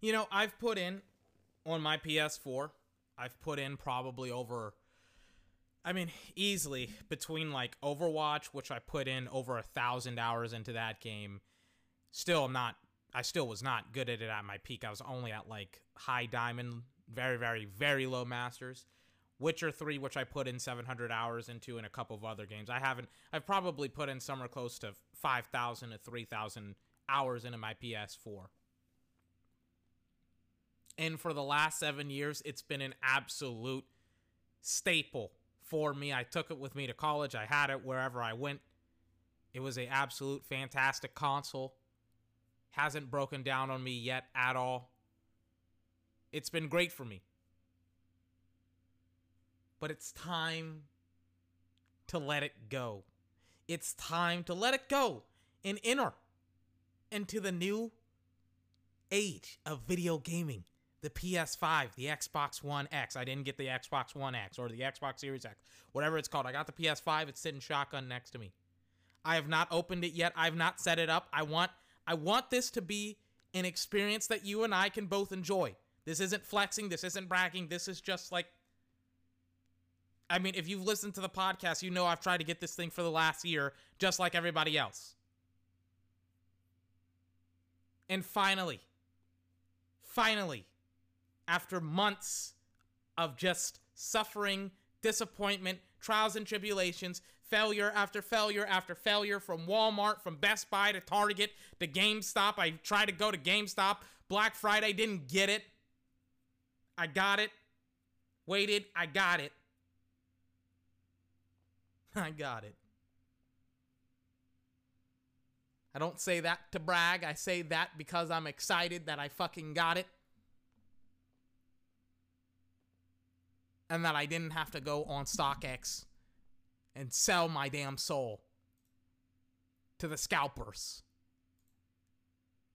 You know, I've put in on my PS4, I've put in probably over I mean, easily between like Overwatch, which I put in over a thousand hours into that game. Still, I'm not. I still was not good at it at my peak. I was only at like high diamond, very, very, very low masters. Witcher 3, which I put in 700 hours into, and a couple of other games. I haven't. I've probably put in somewhere close to 5,000 to 3,000 hours into my PS4. And for the last seven years, it's been an absolute staple for me. I took it with me to college. I had it wherever I went. It was a absolute fantastic console. Hasn't broken down on me yet at all. It's been great for me. But it's time to let it go. It's time to let it go and enter into the new age of video gaming the PS5, the Xbox One X. I didn't get the Xbox One X or the Xbox Series X, whatever it's called. I got the PS5. It's sitting shotgun next to me. I have not opened it yet. I've not set it up. I want I want this to be an experience that you and I can both enjoy. This isn't flexing, this isn't bragging. This is just like I mean, if you've listened to the podcast, you know I've tried to get this thing for the last year just like everybody else. And finally, finally, after months of just suffering, disappointment, trials and tribulations, failure after failure after failure from Walmart, from Best Buy to Target to GameStop. I tried to go to GameStop. Black Friday, didn't get it. I got it. Waited, I got it. I got it. I don't say that to brag. I say that because I'm excited that I fucking got it. And that I didn't have to go on StockX and sell my damn soul to the scalpers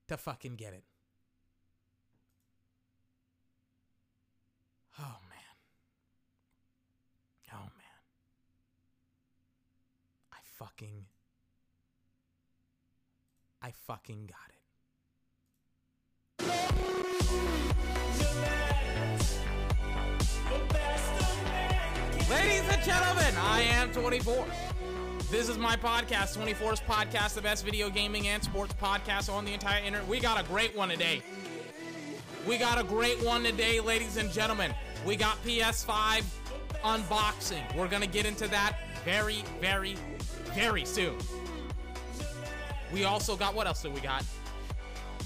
to fucking get it. Oh man. Oh man. I fucking I fucking got it. Ladies and gentlemen, I am 24. This is my podcast, 24's podcast, the best video gaming and sports podcast on the entire internet. We got a great one today. We got a great one today, ladies and gentlemen. We got PS5 unboxing. We're going to get into that very, very, very soon. We also got, what else do we got?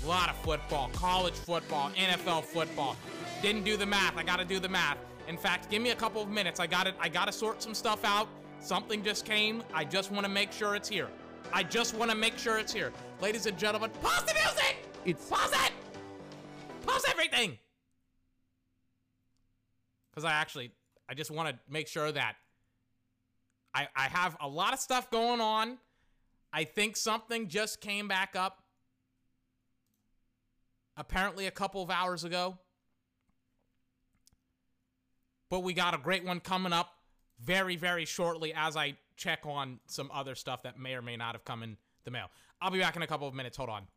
A lot of football, college football, NFL football. Didn't do the math. I got to do the math. In fact, give me a couple of minutes. I got it. I got to sort some stuff out. Something just came. I just want to make sure it's here. I just want to make sure it's here. Ladies and gentlemen, pause the music! It's pause it! Pause everything! Because I actually, I just want to make sure that I, I have a lot of stuff going on. I think something just came back up apparently a couple of hours ago. But we got a great one coming up very, very shortly as I check on some other stuff that may or may not have come in the mail. I'll be back in a couple of minutes. Hold on.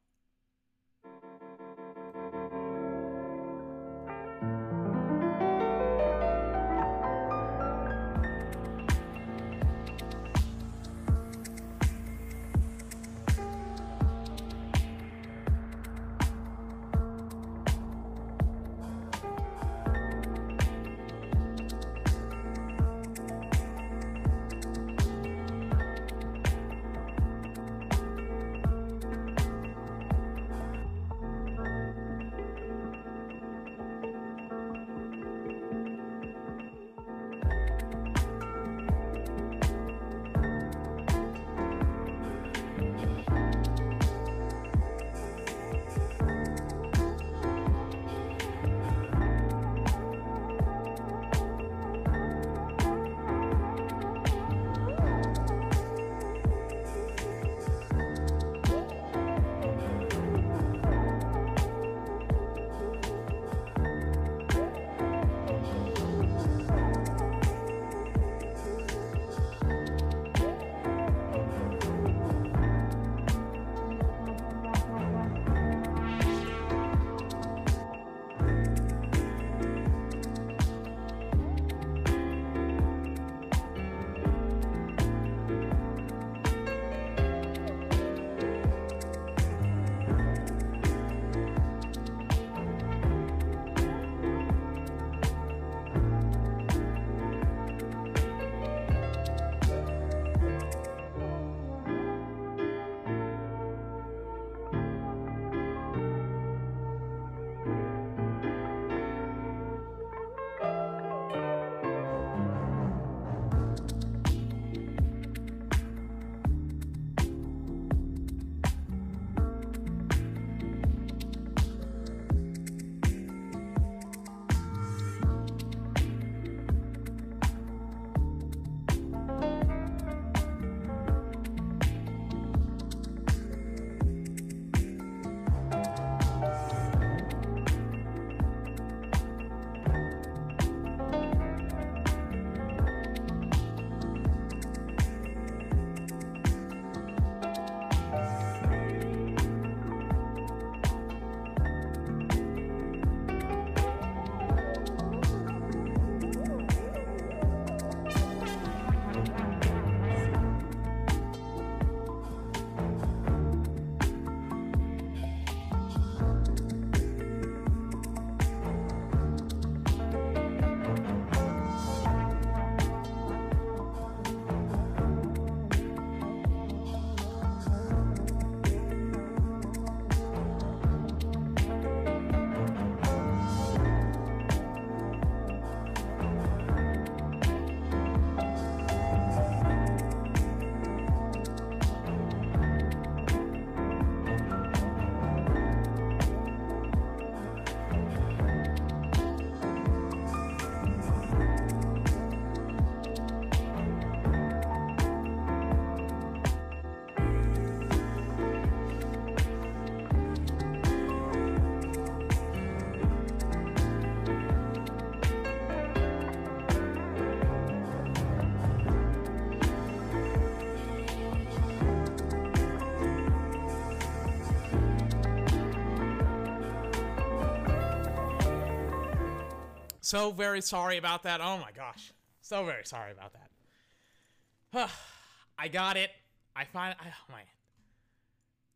So very sorry about that. Oh my gosh. So very sorry about that. I got it. I find I oh my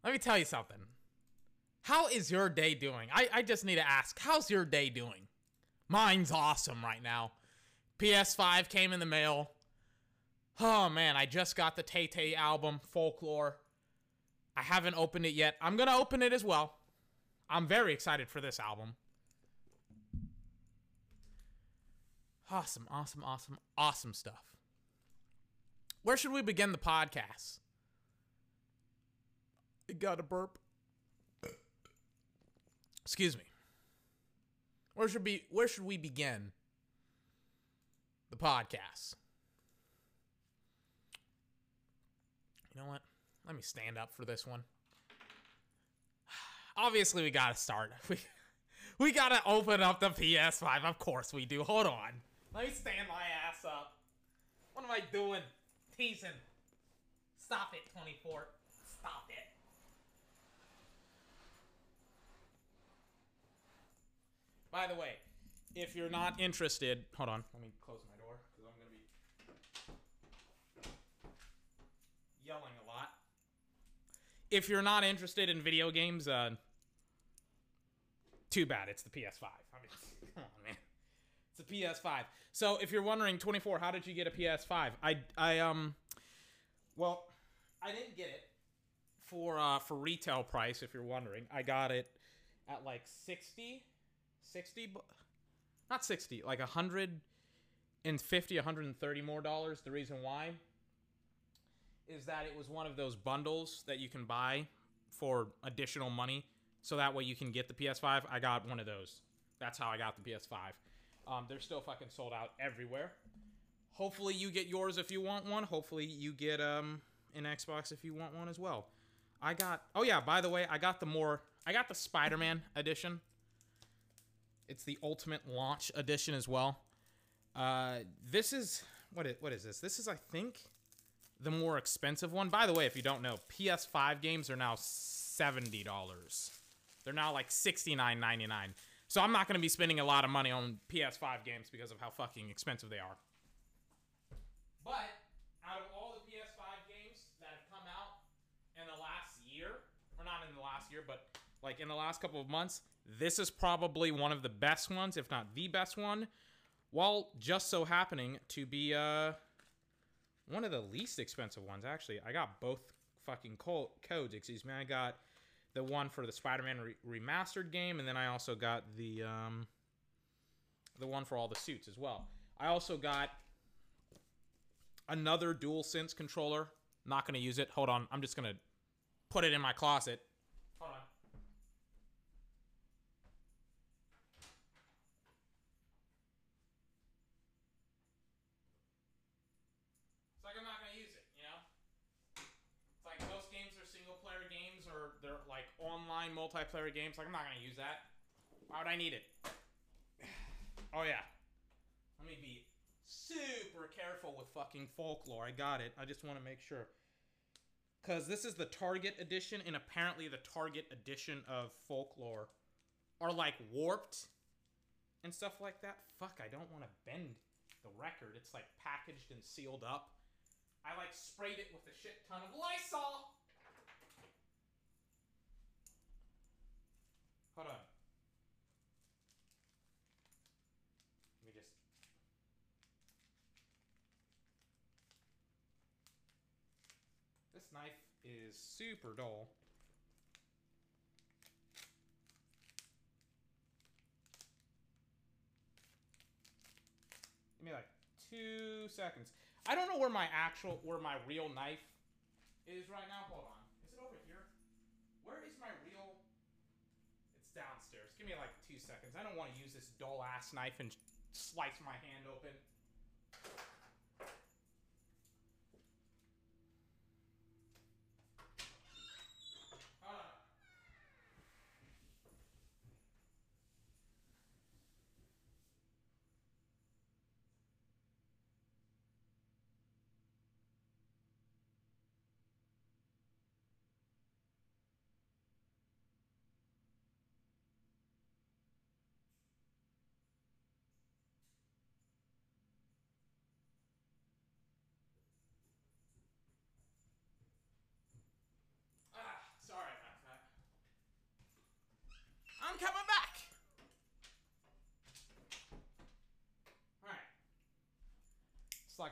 Let me tell you something. How is your day doing? I, I just need to ask, how's your day doing? Mine's awesome right now. PS5 came in the mail. Oh man, I just got the Tay Tay album, Folklore. I haven't opened it yet. I'm gonna open it as well. I'm very excited for this album. Awesome, awesome, awesome, awesome stuff. Where should we begin the podcast? It got a burp. Excuse me. Where should be where should we begin the podcast? You know what? Let me stand up for this one. Obviously, we gotta start. We we gotta open up the PS5. Of course we do. Hold on. Let me stand my ass up. What am I doing? Teasing. Stop it, 24. Stop it. By the way, if you're not interested, hold on. Let me close my door because I'm going to be yelling a lot. If you're not interested in video games, uh, too bad. It's the PS5. I mean, come on, man. It's a PS5. So if you're wondering, 24, how did you get a PS5? I, I, um, well, I didn't get it for, uh, for retail price, if you're wondering. I got it at like 60 60 not 60 like 150 130 more dollars the reason why is that it was one of those bundles that you can buy for additional money so that way you can get the ps5 i got one of those that's how i got the ps5 um, they're still fucking sold out everywhere hopefully you get yours if you want one hopefully you get um, an xbox if you want one as well i got oh yeah by the way i got the more i got the spider-man edition it's the Ultimate Launch Edition as well. Uh, this is what is, what is this? This is I think the more expensive one. By the way, if you don't know, PS5 games are now seventy dollars. They're now like sixty nine ninety nine. So I'm not going to be spending a lot of money on PS5 games because of how fucking expensive they are. But out of all the PS5 games that have come out in the last year, or not in the last year, but like in the last couple of months, this is probably one of the best ones, if not the best one, while just so happening to be uh, one of the least expensive ones, actually. I got both fucking codes, excuse me. I got the one for the Spider-Man re remastered game, and then I also got the um, the one for all the suits as well. I also got another DualSense controller. Not going to use it. Hold on. I'm just going to put it in my closet. Hold on. like I'm not gonna use it, you know? It's like most games are single player or they're like online multiplayer games. Like I'm not gonna use that. Why would I need it? Oh yeah. Let me be super careful with fucking folklore. I got it. I just want to make sure. Cause this is the Target edition, and apparently the Target edition of folklore are like warped and stuff like that. Fuck, I don't want to bend the record. It's like packaged and sealed up. I like sprayed it with a shit ton of Lysol. Hold on. Let me just. This knife is super dull. Give me like two seconds. I don't know where my actual, where my real knife is right now. Hold on. Is it over here? Where is my real? Downstairs. Give me like two seconds. I don't want to use this dull ass knife and slice my hand open.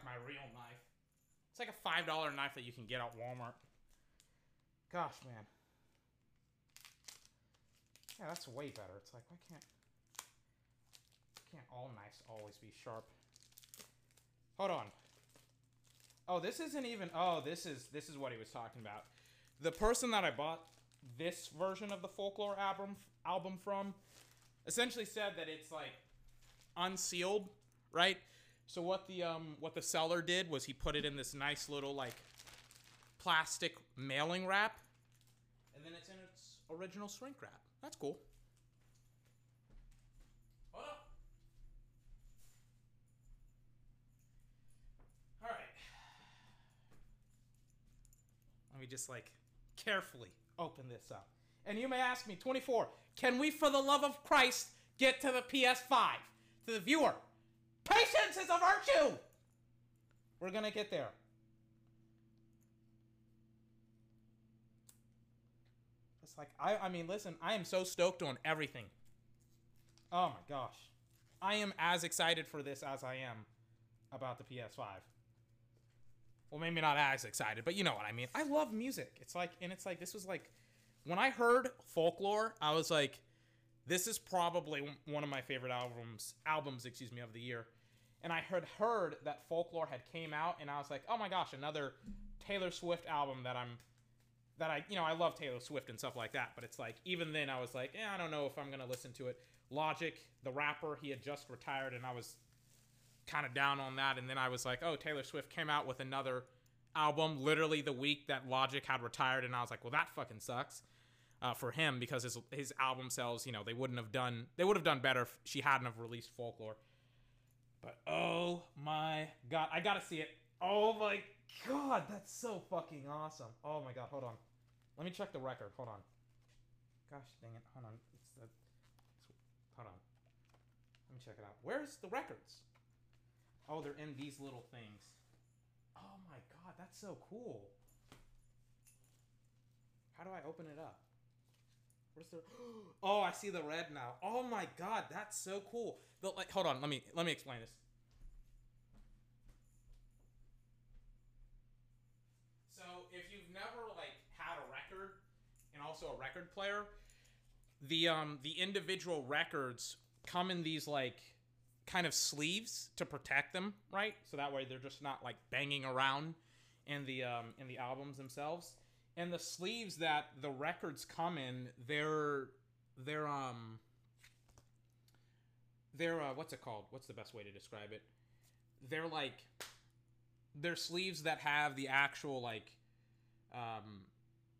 Like my real knife. It's like a five dollar knife that you can get at Walmart. Gosh, man. Yeah, that's way better. It's like why can't can't all knives always be sharp? Hold on. Oh, this isn't even. Oh, this is this is what he was talking about. The person that I bought this version of the folklore album album from essentially said that it's like unsealed, right? So what the um what the seller did was he put it in this nice little like plastic mailing wrap, and then it's in its original shrink wrap. That's cool. Hold up. All right. Let me just like carefully open this up. And you may ask me, 24, can we, for the love of Christ, get to the PS5? To the viewer, patience is a virtue! We're gonna get there. It's like, I, I mean, listen, I am so stoked on everything. Oh my gosh. I am as excited for this as I am about the PS5. Well, maybe not as excited, but you know what I mean. I love music. It's like, and it's like, this was like, when I heard Folklore, I was like, this is probably one of my favorite albums, albums, excuse me, of the year. And I had heard that Folklore had came out, and I was like, oh my gosh, another Taylor Swift album that I'm, that I, you know, I love Taylor Swift and stuff like that. But it's like, even then, I was like, yeah, I don't know if I'm gonna listen to it. Logic, the rapper, he had just retired, and I was kind of down on that. And then I was like, oh, Taylor Swift came out with another album literally the week that Logic had retired, and I was like, well, that fucking sucks. Uh, for him because his his album sales, you know, they wouldn't have done they would have done better if she hadn't have released Folklore. But oh my god, I gotta see it. Oh my god, that's so fucking awesome. Oh my god, hold on. Let me check the record. Hold on. Gosh dang it. Hold on. It's the. It's, hold on. Let me check it out. Where's the records? Oh, they're in these little things. Oh my god, that's so cool. How do I open it up? The? Oh, I see the red now. Oh my god, that's so cool. The, like, hold on, let me let me explain this. So, if you've never like had a record and also a record player, the um the individual records come in these like kind of sleeves to protect them, right? So that way they're just not like banging around in the um in the albums themselves and the sleeves that the records come in they're they're um they're uh, what's it called? What's the best way to describe it? They're like they're sleeves that have the actual like um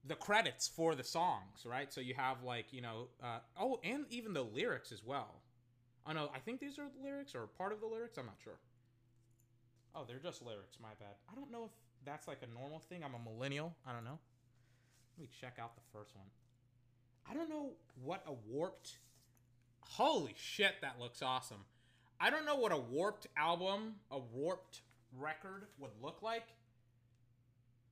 the credits for the songs right? So you have like you know uh, oh and even the lyrics as well. Oh no i think these are the lyrics or part of the lyrics? I'm not sure. Oh they're just lyrics my bad. I don't know if that's like a normal thing. I'm a millennial. I don't know let me check out the first one. I don't know what a warped. Holy shit, that looks awesome. I don't know what a warped album, a warped record would look like.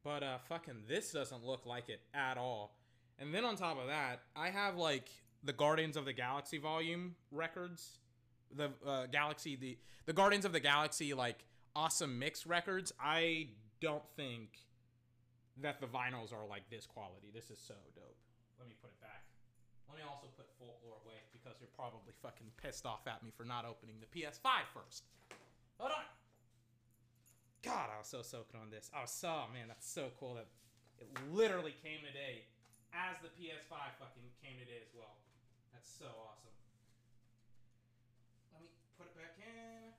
But uh fucking this doesn't look like it at all. And then on top of that, I have like the Guardians of the Galaxy volume records. The uh, Galaxy the the Guardians of the Galaxy like awesome mix records. I don't think that the vinyls are like this quality. This is so dope. Let me put it back. Let me also put folklore away because you're probably fucking pissed off at me for not opening the PS5 first. Hold on. God, I was so soaking on this. I was so man, that's so cool that it literally came today as the PS5 fucking came today as well. That's so awesome. Let me put it back in.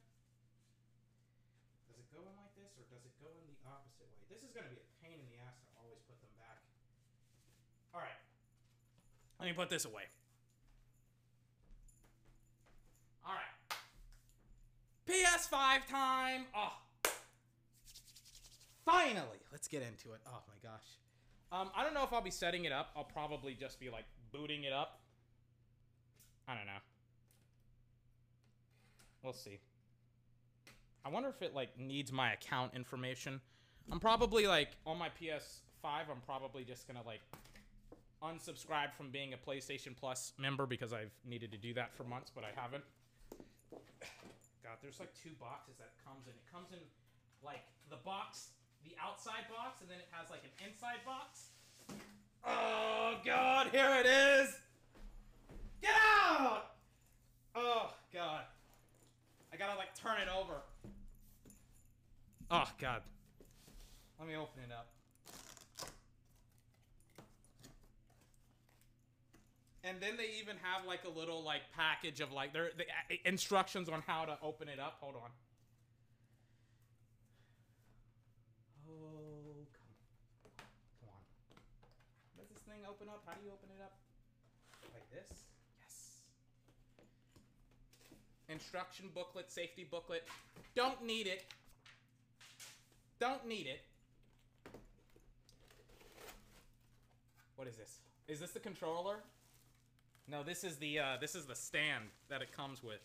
Does it go in like this or does it go in the opposite way? This is to be a pain in the ass to always put them back. All right. Let me put this away. All right. PS5 time. Oh. Finally. Let's get into it. Oh my gosh. Um, I don't know if I'll be setting it up. I'll probably just be like booting it up. I don't know. We'll see. I wonder if it like needs my account information. I'm probably like on my PS5. I'm probably just gonna like unsubscribe from being a PlayStation Plus member because I've needed to do that for months, but I haven't. God, there's like two boxes that comes in. It comes in like the box, the outside box, and then it has like an inside box. Oh god, here it is! Get out! Oh god. I gotta like turn it over. Oh god. Let me open it up. And then they even have like a little like package of like their the uh, instructions on how to open it up. Hold on. Oh, come on. Come on. Does this thing open up? How do you open it up? Like this? Yes. Instruction booklet, safety booklet. Don't need it. Don't need it. What is this? Is this the controller? No, this is the uh, this is the stand that it comes with.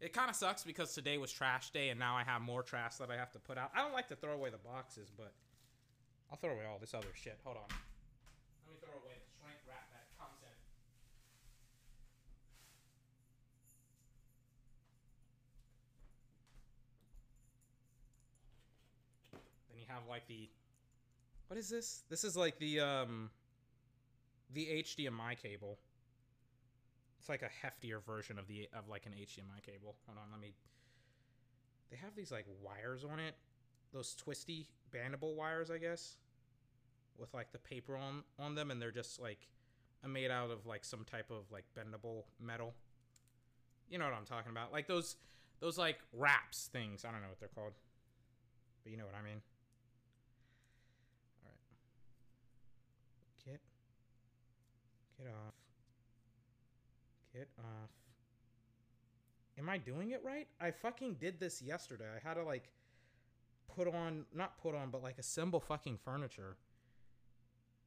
It kind of sucks because today was trash day and now I have more trash that I have to put out. I don't like to throw away the boxes, but I'll throw away all this other shit. Hold on. Let me throw away the shrink wrap that comes in. Then you have like the what is this? This is like the um the HDMI cable. It's like a heftier version of the of like an HDMI cable. Hold on, let me They have these like wires on it. Those twisty bandable wires, I guess. With like the paper on on them and they're just like made out of like some type of like bendable metal. You know what I'm talking about? Like those those like wraps things. I don't know what they're called. But you know what I mean. Get. Get off. Get off. Am I doing it right? I fucking did this yesterday. I had to like put on, not put on, but like assemble fucking furniture.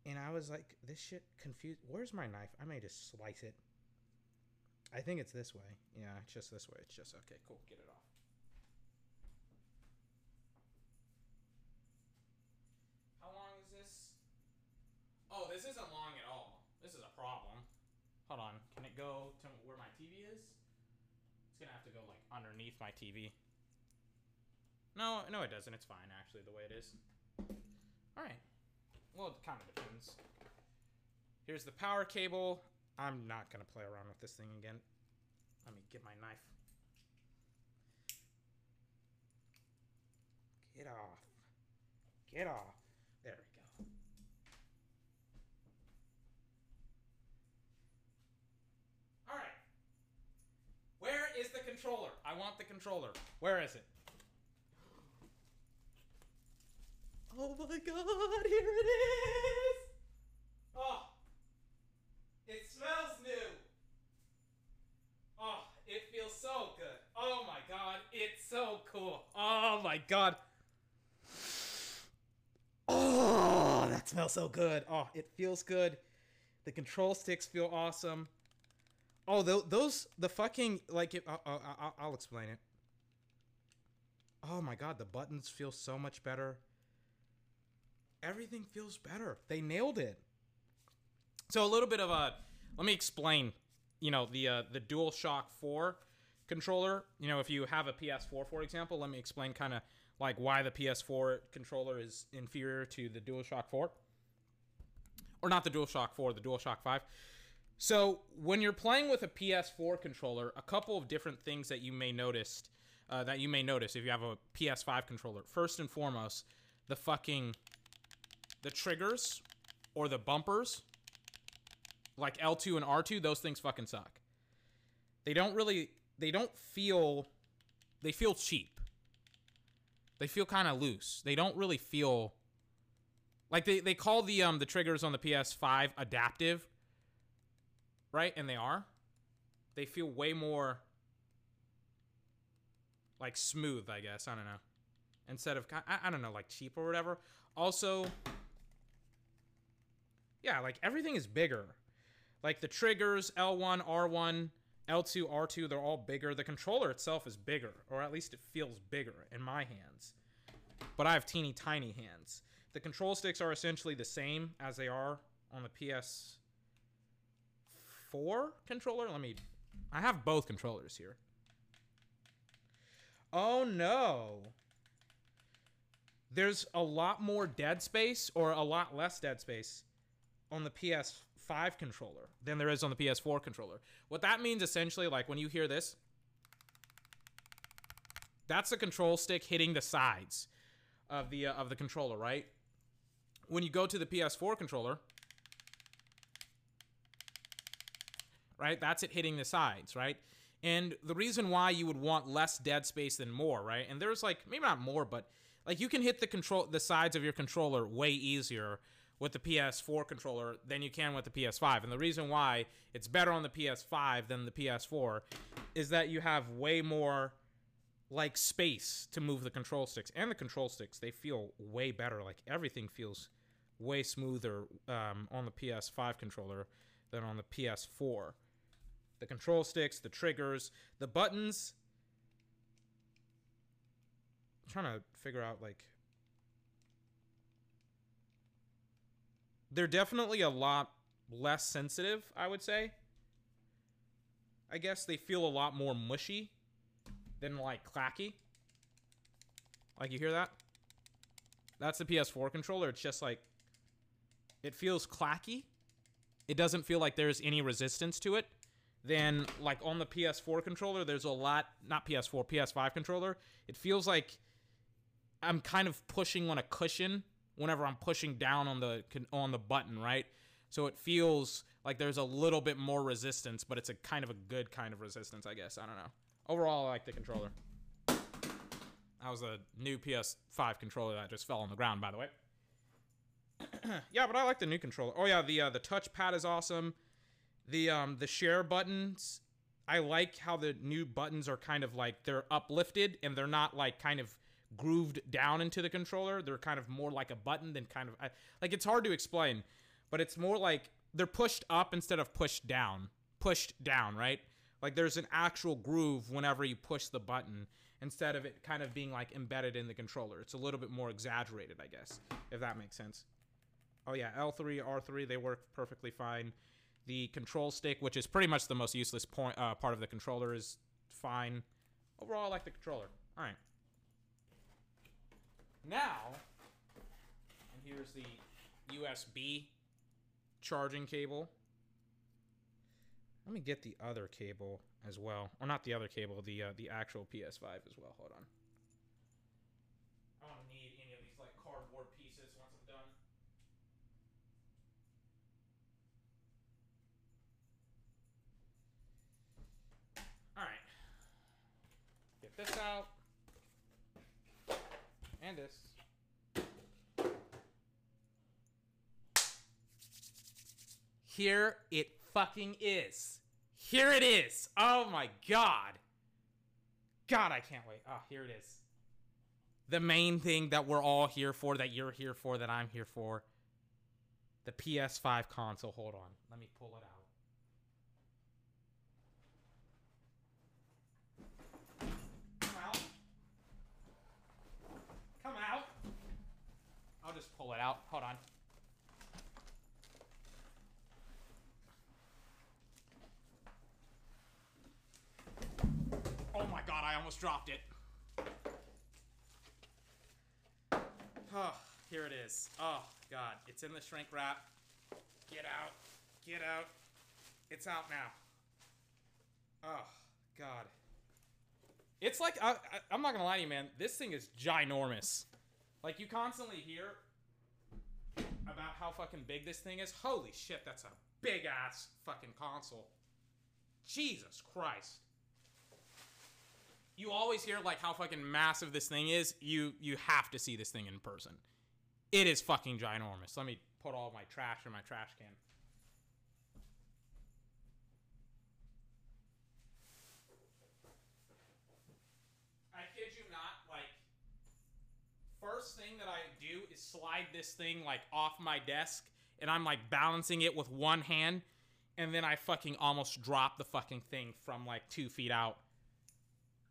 And I was like, this shit confused. Where's my knife? I may just slice it. I think it's this way. Yeah, it's just this way. It's just okay, cool. Get it off. How long is this? Oh, this isn't long at all. This is a problem. Hold on. Can it go to where my TV is? It's gonna have to go like underneath my TV. No, no, it doesn't. It's fine actually the way it is. All right. Well, it kind of depends. Here's the power cable. I'm not gonna play around with this thing again. Let me get my knife. Get off. Get off. Controller? I want the controller. Where is it? Oh my god, here it is! Oh, it smells new. Oh, it feels so good. Oh my god, it's so cool. Oh my god. Oh, that smells so good. Oh, it feels good. The control sticks feel awesome. Oh, th- those the fucking like it, uh, I'll explain it. Oh my god, the buttons feel so much better. Everything feels better. They nailed it. So a little bit of a let me explain, you know, the uh, the DualShock 4 controller. You know, if you have a PS4 for example, let me explain kind of like why the PS4 controller is inferior to the DualShock 4. Or not the DualShock 4, the DualShock 5. So when you're playing with a PS4 controller, a couple of different things that you may notice uh, that you may notice if you have a PS5 controller. First and foremost, the fucking the triggers or the bumpers, like L2 and R2, those things fucking suck. They don't really they don't feel they feel cheap. They feel kind of loose. They don't really feel like they, they call the um the triggers on the PS5 adaptive, right? And they are. They feel way more like smooth, I guess. I don't know. Instead of I, I don't know, like cheap or whatever. Also, yeah, like everything is bigger. Like the triggers, L1, R1, L2, R2, they're all bigger. The controller itself is bigger, or at least it feels bigger in my hands. But I have teeny tiny hands. The control sticks are essentially the same as they are on the PS4 controller. Let me. I have both controllers here. Oh no. There's a lot more dead space or a lot less dead space on the PS5 controller than there is on the PS4 controller. What that means essentially, like when you hear this, that's the control stick hitting the sides of the uh, of the controller, right? When you go to the PS4 controller, right? That's it hitting the sides, right? And the reason why you would want less dead space than more, right? And there's like maybe not more, but like you can hit the control the sides of your controller way easier with the PS4 controller than you can with the PS5. And the reason why it's better on the PS5 than the PS4 is that you have way more like space to move the control sticks. And the control sticks, they feel way better. Like everything feels way smoother um, on the PS5 controller than on the PS4. The control sticks, the triggers, the buttons. I'm trying to figure out like they're definitely a lot less sensitive, I would say. I guess they feel a lot more mushy than like clacky. Like you hear that? That's the PS4 controller. It's just like it feels clacky. It doesn't feel like there's any resistance to it. Then like on the PS4 controller, there's a lot not PS4, PS5 controller. It feels like I'm kind of pushing on a cushion whenever I'm pushing down on the on the button, right? So it feels like there's a little bit more resistance, but it's a kind of a good kind of resistance, I guess. I don't know. Overall, I like the controller. That was a new PS5 controller that just fell on the ground, by the way. yeah, but I like the new controller. Oh yeah, the uh, the touchpad is awesome. The um the share buttons, I like how the new buttons are kind of like they're uplifted and they're not like kind of grooved down into the controller. They're kind of more like a button than kind of I, like it's hard to explain, but it's more like they're pushed up instead of pushed down. Pushed down, right? Like there's an actual groove whenever you push the button instead of it kind of being like embedded in the controller. It's a little bit more exaggerated, I guess, if that makes sense. Oh yeah, L3, R3, they work perfectly fine. The control stick, which is pretty much the most useless point uh, part of the controller, is fine. Overall, I like the controller. All right. Now, and here's the USB charging cable. Let me get the other cable as well. Or not the other cable, the uh, the actual PS5 as well. Hold on. I don't need any of these like cardboard pieces once I'm done. All right. Get this out. And this. Here it fucking is. Here it is. Oh my god. God, I can't wait. Oh, here it is. The main thing that we're all here for, that you're here for, that I'm here for. The PS5 console. Hold on. Let me pull it out. Come out. Come out. I'll just pull it out. Hold on. Oh my god, I almost dropped it. Oh, here it is. Oh god, it's in the shrink wrap. Get out. Get out. It's out now. Oh god. It's like I, I, I'm not gonna lie to you, man. This thing is ginormous. Like you constantly hear about how fucking big this thing is. Holy shit, that's a big ass fucking console. Jesus Christ you always hear like how fucking massive this thing is. You you have to see this thing in person. It is fucking ginormous. Let me put all my trash in my trash can. I kid you not, like first thing that I do is slide this thing like off my desk and I'm like balancing it with one hand and then I fucking almost drop the fucking thing from like two feet out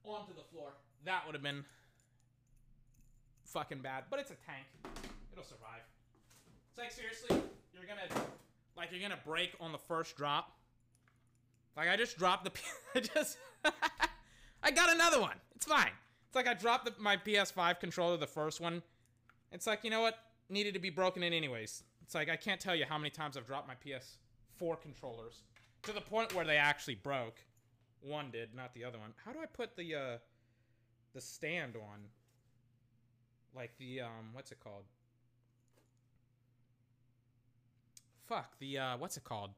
onto the floor. That would have been fucking bad. But it's a tank. It'll survive. It's like seriously, you're gonna like you're gonna break on the first drop. Like I just dropped the I just I got another one. It's fine. It's like I dropped the, my PS5 controller, the first one. It's like, you know what? Needed to be broken in anyways. It's like I can't tell you how many times I've dropped my PS4 controllers to the point where they actually broke. One did, not the other one. How do I put the uh the stand on? Like the um what's it called? Fuck, the uh what's it called?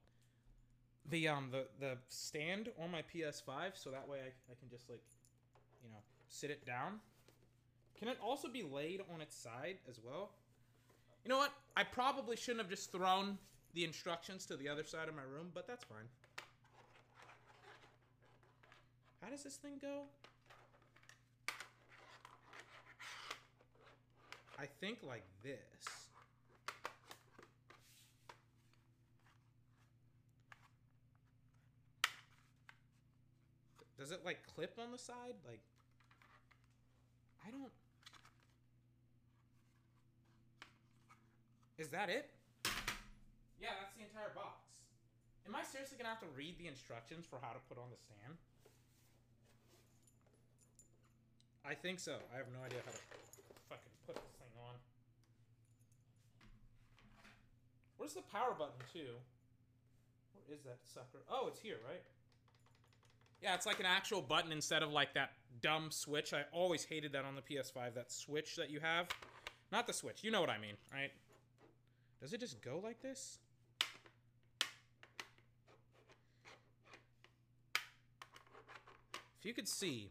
The um the the stand on my PS5 so that way I, I can just like you know, sit it down. Can it also be laid on its side as well? You know what? I probably shouldn't have just thrown the instructions to the other side of my room, but that's fine. How does this thing go? I think like this. Does it like clip on the side? Like, I don't. Is that it? Yeah, that's the entire box. Am I seriously gonna have to read the instructions for how to put on the stand? I think so. I have no idea how to fucking put this thing on. Where's the power button too? Where is that sucker? Oh, it's here, right? Yeah, it's like an actual button instead of like that dumb switch. I always hated that on the PS5, that switch that you have. Not the switch, you know what I mean, right? Does it just go like this? If you could see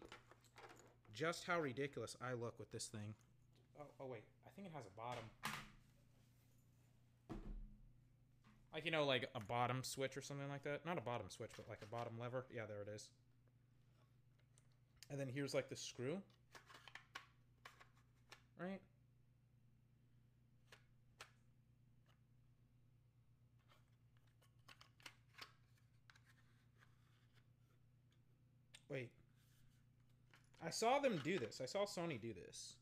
just how ridiculous I look with this thing. Oh, oh wait, I think it has a bottom. Like, you know, like a bottom switch or something like that. Not a bottom switch, but like a bottom lever. Yeah, there it is. And then here's like the screw. Right? Wait. I saw them do this. I saw Sony do this.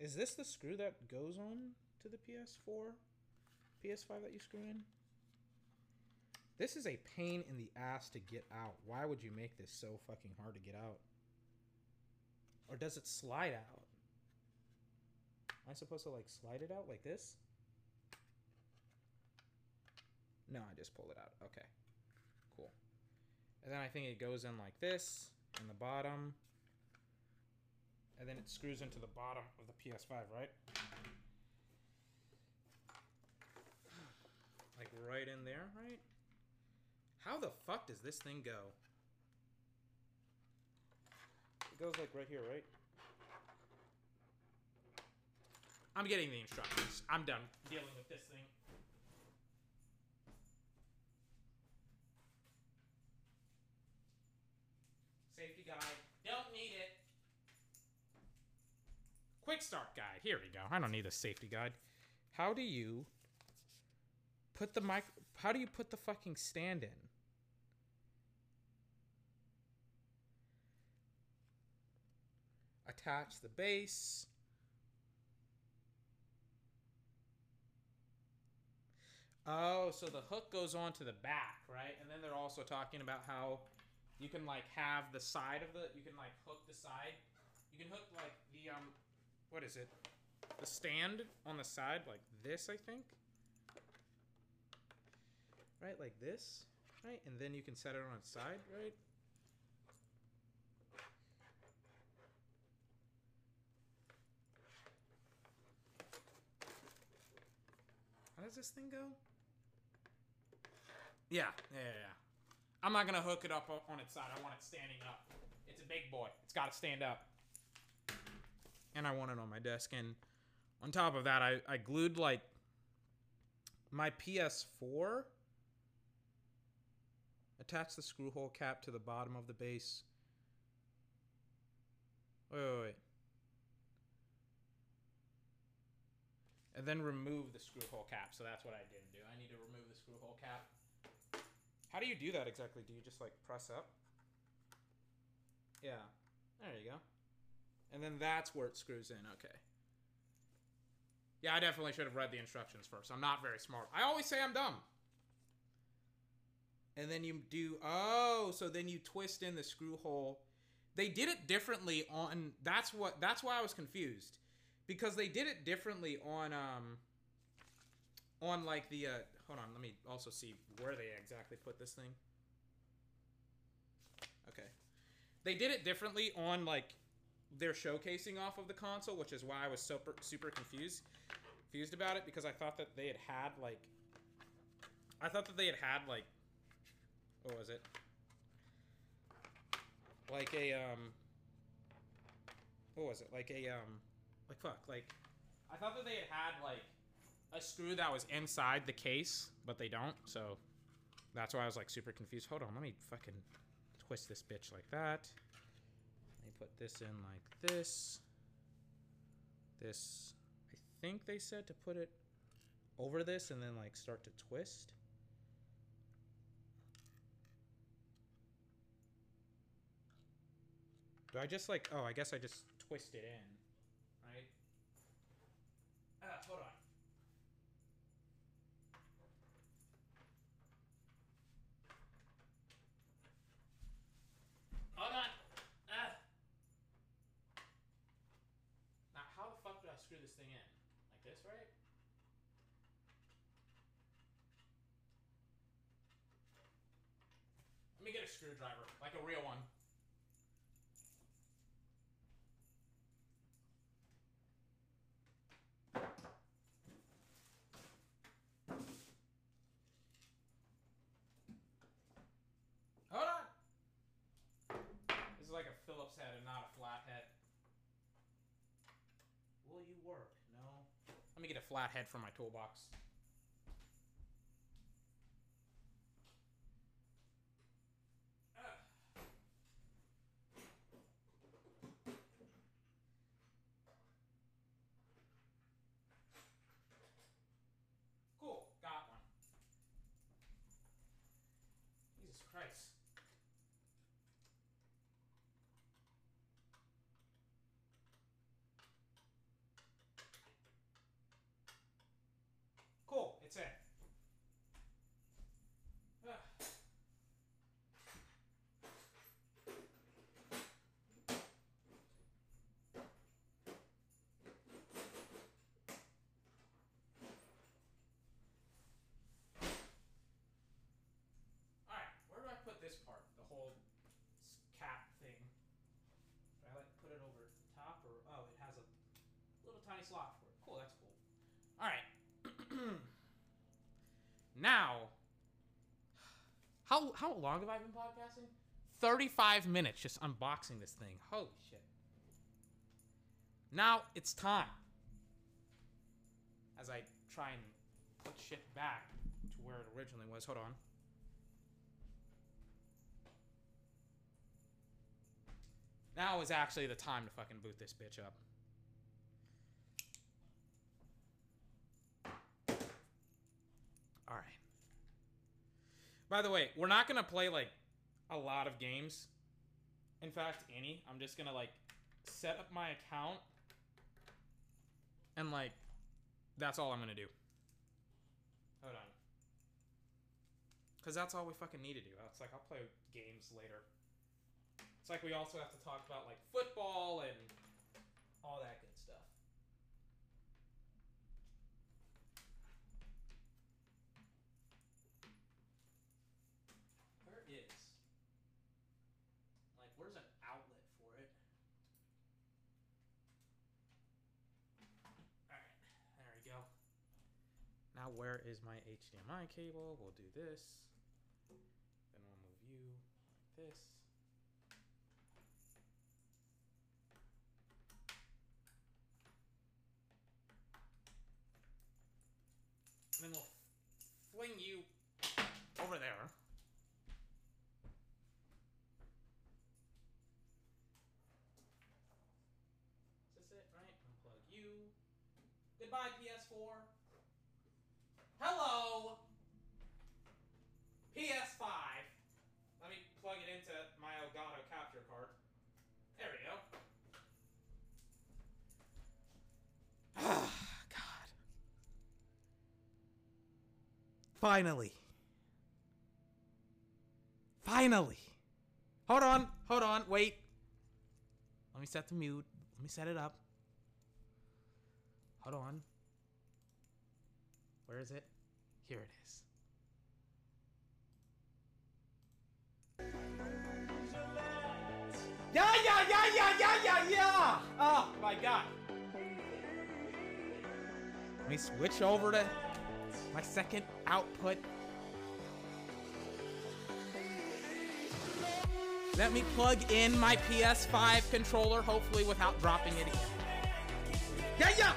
Is this the screw that goes on to the PS4? PS5 that you screw in? This is a pain in the ass to get out. Why would you make this so fucking hard to get out? Or does it slide out? Am I supposed to like slide it out like this? No, I just pulled it out. Okay. And then I think it goes in like this in the bottom. And then it screws into the bottom of the PS5, right? Like right in there, right? How the fuck does this thing go? It goes like right here, right? I'm getting the instructions. I'm done dealing with this thing. Safety guide. Don't need it. Quick start guide. Here we go. I don't need a safety guide. How do you put the mic? How do you put the fucking stand in? Attach the base. Oh, so the hook goes on to the back, right? And then they're also talking about how you can like have the side of the you can like hook the side. You can hook like the um what is it? The stand on the side like this, I think. Right, like this, right? And then you can set it on its side, right? How does this thing go? Yeah, yeah, yeah. yeah. I'm not gonna hook it up on its side. I want it standing up. It's a big boy. It's got to stand up. And I want it on my desk. And on top of that, I, I glued like my PS4. Attach the screw hole cap to the bottom of the base. Wait, wait, wait. And then remove the screw hole cap. So that's what I didn't do. I need to remove the screw hole cap. How do you do that exactly? Do you just like press up? Yeah. There you go. And then that's where it screws in. Okay. Yeah, I definitely should have read the instructions first. I'm not very smart. I always say I'm dumb. And then you do, oh, so then you twist in the screw hole they did it differently on that's what that's why I was confused because they did it differently on um on like the uh hold on let me also see where they exactly put this thing okay they did it differently on like their showcasing off of the console which is why I was super super confused confused about it because I thought that they had had like I thought that they had had like what was it? Like a um what was it? Like a um like fuck like i thought that they had had like a screw that was inside the case but they don't so that's why i was like super confused. Hold on let me fucking twist this bitch like that put this in like this. This i think they said to put it over this and then like start to twist. Do I just like, oh, I guess I just twist it in, right? Ah, hold on. Hold on. Ah. Now, how the fuck do I screw this thing in? Like this, right? Let me get a screwdriver, like a real one. Hold on. This is like a Phillips head and not a flat head. Will you work? No. Let me get a flat head from my toolbox. Ah. Cool, got one. Jesus Christ. Cool, it's in. Ah. Alright, where do I put this part? The whole s- cap thing. Do I like put it over the top or oh it has a little tiny slot for it. Cool, that's cool. Alright. Now how how long have I been podcasting? 35 minutes just unboxing this thing. Holy shit. Now it's time. As I try and put shit back to where it originally was. Hold on. Now is actually the time to fucking boot this bitch up. All right. By the way, we're not gonna play like a lot of games. In fact, any. I'm just gonna like set up my account and like that's all I'm gonna do. Hold on. Cause that's all we fucking need to do. It's like I'll play games later. It's like we also have to talk about like football and all that good stuff. Where is like where's an outlet for it? Alright, there we go. Now where is my HDMI cable? We'll do this. Then we'll move you like this. And then we'll fling you over there. Is this it, right? Unplug you. Goodbye, PS4. Hello! PS5. Let me plug it into my Elgato capture card. There we go. Ah, God. Finally. Finally. Hold on. Hold on. Wait. Let me set the mute. Let me set it up. Hold on. Where is it? Here it is. Yeah, yeah, yeah, yeah, yeah, yeah, yeah! Oh my god. Let me switch over to my second output. Let me plug in my PS5 controller, hopefully without dropping it. Yeah, yeah!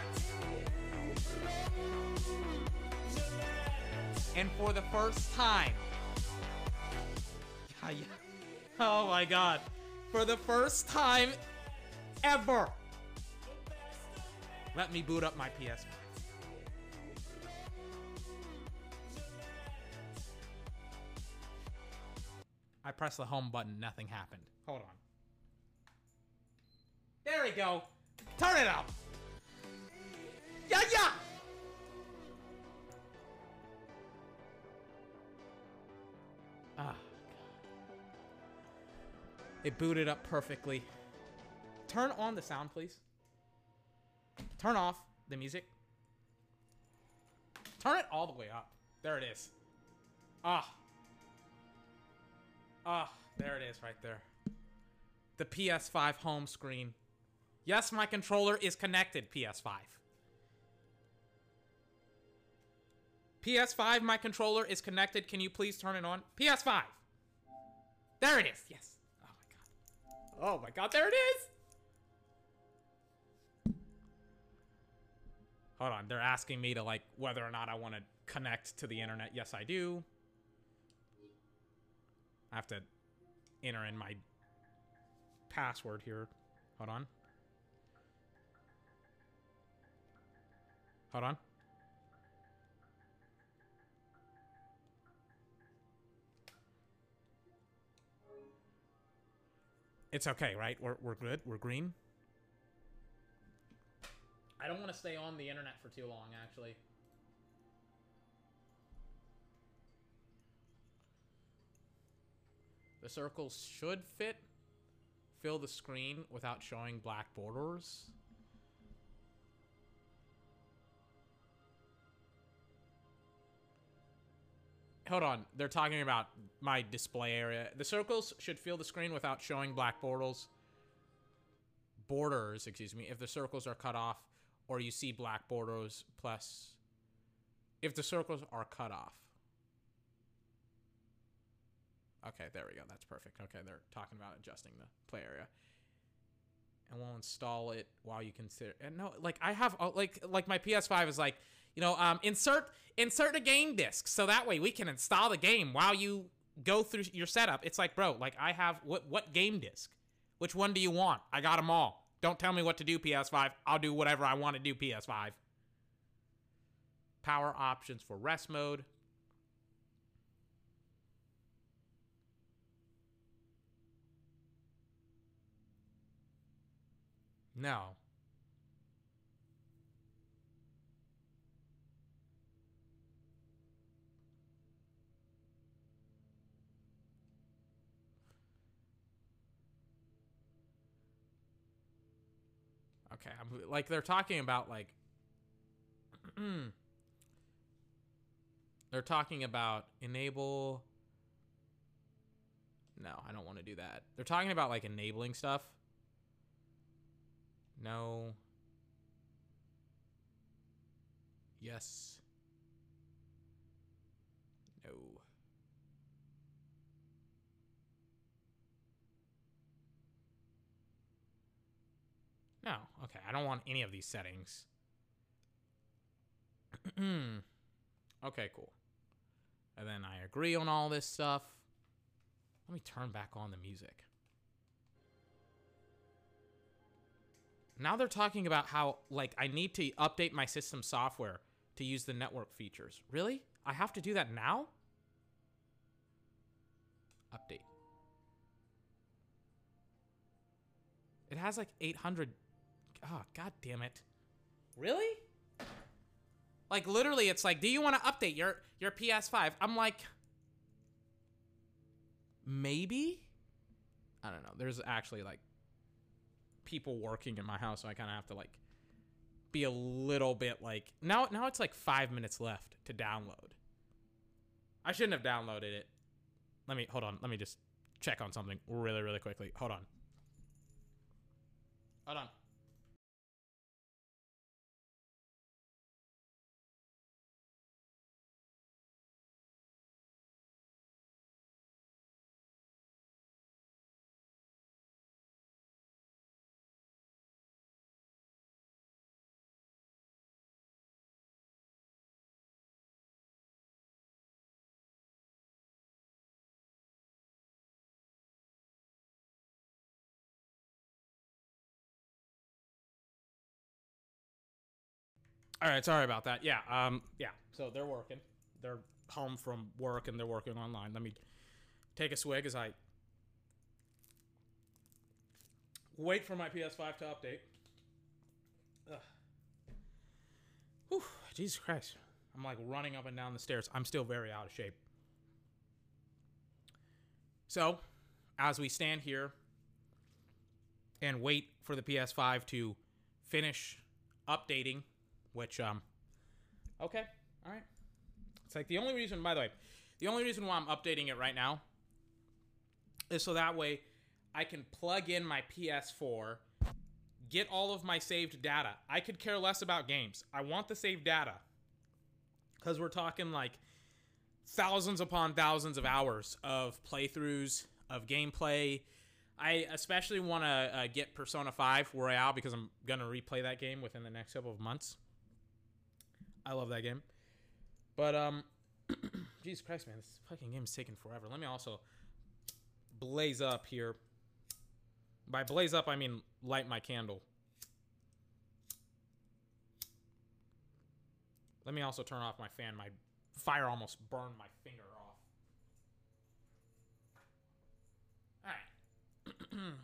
And for the first time. Oh my god. For the first time ever, let me boot up my PS5. I pressed the home button, nothing happened. Hold on. There we go. Turn it up. Yeah, yeah. Ah. God. It booted up perfectly. Turn on the sound, please. Turn off the music. Turn it all the way up. There it is. Ah. Ah, there it is right there. The PS5 home screen. Yes, my controller is connected, PS5. PS5, my controller is connected. Can you please turn it on? PS5. There it is. Yes. Oh my god. Oh my god, there it is. Hold on. They're asking me to like whether or not I want to connect to the internet. Yes, I do. I have to enter in my password here. Hold on. Hold on. It's okay, right? We're, we're good? We're green? I don't want to stay on the internet for too long, actually. The circles should fit. Fill the screen without showing black borders. Hold on. They're talking about my display area. The circles should fill the screen without showing black borders. Borders, excuse me, if the circles are cut off or you see black borders plus if the circles are cut off. Okay, there we go. That's perfect. Okay, they're talking about adjusting the play area. And we'll install it while you consider. And no, like I have, uh, like, like my PS5 is like, you know, um, insert insert a game disc so that way we can install the game while you go through your setup. It's like, bro, like I have what what game disc? Which one do you want? I got them all. Don't tell me what to do, PS5. I'll do whatever I want to do, PS5. Power options for rest mode. No. Okay, I'm like they're talking about like they're talking about enable No, I don't want to do that. They're talking about like enabling stuff. No. Yes. No. Okay, I don't want any of these settings. okay, cool. And then I agree on all this stuff. Let me turn back on the music. Now they're talking about how, like, I need to update my system software to use the network features. Really? I have to do that now? Update. It has like 800. Oh, god damn it. Really? Like literally it's like, "Do you want to update your your PS5?" I'm like maybe? I don't know. There's actually like people working in my house, so I kind of have to like be a little bit like now. Now it's like five minutes left to download. I shouldn't have downloaded it. Let me hold on. Let me just check on something really, really quickly. Hold on. Hold on. All right, sorry about that. Yeah, um, yeah. So they're working. They're home from work and they're working online. Let me take a swig as I wait for my PS5 to update. Ugh. Whew, Jesus Christ. I'm like running up and down the stairs. I'm still very out of shape. So, as we stand here and wait for the PS5 to finish updating which um okay all right. It's like the only reason by the way the only reason why i'm updating it right now is so that way i can plug in my ps4 get all of my saved data. I could care less about games. I want the saved data because we're talking like thousands upon thousands of hours of playthroughs of gameplay. I especially want to uh, get Persona 5 Royal because I'm going to replay that game within the next couple of months. I love that game. But um Jesus Christ, man, this fucking game is taking forever. Let me also blaze up here. By blaze up, I mean light my candle. Let me also turn off my fan. My fire almost burned my finger off. Alright.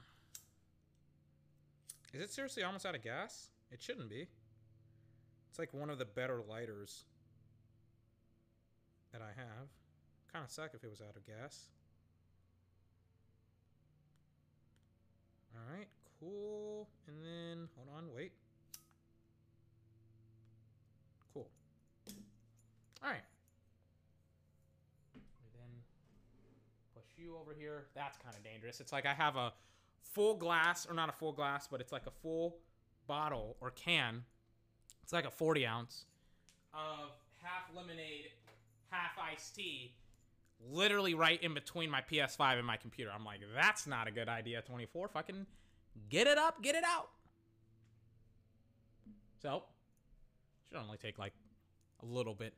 Is it seriously almost out of gas? It shouldn't be. It's like one of the better lighters that I have. Kind of suck if it was out of gas. All right, cool. And then, hold on, wait. Cool. All right. We then push you over here. That's kind of dangerous. It's like I have a full glass, or not a full glass, but it's like a full bottle or can it's like a 40 ounce of half lemonade, half iced tea, literally right in between my PS5 and my computer. I'm like, that's not a good idea, 24. Fucking get it up, get it out. So, should only take like a little bit,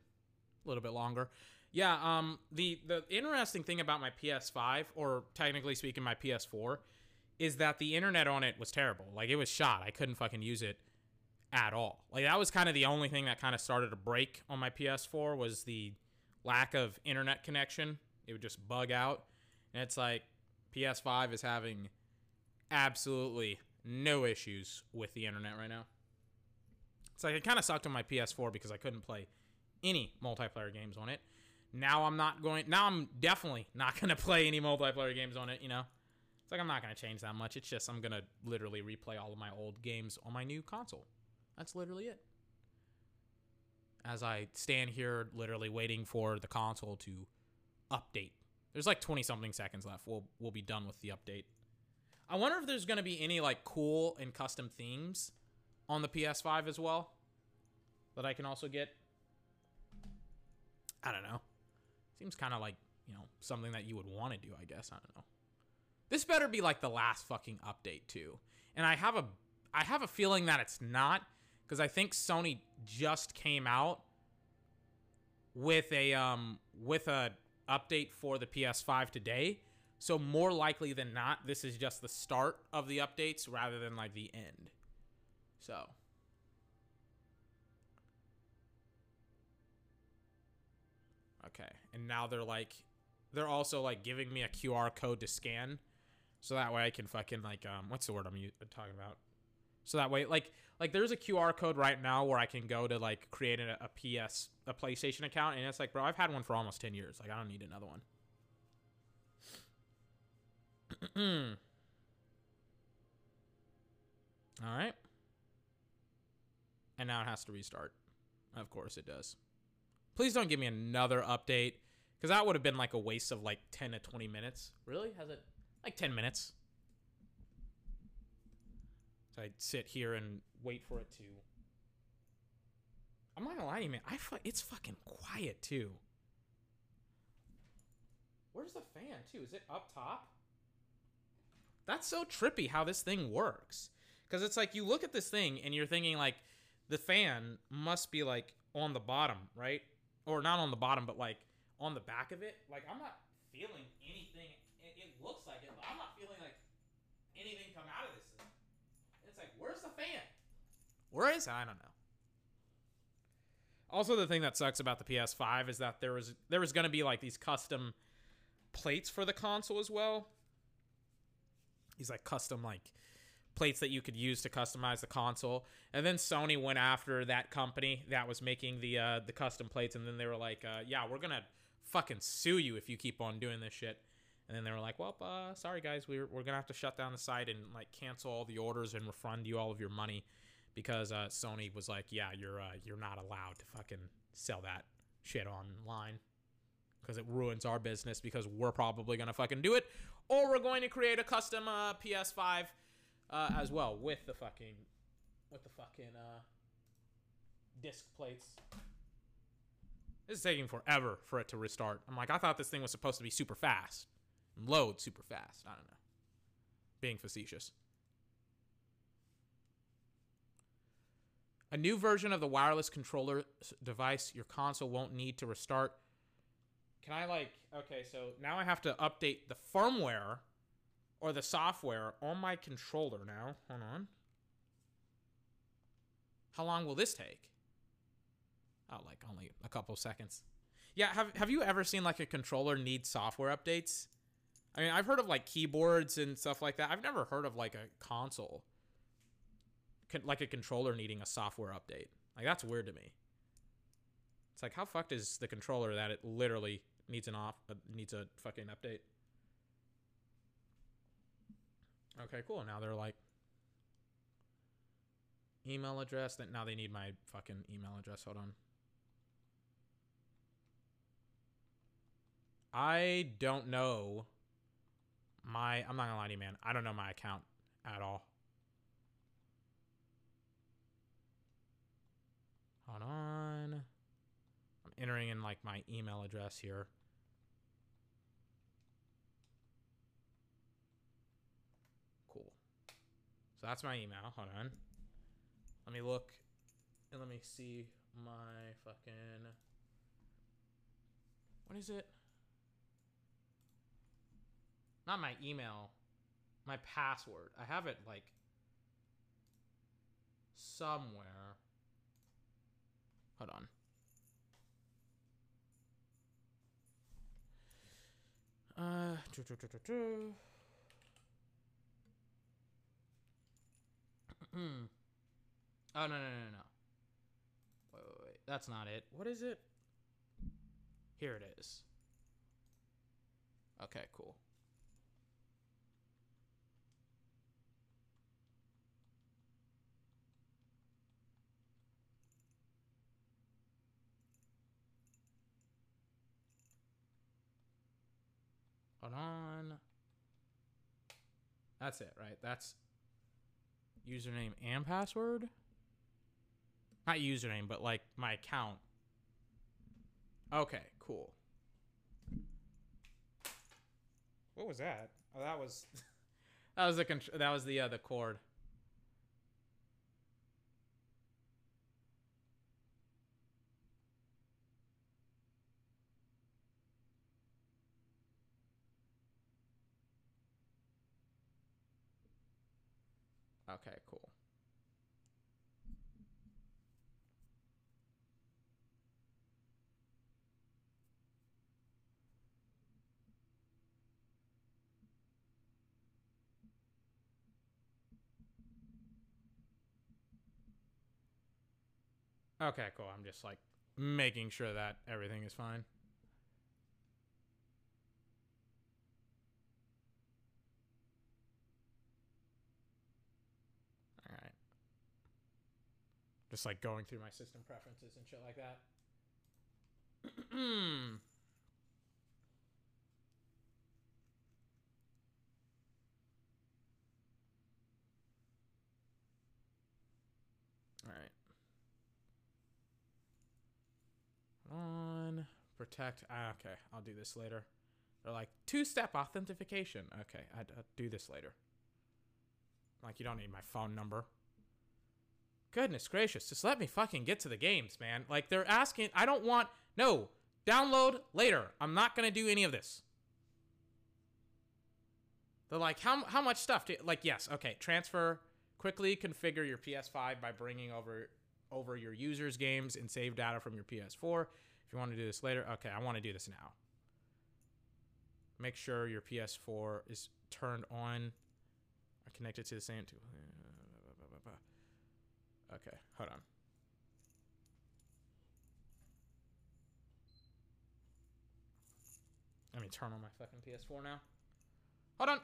a little bit longer. Yeah, um, the the interesting thing about my PS5, or technically speaking, my PS4, is that the internet on it was terrible. Like it was shot. I couldn't fucking use it at all. Like that was kind of the only thing that kind of started to break on my PS4 was the lack of internet connection. It would just bug out. And it's like PS5 is having absolutely no issues with the internet right now. It's like it kind of sucked on my PS4 because I couldn't play any multiplayer games on it. Now I'm not going now I'm definitely not going to play any multiplayer games on it, you know. It's like I'm not going to change that much. It's just I'm going to literally replay all of my old games on my new console. That's literally it. As I stand here, literally waiting for the console to update. There's like 20 something seconds left. We'll we'll be done with the update. I wonder if there's gonna be any like cool and custom themes on the PS5 as well that I can also get. I don't know. Seems kind of like you know something that you would want to do. I guess I don't know. This better be like the last fucking update too. And I have a I have a feeling that it's not because I think Sony just came out with a um with a update for the PS5 today. So more likely than not, this is just the start of the updates rather than like the end. So. Okay, and now they're like, they're also like giving me a QR code to scan, so that way I can fucking like um, what's the word I'm talking about? So that way, like, like there's a QR code right now where I can go to like create a, a PS, a PlayStation account, and it's like, bro, I've had one for almost ten years. Like, I don't need another one. All right. And now it has to restart. Of course it does. Please don't give me another update because that would have been like a waste of like 10 to 20 minutes. Really? Has it like 10 minutes? I'd sit here and wait for it to. I'm not gonna lie to you, man. I fu- it's fucking quiet too. Where's the fan too? Is it up top? That's so trippy how this thing works. Because it's like you look at this thing and you're thinking like the fan must be like on the bottom, right? Or not on the bottom, but like on the back of it. Like I'm not feeling anything. It, it looks like it, but I'm not feeling like anything come out of this thing. It's like, where's the fan? Where is it? I don't know. Also, the thing that sucks about the PS5 is that there was there was gonna be like these custom plates for the console as well. These like custom like plates that you could use to customize the console. And then Sony went after that company that was making the uh, the custom plates, and then they were like, uh, "Yeah, we're gonna fucking sue you if you keep on doing this shit." And then they were like, "Well, uh, sorry guys, we're we're gonna have to shut down the site and like cancel all the orders and refund you all of your money." Because uh, Sony was like, "Yeah, you're uh, you're not allowed to fucking sell that shit online." because it ruins our business because we're probably gonna fucking do it, or we're going to create a custom uh, PS5 uh, as well with the fucking with the fucking uh, disc plates. This is taking forever for it to restart. I'm like, I thought this thing was supposed to be super fast, load super fast. I don't know, being facetious. A new version of the wireless controller device your console won't need to restart can I like okay, so now I have to update the firmware or the software on my controller now. Hold on. How long will this take? Oh, like only a couple seconds. Yeah, have have you ever seen like a controller need software updates? I mean, I've heard of like keyboards and stuff like that. I've never heard of like a console like a controller needing a software update. Like that's weird to me. It's like how fucked is the controller that it literally needs an off uh, needs a fucking update. Okay, cool. Now they're like email address. That now they need my fucking email address. Hold on. I don't know my I'm not gonna lie to you, man. I don't know my account at all. Hold on. I'm entering in like my email address here. Cool. So that's my email. Hold on. Let me look and let me see my fucking. What is it? Not my email. My password. I have it like somewhere. Hold on. Uh, Hmm. Oh no no no no. Wait wait wait. That's not it. What is it? Here it is. Okay, cool. Hold on. That's it, right? That's username and password. Not username, but like my account. Okay, cool. What was that? Oh, that was that was the that was the uh, the cord. Okay, cool. I'm just like making sure that everything is fine. All right. Just like going through my system preferences and shit like that. Hmm. Protect. Ah, okay, I'll do this later. They're like two-step authentication. Okay, I, will do this later. Like you don't need my phone number. Goodness gracious, just let me fucking get to the games, man. Like they're asking, I don't want no download later. I'm not gonna do any of this. They're like, how how much stuff? Do, like yes, okay, transfer quickly configure your PS5 by bringing over over your users' games and save data from your PS4. If you want to do this later, okay, I want to do this now. Make sure your PS4 is turned on or connected to the same. To, okay, hold on. Let me turn on my fucking PS4 now. Hold on.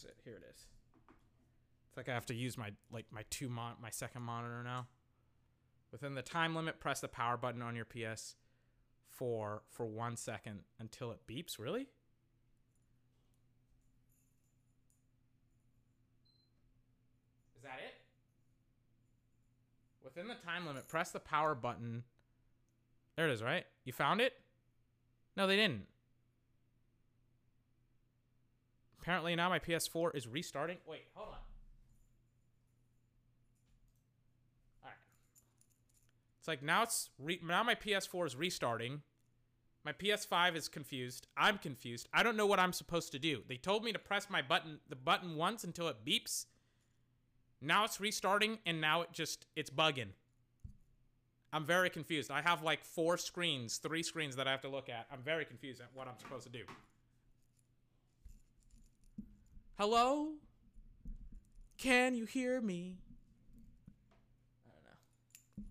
Is it? Here it is. It's like I have to use my like my two mon my second monitor now. Within the time limit, press the power button on your PS4 for one second until it beeps. Really? Is that it? Within the time limit, press the power button. There it is, right? You found it? No, they didn't. Apparently now my PS4 is restarting. Wait, hold on. All right. It's like now it's now my PS4 is restarting. My PS5 is confused. I'm confused. I don't know what I'm supposed to do. They told me to press my button the button once until it beeps. Now it's restarting and now it just it's bugging. I'm very confused. I have like four screens, three screens that I have to look at. I'm very confused at what I'm supposed to do. Hello? Can you hear me? I don't know.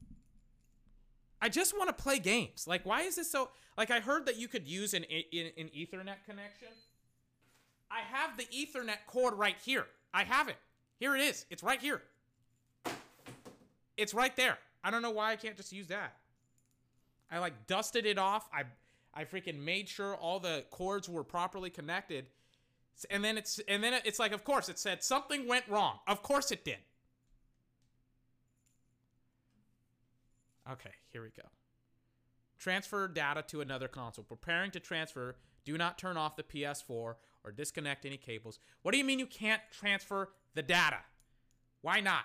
I just want to play games. Like, why is this so? Like, I heard that you could use an, an, an Ethernet connection. I have the Ethernet cord right here. I have it. Here it is. It's right here. It's right there. I don't know why I can't just use that. I like dusted it off. I I freaking made sure all the cords were properly connected and then it's and then it's like of course it said something went wrong. Of course it did. Okay, here we go. Transfer data to another console. Preparing to transfer. Do not turn off the PS4 or disconnect any cables. What do you mean you can't transfer the data? Why not?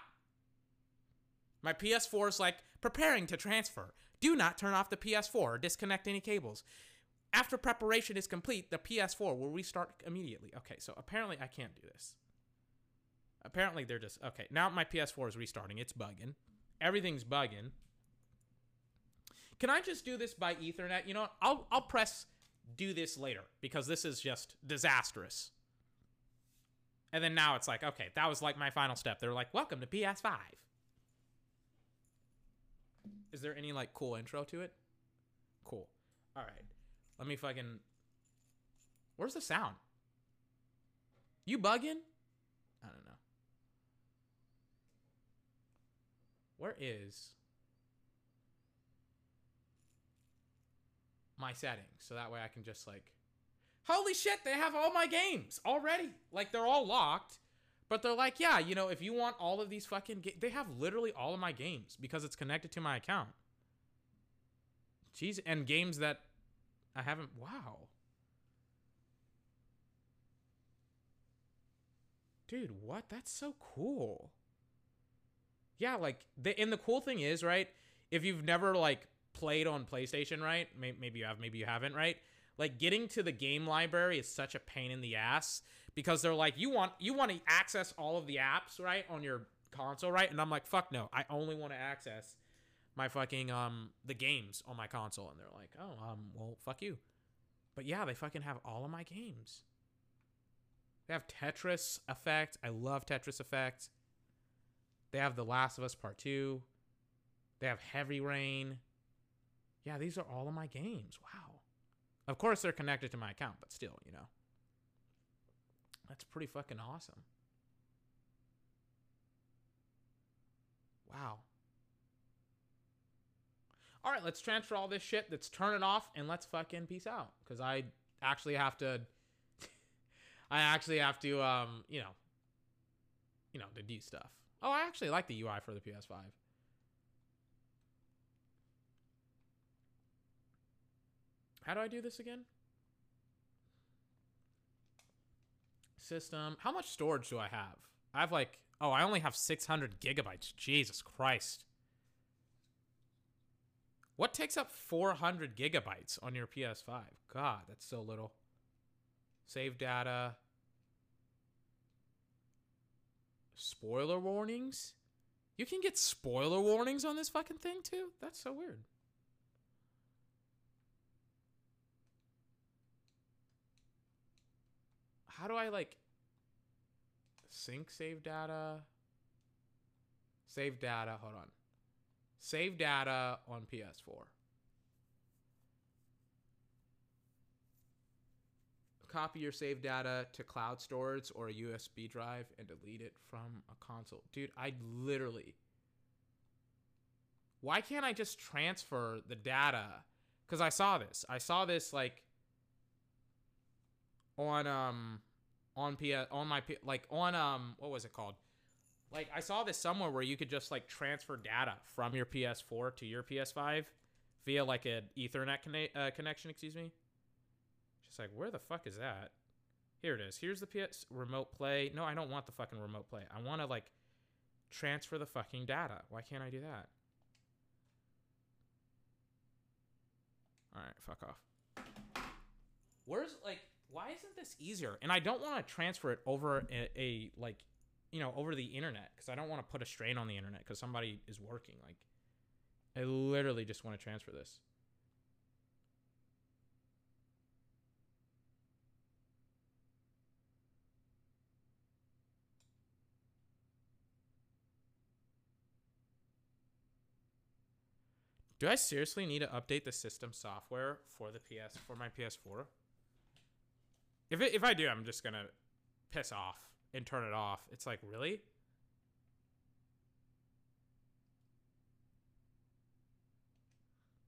My PS4 is like preparing to transfer. Do not turn off the PS4 or disconnect any cables. After preparation is complete, the PS4 will restart immediately. Okay, so apparently I can't do this. Apparently they're just okay. Now my PS4 is restarting. It's bugging. Everything's bugging. Can I just do this by Ethernet? You know, I'll I'll press do this later because this is just disastrous. And then now it's like, okay, that was like my final step. They're like, welcome to PS5. Is there any like cool intro to it? Cool. All right. Let me fucking. Where's the sound? You bugging? I don't know. Where is my settings? So that way I can just like. Holy shit, they have all my games already. Like they're all locked. But they're like, yeah, you know, if you want all of these fucking they have literally all of my games because it's connected to my account. Jeez, and games that I haven't. Wow. Dude, what? That's so cool. Yeah, like the and the cool thing is, right? If you've never like played on PlayStation, right? Maybe you have, maybe you haven't, right? Like getting to the game library is such a pain in the ass because they're like, you want you want to access all of the apps, right, on your console, right? And I'm like, fuck no, I only want to access my fucking um the games on my console and they're like, "Oh, um well, fuck you." But yeah, they fucking have all of my games. They have Tetris Effect. I love Tetris Effect. They have The Last of Us Part 2. They have Heavy Rain. Yeah, these are all of my games. Wow. Of course, they're connected to my account, but still, you know. That's pretty fucking awesome. Wow. All right, let's transfer all this shit. Let's turn it off and let's fucking peace out. Because I actually have to. I actually have to, um, you know, you know, to do stuff. Oh, I actually like the UI for the PS5. How do I do this again? System. How much storage do I have? I have like, oh, I only have 600 gigabytes. Jesus Christ. What takes up 400 gigabytes on your PS5? God, that's so little. Save data. Spoiler warnings? You can get spoiler warnings on this fucking thing too? That's so weird. How do I like sync save data? Save data, hold on. Save data on PS4. Copy your save data to cloud storage or a USB drive and delete it from a console. Dude, I literally. Why can't I just transfer the data? Because I saw this. I saw this like on um on P on my like on um what was it called? Like I saw this somewhere where you could just like transfer data from your PS4 to your PS5 via like an Ethernet conne- uh, connection. Excuse me. Just like where the fuck is that? Here it is. Here's the PS remote play. No, I don't want the fucking remote play. I want to like transfer the fucking data. Why can't I do that? All right, fuck off. Where's like why isn't this easier? And I don't want to transfer it over a, a like, you know, over the internet because I don't want to put a strain on the internet because somebody is working. Like, I literally just want to transfer this. Do I seriously need to update the system software for the PS for my PS4? If it, if I do, I'm just gonna piss off and turn it off. It's like really.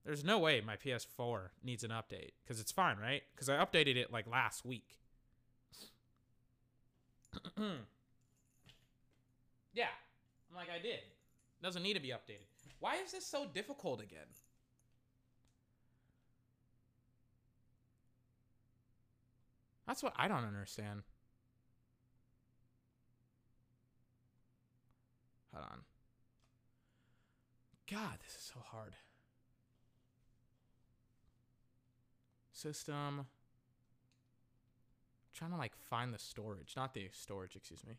There's no way my PS4 needs an update because it's fine, right? Because I updated it like last week. yeah, I'm like I did. Doesn't need to be updated. Why is this so difficult again? That's what I don't understand. On. God, this is so hard. System. I'm trying to like find the storage, not the storage, excuse me.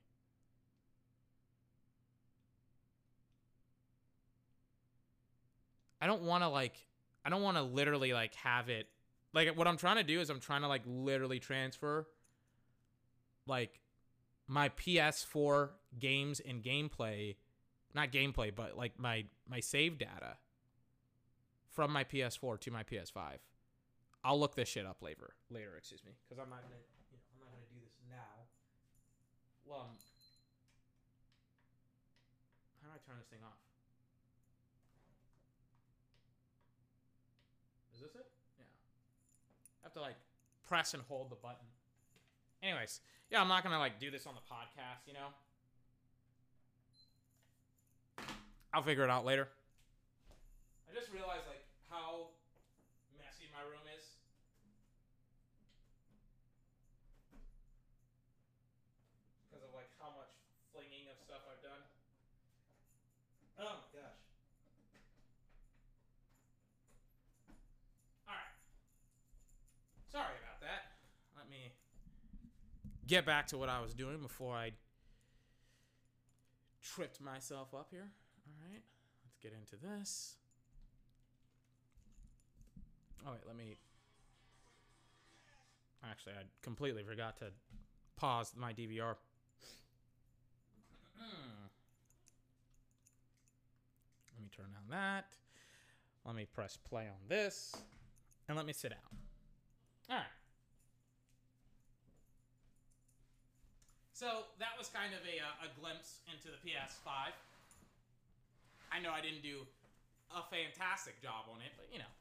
I don't want to like I don't want to literally like have it like what I'm trying to do is I'm trying to like literally transfer like my PS4 games and gameplay, not gameplay, but like my my save data from my PS4 to my PS5. I'll look this shit up later. Later, excuse me, because I'm not gonna, you know, I'm not gonna do this now. Well, um, how do I turn this thing off? Is this it? Yeah. I have to like press and hold the button. Anyways, yeah, I'm not gonna like do this on the podcast, you know. I'll figure it out later. I just realized like how messy my room is. Because of like how much flinging of stuff I've done. Oh my gosh. Alright. Sorry about that. Let me get back to what I was doing before I tripped myself up here. All right, let's get into this. Oh wait, let me. Actually, I completely forgot to pause my DVR. let me turn on that. Let me press play on this, and let me sit down. All right. So that was kind of a, uh, a glimpse into the PS5. I know I didn't do a fantastic job on it, but you know.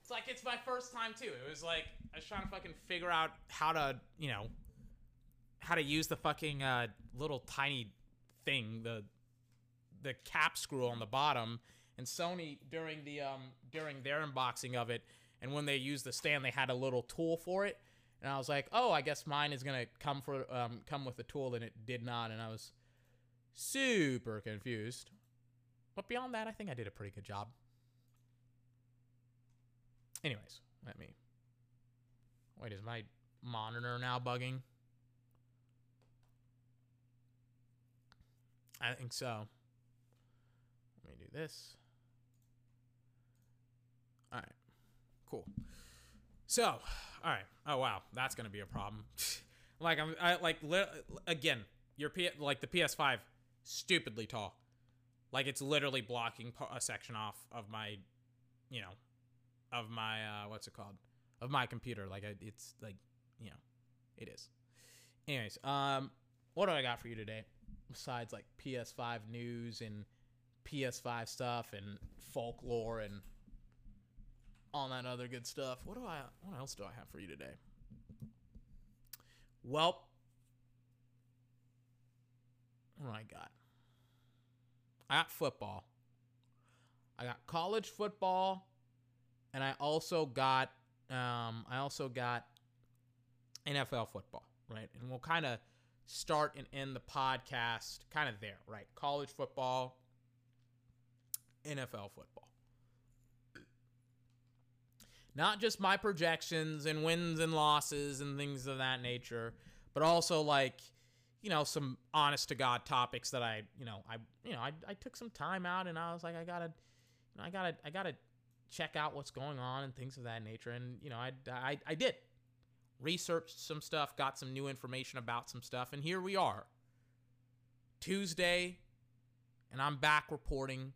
It's like it's my first time too. It was like I was trying to fucking figure out how to, you know, how to use the fucking uh, little tiny thing, the the cap screw on the bottom. And Sony during the um during their unboxing of it, and when they used the stand, they had a little tool for it. And I was like, oh, I guess mine is gonna come for um come with a tool, and it did not, and I was super confused. But beyond that, I think I did a pretty good job. Anyways, let me. Wait, is my monitor now bugging? I think so. Let me do this. All right. Cool. So, all right. Oh wow, that's gonna be a problem. like I'm, I like li- again, your P like the PS5, stupidly tall. Like it's literally blocking a section off of my, you know, of my uh, what's it called, of my computer. Like it's like, you know, it is. Anyways, um, what do I got for you today? Besides like PS5 news and PS5 stuff and folklore and all that other good stuff. What do I? What else do I have for you today? Well, what do I got? I got football. I got college football, and I also got um, I also got NFL football, right? And we'll kind of start and end the podcast kind of there, right? College football, NFL football. Not just my projections and wins and losses and things of that nature, but also like you know, some honest to God topics that I, you know, I, you know, I, I took some time out and I was like, I gotta, you know, I gotta, I gotta check out what's going on and things of that nature. And, you know, I, I, I did researched some stuff, got some new information about some stuff. And here we are Tuesday, and I'm back reporting,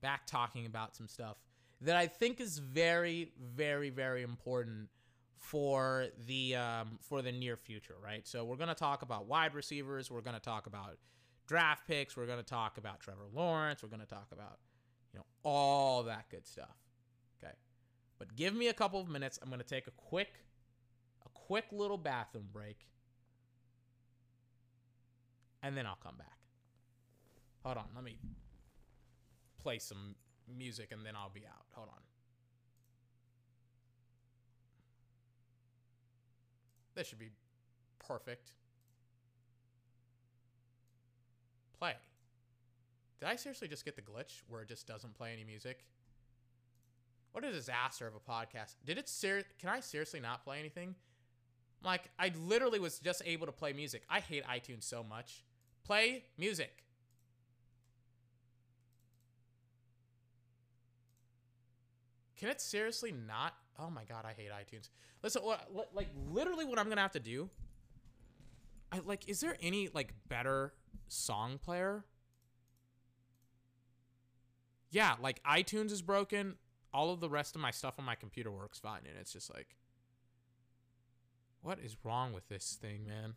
back talking about some stuff that I think is very, very, very important for the um, for the near future, right? So we're going to talk about wide receivers. We're going to talk about draft picks. We're going to talk about Trevor Lawrence. We're going to talk about you know all that good stuff. Okay, but give me a couple of minutes. I'm going to take a quick a quick little bathroom break, and then I'll come back. Hold on, let me play some music, and then I'll be out. Hold on. This should be perfect. Play. Did I seriously just get the glitch where it just doesn't play any music? What a disaster of a podcast. Did it ser- can I seriously not play anything? Like I literally was just able to play music. I hate iTunes so much. Play music. Can it seriously not Oh my god, I hate iTunes. Listen, like literally, what I'm gonna have to do. I like. Is there any like better song player? Yeah, like iTunes is broken. All of the rest of my stuff on my computer works fine, and it's just like, what is wrong with this thing, man?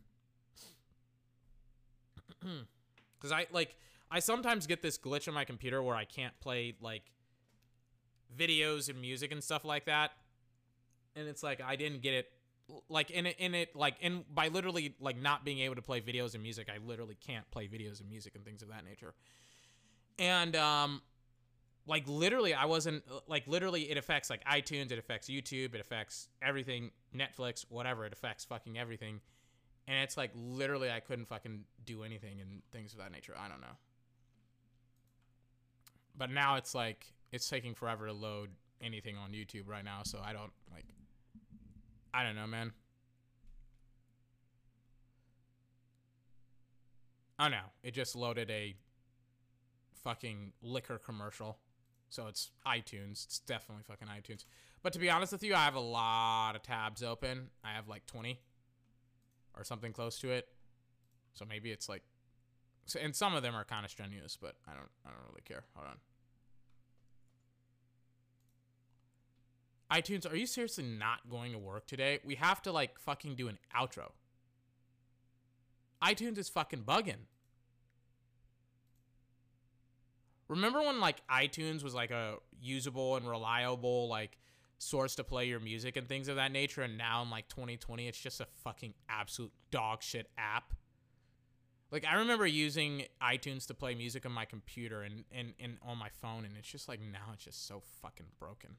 Because I like, I sometimes get this glitch on my computer where I can't play like videos and music and stuff like that and it's like I didn't get it like in it in it like in by literally like not being able to play videos and music, I literally can't play videos and music and things of that nature. And um like literally I wasn't like literally it affects like iTunes, it affects YouTube, it affects everything, Netflix, whatever, it affects fucking everything. And it's like literally I couldn't fucking do anything and things of that nature. I don't know. But now it's like it's taking forever to load anything on YouTube right now, so I don't like I don't know, man. Oh no, it just loaded a fucking liquor commercial. So it's iTunes. It's definitely fucking iTunes. But to be honest with you, I have a lot of tabs open. I have like 20 or something close to it. So maybe it's like and some of them are kind of strenuous, but I don't I don't really care. Hold on. iTunes, are you seriously not going to work today? We have to like fucking do an outro. iTunes is fucking bugging. Remember when like iTunes was like a usable and reliable like source to play your music and things of that nature and now in like 2020 it's just a fucking absolute dog shit app. Like I remember using iTunes to play music on my computer and, and, and on my phone and it's just like now it's just so fucking broken.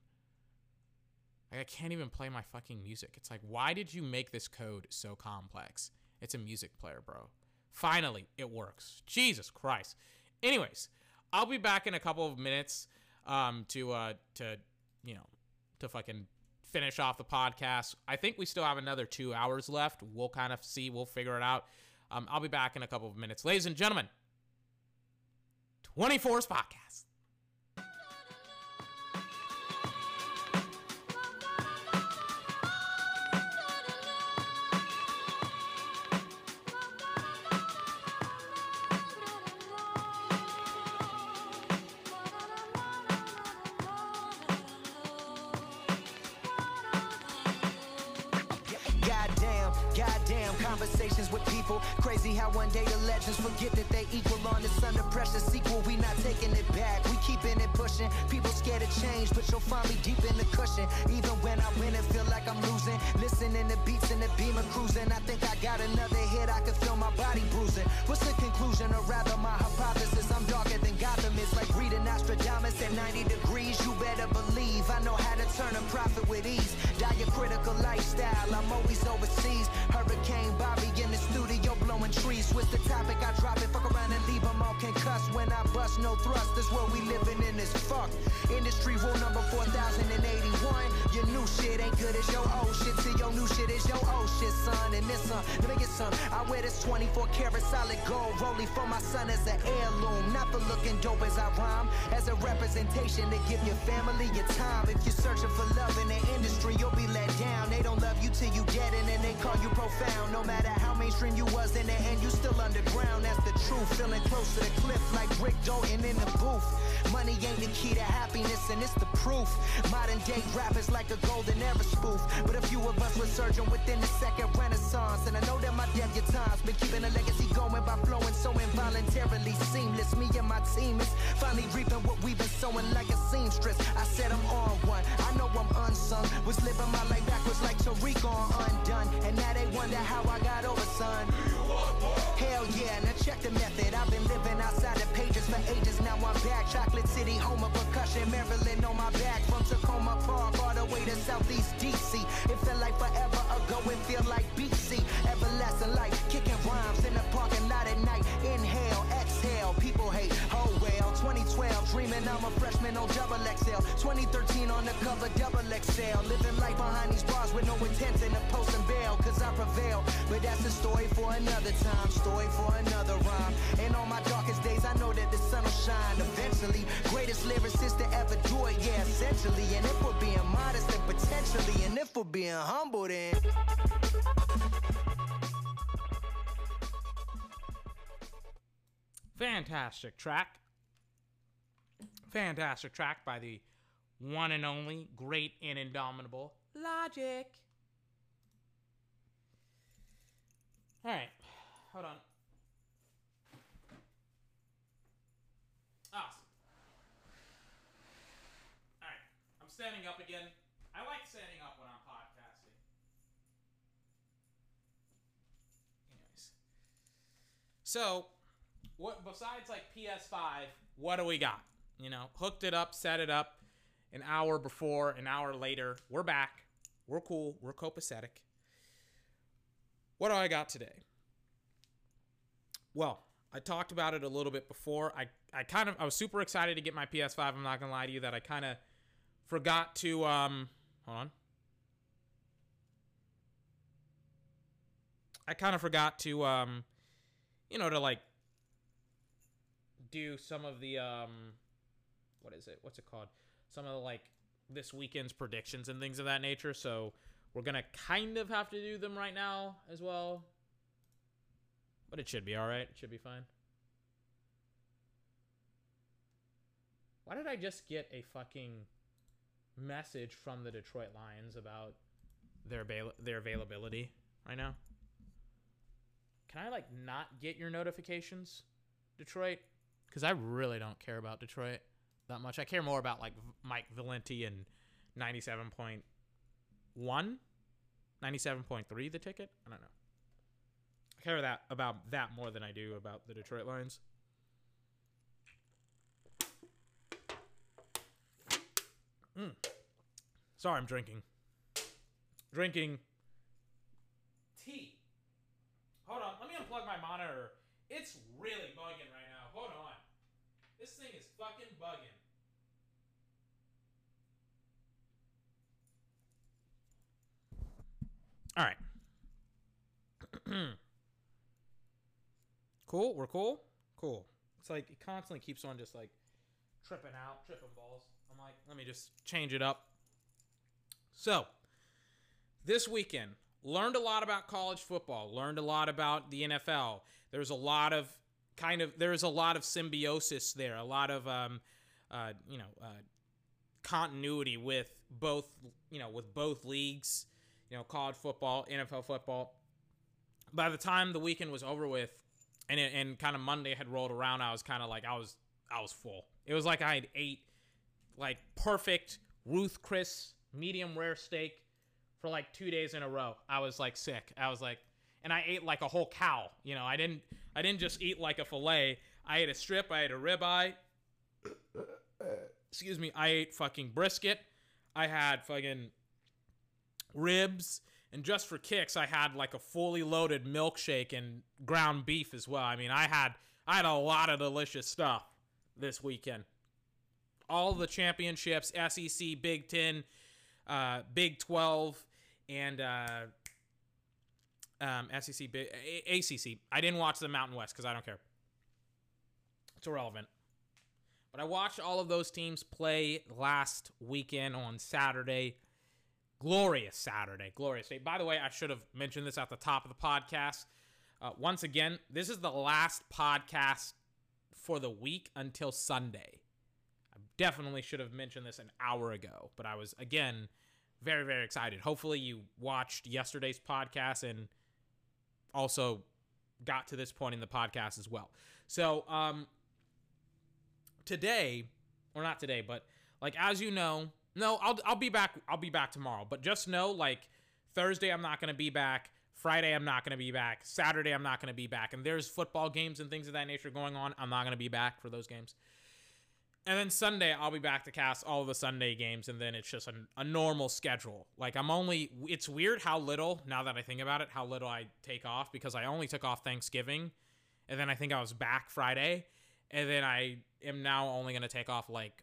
Like I can't even play my fucking music. It's like, why did you make this code so complex? It's a music player, bro. Finally, it works. Jesus Christ. Anyways, I'll be back in a couple of minutes um, to uh, to you know to fucking finish off the podcast. I think we still have another two hours left. We'll kind of see. We'll figure it out. Um, I'll be back in a couple of minutes, ladies and gentlemen. 24's podcast. But you'll find me deep in the cushion. Even when I win and feel like I'm losing. Listening to beats in the beamer cruising. I think I got another hit, I can feel my body bruising. What's the conclusion, or rather my hypothesis? I'm darker than Gotham. It's like reading Nostradamus at 90 degrees. You better believe I know how to turn a profit with ease. Diacritical lifestyle, I'm always overseas. Hurricane Bobby in the studio blowing trees. Switch the topic, I drop it, fuck around and leave them all concussed. When I bust, no thrust, that's what we living in this fuck. Industry rule number 4081. Your new shit ain't good as your old shit. Till your new shit is your old shit, son. And this son, let me get some. I wear this 24 karat solid gold rolling for my son as an heirloom. Not for looking dope as I rhyme, as a representation to give your family your time. If you're searching for love in the industry, you'll be let down. They don't love you till you get it, and they call you profound. No matter how mainstream you was in the end, you still underground. That's the truth. Feeling close to the cliff like Rick Dalton in the booth. Money ain't the key to happiness, and it's the proof. Modern day rappers like a golden era spoof. But a few of us were surging within the second renaissance. And I know that my debut times been keeping a legacy going by flowing so involuntarily seamless. Me and my team is finally reaping what we've been sowing like a seamstress. I said I'm on one. I know I'm unsung. Was living my life backwards like Tariq on undone. And now they wonder how I got over, son. Check the method. I've been living outside the pages for ages. Now I'm back. Chocolate City, home of percussion. Maryland on my back. From Takoma Park all the way to Southeast DC. It felt like forever ago. It feel like BC. I'm a freshman on double XL. 2013 on the cover double XL. Living life behind these bars with no intention of posting bail. Cause I prevail. But that's a story for another time. Story for another rhyme. And on my darkest days, I know that the sun will shine eventually. Greatest lyricist to ever do it, yeah, essentially. And if we're being modest, then potentially. And if we're being humble, then. Fantastic track. Fantastic track by the one and only great and indomitable Logic. All right, hold on. Awesome. All right, I'm standing up again. I like standing up when I'm podcasting. Anyways, so what besides like PS5, what do we got? You know, hooked it up, set it up. An hour before, an hour later, we're back. We're cool. We're copacetic. What do I got today? Well, I talked about it a little bit before. I, I kind of I was super excited to get my PS5. I'm not gonna lie to you that I kind of forgot to um hold on. I kind of forgot to um you know to like do some of the um what is it? What's it called? Some of the like this weekend's predictions and things of that nature. So we're gonna kind of have to do them right now as well. But it should be all right. It should be fine. Why did I just get a fucking message from the Detroit Lions about their avail- their availability right now? Can I like not get your notifications, Detroit? Because I really don't care about Detroit that much. I care more about like Mike Valenti and 97.1, 97.3 the ticket. I don't know. I care that about that more than I do about the Detroit Lions. Mm. Sorry, I'm drinking. Drinking tea. Hold on, let me unplug my monitor. It's really bugging right now. Hold on. This thing is fucking bugging. All right. cool. We're cool. Cool. It's like it constantly keeps on just like tripping out, tripping balls. I'm like, let me just change it up. So, this weekend, learned a lot about college football, learned a lot about the NFL. There's a lot of kind of there's a lot of symbiosis there, a lot of um, uh, you know uh, continuity with both you know with both leagues, you know college football, NFL football. By the time the weekend was over with, and it, and kind of Monday had rolled around, I was kind of like I was I was full. It was like I had ate like perfect Ruth Chris medium rare steak for like two days in a row. I was like sick. I was like, and I ate like a whole cow. You know, I didn't I didn't just eat like a fillet. I ate a strip. I ate a ribeye. Excuse me. I ate fucking brisket. I had fucking ribs. And just for kicks, I had like a fully loaded milkshake and ground beef as well. I mean, I had I had a lot of delicious stuff this weekend. All the championships, SEC, Big Ten, uh, Big Twelve, and uh, um, SEC, ACC. I didn't watch the Mountain West because I don't care. It's irrelevant. But I watched all of those teams play last weekend on Saturday. Glorious Saturday. Glorious day. By the way, I should have mentioned this at the top of the podcast. Uh, once again, this is the last podcast for the week until Sunday. I definitely should have mentioned this an hour ago, but I was, again, very, very excited. Hopefully, you watched yesterday's podcast and also got to this point in the podcast as well. So, um, today, or not today, but like as you know, no, I'll I'll be back. I'll be back tomorrow. But just know, like Thursday, I'm not gonna be back. Friday, I'm not gonna be back. Saturday, I'm not gonna be back. And there's football games and things of that nature going on. I'm not gonna be back for those games. And then Sunday, I'll be back to cast all the Sunday games, and then it's just a, a normal schedule. Like I'm only. It's weird how little. Now that I think about it, how little I take off because I only took off Thanksgiving, and then I think I was back Friday, and then I am now only gonna take off like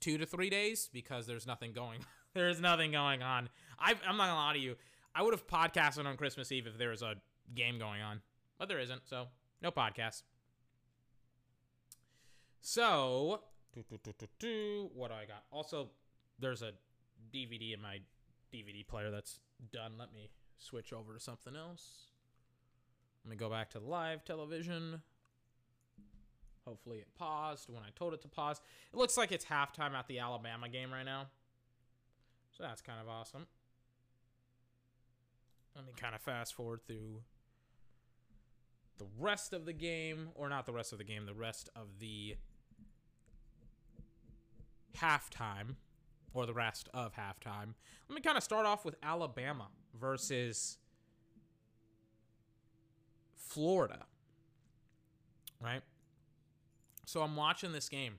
two to three days because there's nothing going. there's nothing going on. i I'm not gonna lie to you. I would have podcasted on Christmas Eve if there was a game going on, but there isn't. So no podcast. So do, do, do, do, do. what do I got? Also, there's a DVD in my DVD player that's done. Let me switch over to something else. Let me go back to live television. Hopefully it paused when I told it to pause. It looks like it's halftime at the Alabama game right now. So that's kind of awesome. Let me kind of fast forward through the rest of the game, or not the rest of the game, the rest of the halftime, or the rest of halftime. Let me kind of start off with Alabama versus Florida. Right? So I'm watching this game.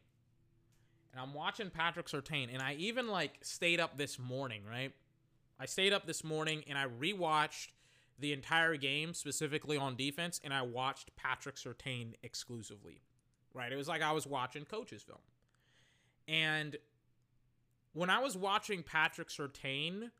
And I'm watching Patrick Surtain. And I even like stayed up this morning, right? I stayed up this morning and I rewatched the entire game, specifically on defense, and I watched Patrick Surtain exclusively. Right? It was like I was watching coaches film. And when I was watching Patrick Surtain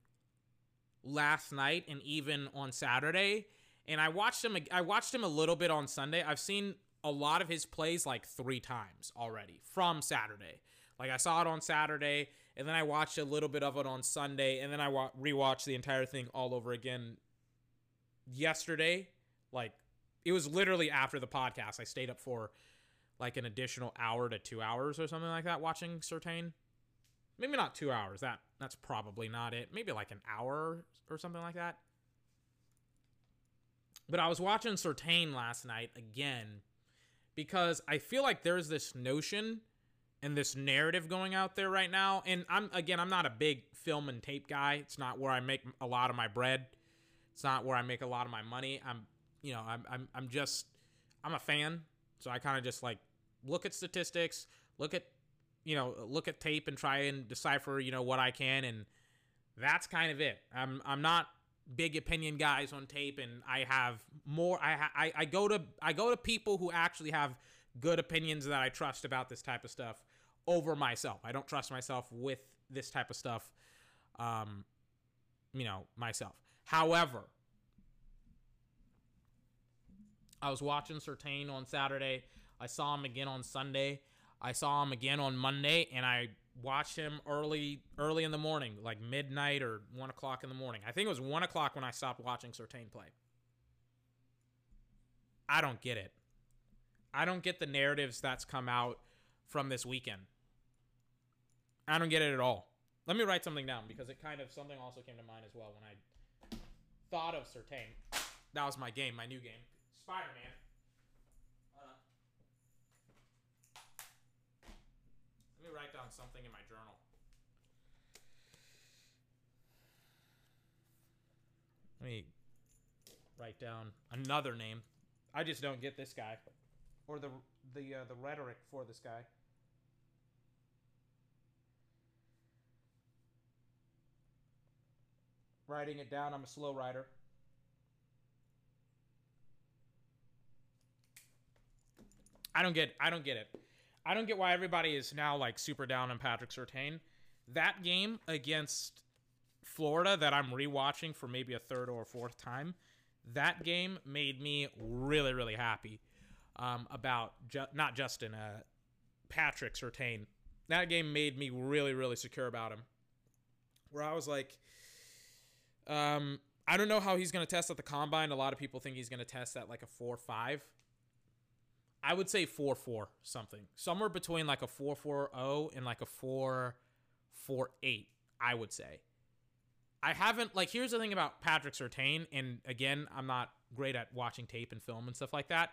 last night and even on Saturday, and I watched him I watched him a little bit on Sunday. I've seen a lot of his plays like 3 times already from Saturday. Like I saw it on Saturday, and then I watched a little bit of it on Sunday, and then I wa- rewatched the entire thing all over again yesterday. Like it was literally after the podcast. I stayed up for like an additional hour to two hours or something like that watching Surtain. Maybe not two hours. That that's probably not it. Maybe like an hour or something like that. But I was watching Surtain last night again because I feel like there's this notion and this narrative going out there right now. And I'm again, I'm not a big film and tape guy. It's not where I make a lot of my bread. It's not where I make a lot of my money. I'm, you know, I'm I'm, I'm just I'm a fan, so I kind of just like look at statistics, look at you know, look at tape and try and decipher, you know, what I can and that's kind of it. I'm I'm not big opinion guys on tape and I have more I I I go to I go to people who actually have good opinions that I trust about this type of stuff over myself. I don't trust myself with this type of stuff um you know, myself. However, I was watching Surtain on Saturday. I saw him again on Sunday. I saw him again on Monday, and I watched him early, early in the morning, like midnight or one o'clock in the morning. I think it was one o'clock when I stopped watching Surtain play. I don't get it. I don't get the narratives that's come out from this weekend. I don't get it at all. Let me write something down because it kind of something also came to mind as well when I thought of Surtain. That was my game, my new game, Spider Man. Me write down something in my journal. Let me write down another name. I just don't get this guy, or the the uh, the rhetoric for this guy. Writing it down. I'm a slow writer. I don't get. I don't get it. I don't get why everybody is now like super down on Patrick Surtain. That game against Florida that I'm rewatching for maybe a third or fourth time, that game made me really, really happy um, about ju- not Justin, uh, Patrick Surtain. That game made me really, really secure about him. Where I was like, um, I don't know how he's going to test at the combine. A lot of people think he's going to test at like a 4 5. I would say 4 4 something. Somewhere between like a 4 4 0 and like a 4 4 8, I would say. I haven't, like, here's the thing about Patrick Surtain, and again, I'm not great at watching tape and film and stuff like that.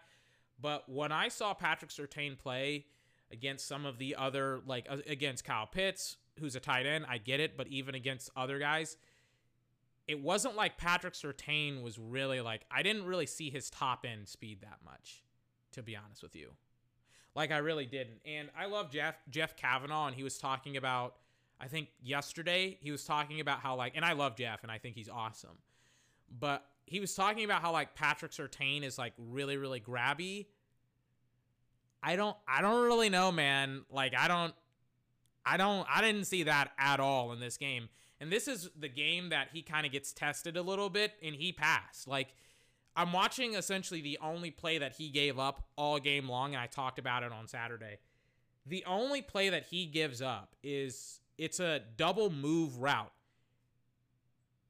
But when I saw Patrick Surtain play against some of the other, like, uh, against Kyle Pitts, who's a tight end, I get it, but even against other guys, it wasn't like Patrick Surtain was really like, I didn't really see his top end speed that much to be honest with you. Like I really didn't. And I love Jeff Jeff Kavanaugh and he was talking about I think yesterday he was talking about how like and I love Jeff and I think he's awesome. But he was talking about how like Patrick Surtain is like really really grabby. I don't I don't really know, man. Like I don't I don't I didn't see that at all in this game. And this is the game that he kind of gets tested a little bit and he passed. Like I'm watching essentially the only play that he gave up all game long, and I talked about it on Saturday. The only play that he gives up is it's a double move route.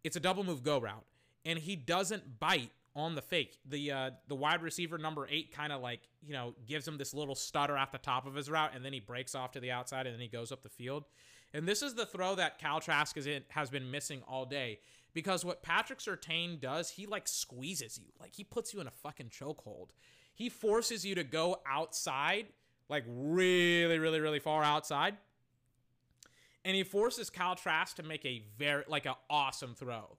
It's a double move go route, and he doesn't bite on the fake. The uh, the wide receiver number eight kind of like you know gives him this little stutter at the top of his route, and then he breaks off to the outside, and then he goes up the field. And this is the throw that Kyle Trask in, has been missing all day because what Patrick Surtain does, he like squeezes you, like he puts you in a fucking chokehold. He forces you to go outside, like really, really, really far outside, and he forces Kyle Trask to make a very like an awesome throw.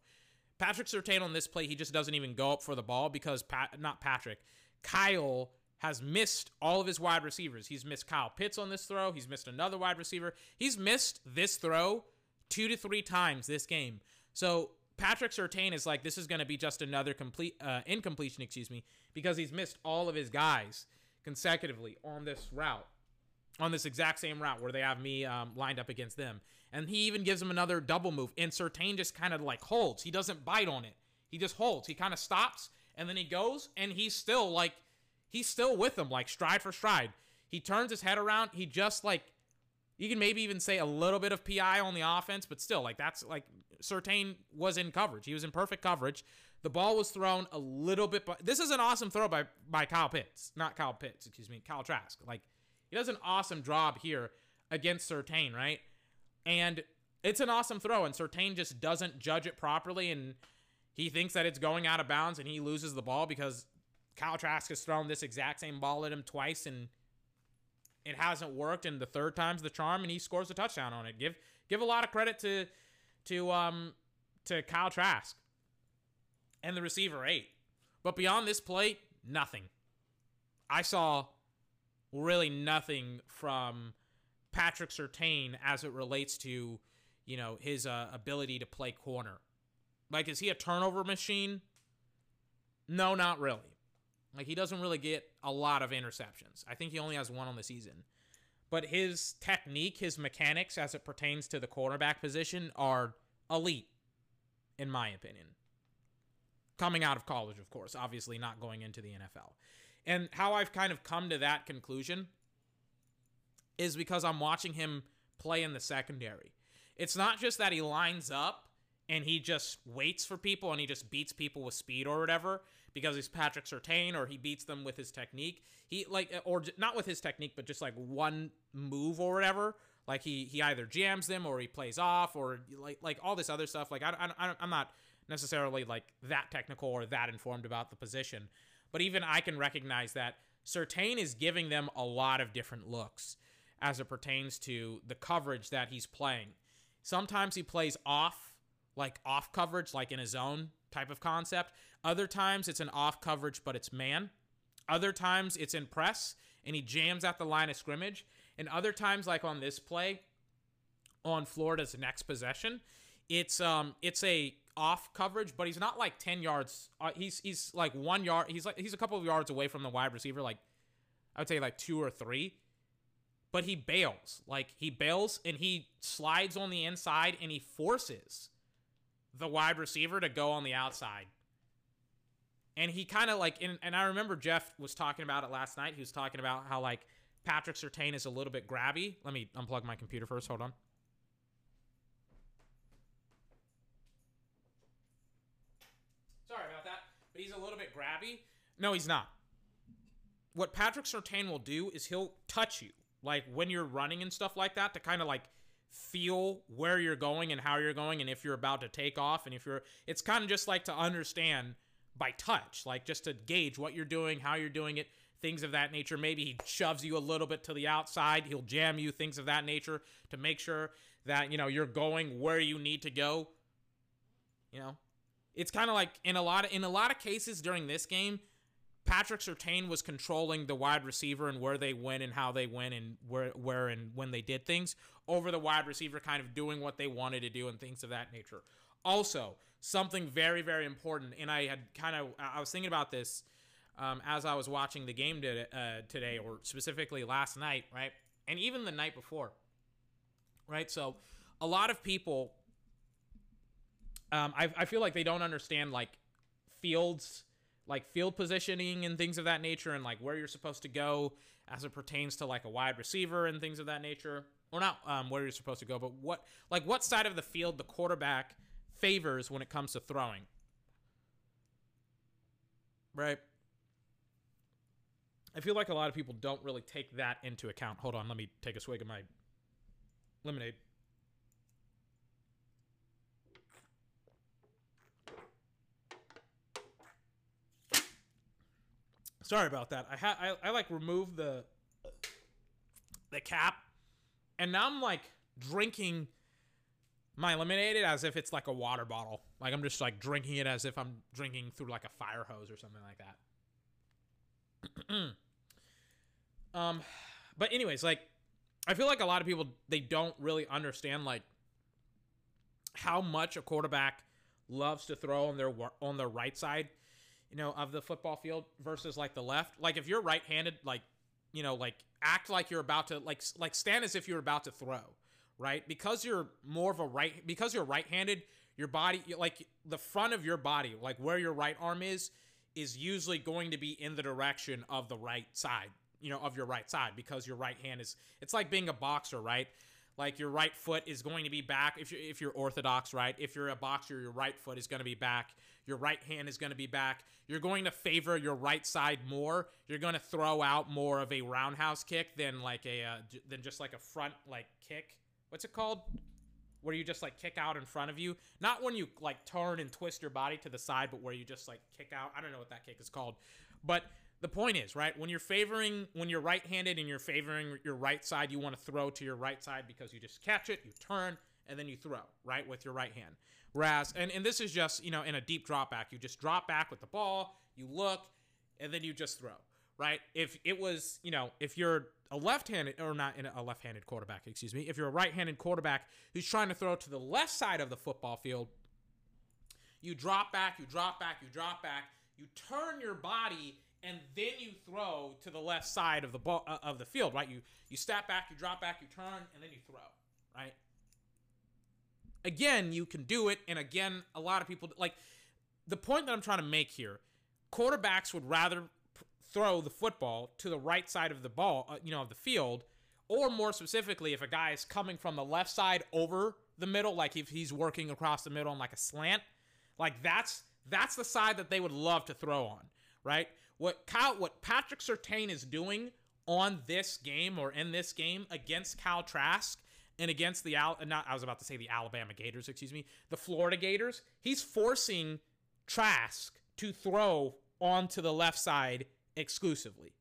Patrick Surtain on this play, he just doesn't even go up for the ball because Pat, not Patrick, Kyle has missed all of his wide receivers. He's missed Kyle Pitts on this throw. He's missed another wide receiver. He's missed this throw two to three times this game. So Patrick Surtain is like, this is going to be just another complete uh, incompletion, excuse me, because he's missed all of his guys consecutively on this route, on this exact same route where they have me um, lined up against them. And he even gives him another double move, and Surtain just kind of like holds. He doesn't bite on it. He just holds. He kind of stops, and then he goes, and he's still like – he's still with them, like stride for stride. He turns his head around. He just like You can maybe even say a little bit of PI on the offense, but still, like that's like Surtain was in coverage. He was in perfect coverage. The ball was thrown a little bit, but this is an awesome throw by by Kyle Pitts, not Kyle Pitts, excuse me, Kyle Trask. Like he does an awesome job here against Surtain, right? And it's an awesome throw, and Surtain just doesn't judge it properly, and he thinks that it's going out of bounds, and he loses the ball because Kyle Trask has thrown this exact same ball at him twice, and it hasn't worked. And the third time's the charm, and he scores a touchdown on it. Give give a lot of credit to to um to Kyle Trask and the receiver eight. But beyond this play, nothing. I saw really nothing from Patrick Surtain as it relates to, you know, his uh, ability to play corner. Like, is he a turnover machine? No, not really. Like, he doesn't really get a lot of interceptions. I think he only has one on the season. But his technique, his mechanics as it pertains to the quarterback position are elite, in my opinion. Coming out of college, of course, obviously not going into the NFL. And how I've kind of come to that conclusion is because I'm watching him play in the secondary. It's not just that he lines up and he just waits for people and he just beats people with speed or whatever because he's Patrick Surtain or he beats them with his technique. He like uh, or not with his technique, but just like one move or whatever. Like he he either jams them or he plays off or like like all this other stuff. Like I, I I'm not necessarily like that technical or that informed about the position, but even I can recognize that Surtain is giving them a lot of different looks as it pertains to the coverage that he's playing. Sometimes he plays off, like off coverage, like in a zone type of concept. Other times it's an off coverage, but it's man. Other times it's in press and he jams at the line of scrimmage. And other times, like on this play, on Florida's next possession, it's um it's a off coverage, but he's not like ten yards. Uh, he's he's like one yard. He's like he's a couple of yards away from the wide receiver. Like I would say like two or three but he bails. Like he bails and he slides on the inside and he forces the wide receiver to go on the outside. And he kind of like, and, and I remember Jeff was talking about it last night. He was talking about how like Patrick Surtain is a little bit grabby. Let me unplug my computer first. Hold on. Sorry about that. But he's a little bit grabby. No, he's not. What Patrick Surtain will do is he'll touch you like when you're running and stuff like that to kind of like feel where you're going and how you're going and if you're about to take off and if you're it's kind of just like to understand by touch like just to gauge what you're doing how you're doing it things of that nature. Maybe he shoves you a little bit to the outside he'll jam you things of that nature to make sure that you know you're going where you need to go. You know? It's kind of like in a lot of in a lot of cases during this game Patrick Surtain was controlling the wide receiver and where they went and how they went and where where and when they did things over the wide receiver kind of doing what they wanted to do and things of that nature. Also, something very very important and I had kind of I was thinking about this um, as I was watching the game today, uh, today or specifically last night, right? And even the night before. Right? So, a lot of people um, I, I feel like they don't understand like fields like field positioning and things of that nature and like where you're supposed to go as it pertains to like a wide receiver and things of that nature. Or not um, where you're supposed to go but what like what side of the field the quarterback favors when it comes to throwing. Right? I feel like a lot of people don't really take that into account. Hold on let me take a swig of my lemonade Sorry about that. I had I, I like removed the the cap, and now I'm like drinking my lemonade as if it's like a water bottle. Like I'm just like drinking it as if I'm drinking through like a fire hose or something like that. um, but anyways, like I feel like a lot of people they don't really understand like how much a quarterback loves to throw on their on their right side you know, of the football field versus like the left. Like if you're right-handed, like you know, like act like you're about to like like stand as if you're about to throw, right? Because you're more of a right because you're right-handed, your body like the front of your body, like where your right arm is is usually going to be in the direction of the right side, you know, of your right side because your right hand is it's like being a boxer, right? Like your right foot is going to be back if you're if you're orthodox, right? If you're a boxer, your right foot is going to be back. Your right hand is going to be back. You're going to favor your right side more. You're going to throw out more of a roundhouse kick than like a uh, than just like a front like kick. What's it called? Where you just like kick out in front of you. Not when you like turn and twist your body to the side, but where you just like kick out. I don't know what that kick is called. But the point is, right, when you're favoring, when you're right handed and you're favoring your right side, you want to throw to your right side because you just catch it, you turn, and then you throw, right, with your right hand. Whereas, and, and this is just, you know, in a deep drop back, you just drop back with the ball, you look, and then you just throw, right? If it was, you know, if you're a left handed, or not in a left handed quarterback, excuse me, if you're a right handed quarterback who's trying to throw to the left side of the football field, you drop back, you drop back, you drop back, you turn your body and then you throw to the left side of the ball uh, of the field, right? You you step back, you drop back, you turn, and then you throw, right? Again, you can do it, and again, a lot of people like the point that I'm trying to make here. Quarterbacks would rather p- throw the football to the right side of the ball, uh, you know, of the field, or more specifically, if a guy is coming from the left side over the middle, like if he's working across the middle on like a slant, like that's that's the side that they would love to throw on, right? What Kyle, what Patrick Surtain is doing on this game or in this game against Cal Trask and against the Al, not I was about to say the Alabama Gators, excuse me, the Florida Gators. He's forcing Trask to throw onto the left side exclusively.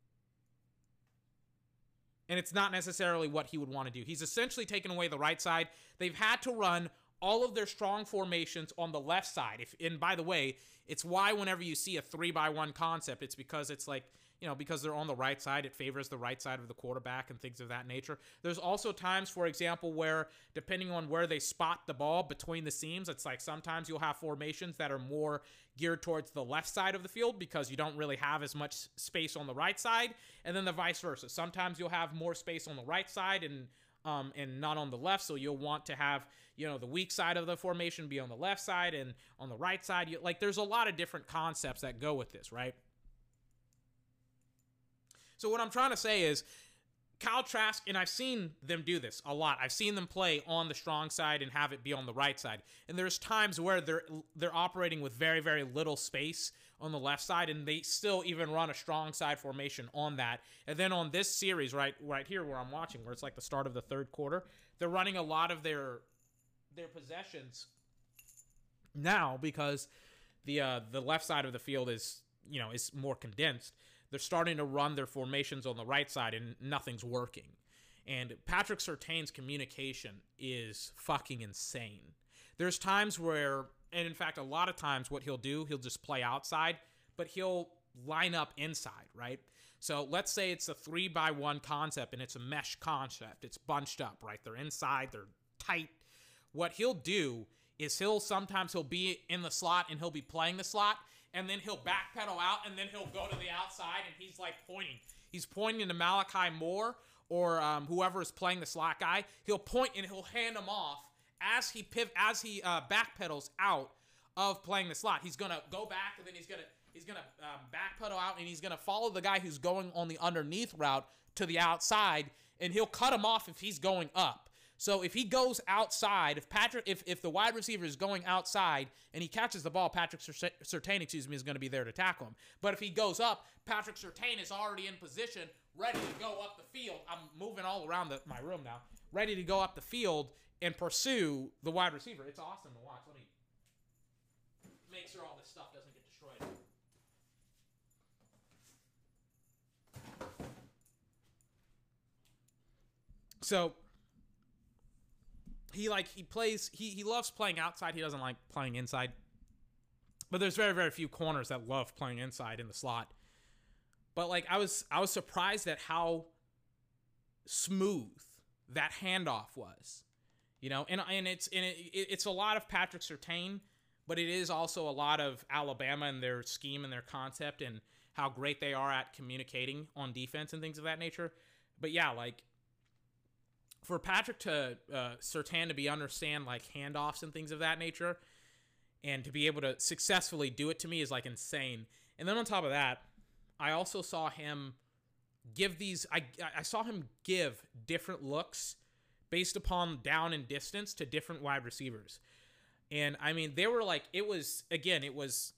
And it's not necessarily what he would want to do. He's essentially taken away the right side. They've had to run all of their strong formations on the left side. If and by the way, it's why whenever you see a three by one concept, it's because it's like you know because they're on the right side, it favors the right side of the quarterback and things of that nature. There's also times, for example, where depending on where they spot the ball between the seams, it's like sometimes you'll have formations that are more geared towards the left side of the field because you don't really have as much space on the right side, and then the vice versa. Sometimes you'll have more space on the right side and um, and not on the left. So you'll want to have, you know, the weak side of the formation be on the left side and on the right side. You, like there's a lot of different concepts that go with this, right? So what I'm trying to say is Kyle Trask, and I've seen them do this a lot. I've seen them play on the strong side and have it be on the right side. And there's times where they're they're operating with very very little space on the left side, and they still even run a strong side formation on that. And then on this series, right right here where I'm watching, where it's like the start of the third quarter, they're running a lot of their their possessions now because the uh, the left side of the field is you know is more condensed they're starting to run their formations on the right side and nothing's working. And Patrick Surtain's communication is fucking insane. There's times where, and in fact, a lot of times, what he'll do, he'll just play outside, but he'll line up inside, right? So let's say it's a three by one concept and it's a mesh concept. It's bunched up, right? They're inside, they're tight. What he'll do is he'll sometimes he'll be in the slot and he'll be playing the slot and then he'll backpedal out, and then he'll go to the outside, and he's like pointing. He's pointing to Malachi Moore or um, whoever is playing the slot guy. He'll point and he'll hand him off as he piv- as he uh, backpedals out of playing the slot. He's gonna go back, and then he's gonna he's gonna um, backpedal out, and he's gonna follow the guy who's going on the underneath route to the outside, and he'll cut him off if he's going up. So if he goes outside, if Patrick, if, if the wide receiver is going outside and he catches the ball, Patrick Surtain, excuse me, is going to be there to tackle him. But if he goes up, Patrick Surtain is already in position, ready to go up the field. I'm moving all around the, my room now, ready to go up the field and pursue the wide receiver. It's awesome to watch. Let me make sure all this stuff doesn't get destroyed. So he like he plays he he loves playing outside. He doesn't like playing inside. But there's very very few corners that love playing inside in the slot. But like I was I was surprised at how smooth that handoff was. You know, and and it's and it, it's a lot of Patrick Surtain, but it is also a lot of Alabama and their scheme and their concept and how great they are at communicating on defense and things of that nature. But yeah, like for Patrick to uh, Surtain to be understand like handoffs and things of that nature, and to be able to successfully do it to me is like insane. And then on top of that, I also saw him give these. I I saw him give different looks based upon down and distance to different wide receivers, and I mean they were like it was again it was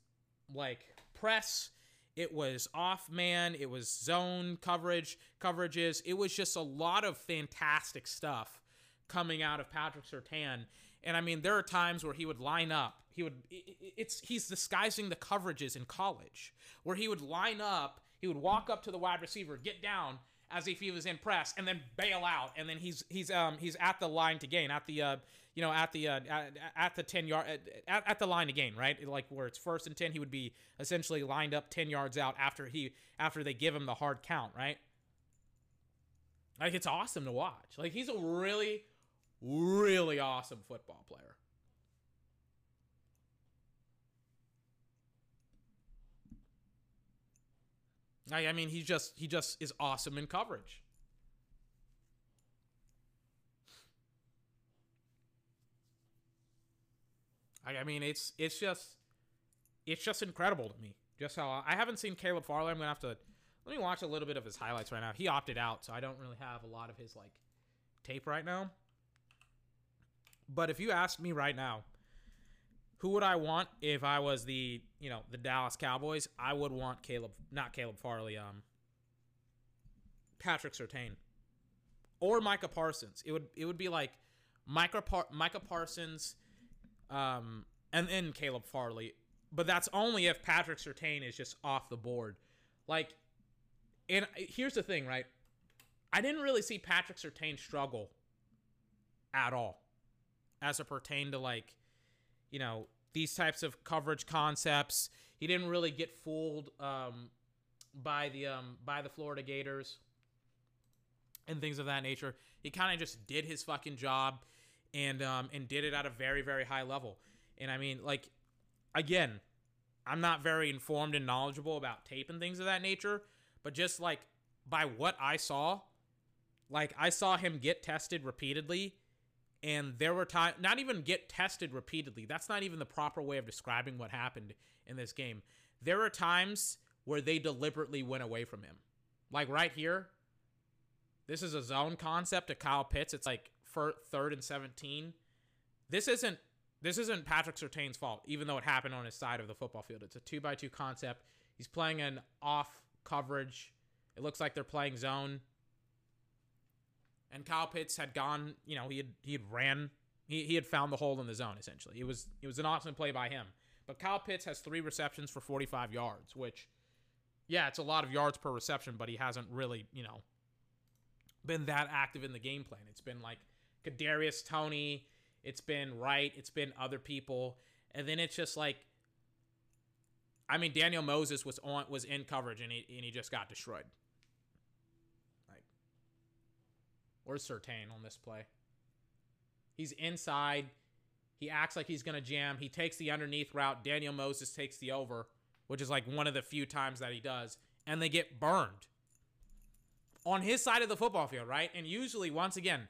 like press. It was off man. It was zone coverage, coverages. It was just a lot of fantastic stuff coming out of Patrick Surtain. And I mean, there are times where he would line up. He would. It's he's disguising the coverages in college, where he would line up. He would walk up to the wide receiver, get down as if he was in press, and then bail out. And then he's he's um he's at the line to gain at the uh you know at the uh at, at the ten yard at, at the line to gain right like where it's first and ten he would be essentially lined up ten yards out after he after they give him the hard count right. Like it's awesome to watch. Like he's a really really awesome football player. I, I mean, he just he just is awesome in coverage. I, I mean, it's it's just it's just incredible to me. Just how I haven't seen Caleb Farley. I'm gonna have to let me watch a little bit of his highlights right now. He opted out, so I don't really have a lot of his like tape right now. But if you ask me right now, who would I want if I was the you know the Dallas Cowboys? I would want Caleb, not Caleb Farley, um, Patrick Surtain, or Micah Parsons. It would it would be like Micah Par- Micah Parsons, um, and then Caleb Farley. But that's only if Patrick Surtain is just off the board. Like, and here's the thing, right? I didn't really see Patrick Surtain struggle at all as it pertained to like you know these types of coverage concepts. He didn't really get fooled um, by the um, by the Florida Gators and things of that nature. He kind of just did his fucking job and um, and did it at a very very high level. And I mean, like again, I'm not very informed and knowledgeable about tape and things of that nature, but just like by what I saw, like I saw him get tested repeatedly and there were times not even get tested repeatedly that's not even the proper way of describing what happened in this game. There are times where they deliberately went away from him. Like right here this is a zone concept to kyle pitts. It's like for third and 17 this isn't this isn't patrick surtain's fault even though it happened on his side of the football field it's a two by two concept he's playing an off coverage it looks like they're playing zone and Kyle Pitts had gone, you know, he had he had ran, he, he had found the hole in the zone essentially. It was it was an awesome play by him. But Kyle Pitts has three receptions for 45 yards, which, yeah, it's a lot of yards per reception, but he hasn't really, you know, been that active in the game plan. It's been like Kadarius Toney, it's been Wright, it's been other people, and then it's just like, I mean, Daniel Moses was on was in coverage and he and he just got destroyed. Like, or Surtain on this play. He's inside. He acts like he's to jam. He takes the underneath route. Daniel Moses takes the over, which is like one of the few times that he does. And they get burned on his side of the football field, right? And usually, once again,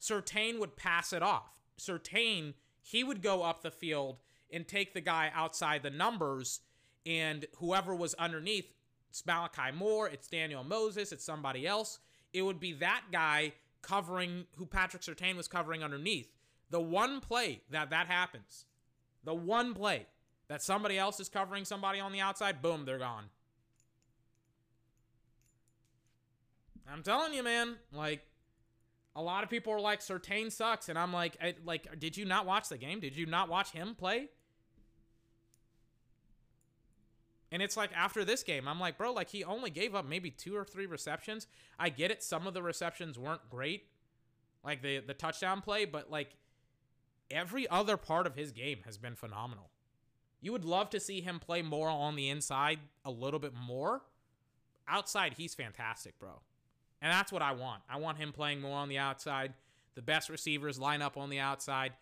Surtain would pass it off. Surtain, he would go up the field and take the guy outside the numbers, and whoever was underneath, it's Malachi Moore, it's Daniel Moses, it's somebody else. It would be that guy covering who Patrick Surtain was covering underneath. The one play that that happens, the one play that somebody else is covering somebody on the outside, boom, they're gone. I'm telling you, man, like a lot of people are like Surtain sucks, and I'm like, I, like, did you not watch the game? Did you not watch him play? And it's like after this game, I'm like, bro, like he only gave up maybe two or three receptions. I get it. Some of the receptions weren't great, like the the touchdown play, but like every other part of his game has been phenomenal. You would love to see him play more on the inside a little bit more. Outside, he's fantastic, bro. And that's what I want. I want him playing more on the outside. The best receivers line up on the outside.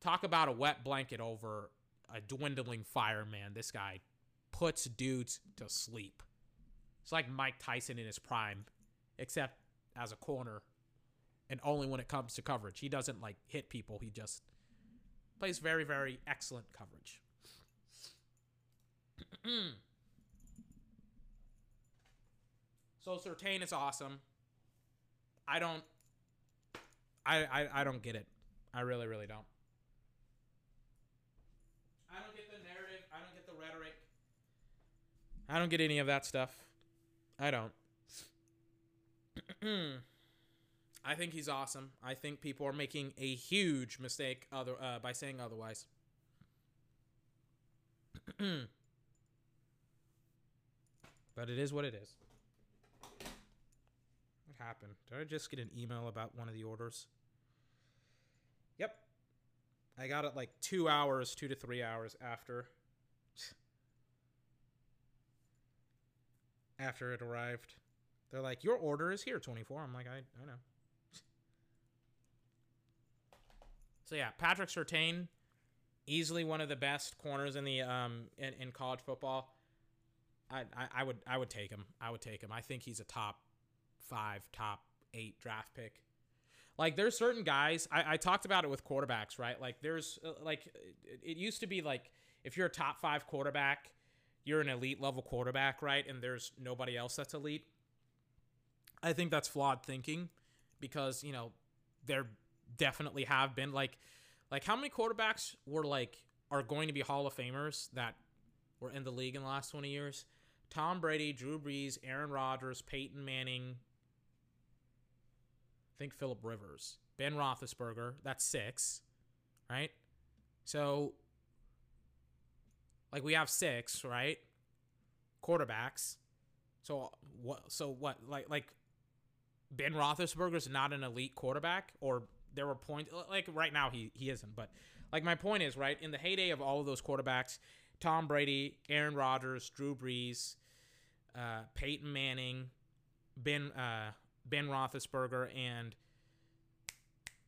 Talk about a wet blanket over a dwindling fireman. This guy puts dudes to sleep. It's like Mike Tyson in his prime, except as a corner and only when it comes to coverage. He doesn't like hit people, he just plays very, very excellent coverage. So Surtain is awesome. I don't. I, I I don't get it. I really really don't. I don't get the narrative. I don't get the rhetoric. I don't get any of that stuff. I don't. I think he's awesome. I think people are making a huge mistake other uh, by saying otherwise. but it is what it is. What happened? Did I just get an email about one of the orders? Yep. I got it like two hours, two to three hours after. After it arrived. They're like, your order is here, 24. I'm like, I, I know. So yeah, Patrick Surtain, easily one of the best corners in the um in, in college football. I, I, I would I would take him. I would take him. I think he's a top five, top eight draft pick. Like there's certain guys. I, I talked about it with quarterbacks, right? Like there's uh, like it, it used to be like if you're a top five quarterback, you're an elite level quarterback, right? And there's nobody else that's elite. I think that's flawed thinking because you know there definitely have been like like how many quarterbacks were like are going to be Hall of Famers that were in the league in the last 20 years? Tom Brady, Drew Brees, Aaron Rodgers, Peyton Manning, think Philip Rivers, Ben Roethlisberger. That's six, right? So, like we have six, right? Quarterbacks. So what? So what? Like like Ben Roethlisberger's not an elite quarterback, or there were points like right now he he isn't. But like my point is right in the heyday of all of those quarterbacks, Tom Brady, Aaron Rodgers, Drew Brees, uh, Peyton Manning, Ben uh, Ben Roethlisberger, and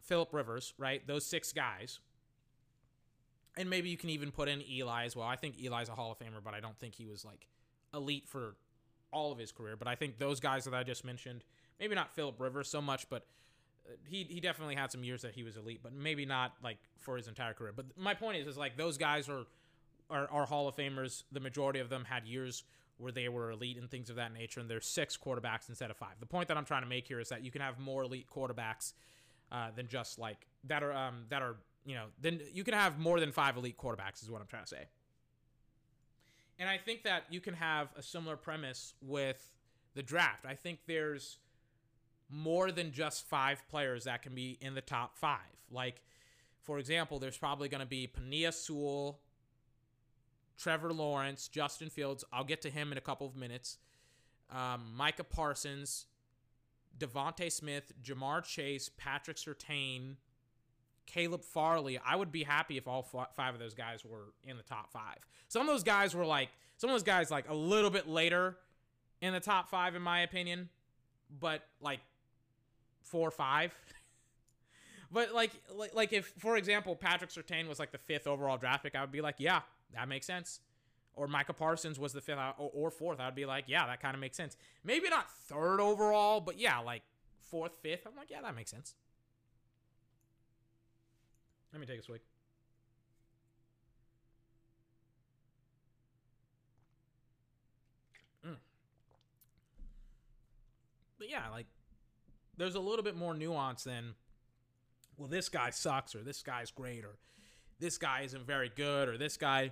Philip Rivers. Right, those six guys. And maybe you can even put in Eli as well. I think Eli's a Hall of Famer, but I don't think he was like elite for all of his career. But I think those guys that I just mentioned, maybe not Philip Rivers so much, but uh, he he definitely had some years that he was elite, but maybe not like for his entire career. But my point is, is like those guys are are, are Hall of Famers. The majority of them had years where they were elite and things of that nature, and there's six quarterbacks instead of five. The point that I'm trying to make here is that you can have more elite quarterbacks uh, than just like that are um, that are you know then you can have more than five elite quarterbacks is what I'm trying to say. And I think that you can have a similar premise with the draft. I think there's more than just five players that can be in the top five. Like, for example, there's probably going to be Penei Sewell, Trevor Lawrence, Justin Fields. I'll get to him in a couple of minutes. Um, Micah Parsons, DeVonta Smith, Ja'Marr Chase, Patrick Surtain, Caleb Farley. I would be happy if all five of those guys were in the top five. Some of those guys were like, some of those guys like a little bit later in the top five, in my opinion. But like four or five. but like, like, like if, for example, Patrick Surtain was like the fifth overall draft pick, I would be like, yeah, that makes sense. Or Micah Parsons was the fifth or fourth, I would be like, yeah, that kind of makes sense. Maybe not third overall, but yeah, like fourth, fifth. I'm like, yeah, that makes sense. Let me take a swig. Mm. But yeah, like there's a little bit more nuance than well this guy sucks or this guy's great or this guy isn't very good or this guy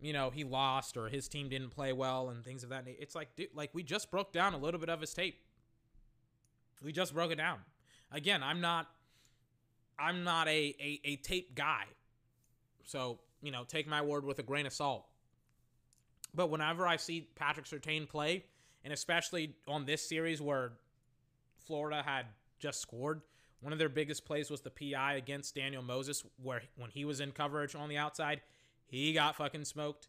you know he lost or his team didn't play well and things of that nature it's like dude, like we just broke down a little bit of his tape. We just broke it down. Again i'm not i'm not a a, a tape guy. So you know take my word with a grain of salt. But whenever i see patrick surtain play and especially on this series where Florida had just scored. One of their biggest plays was the PI against Daniel Moses, where when he was in coverage on the outside, he got fucking smoked.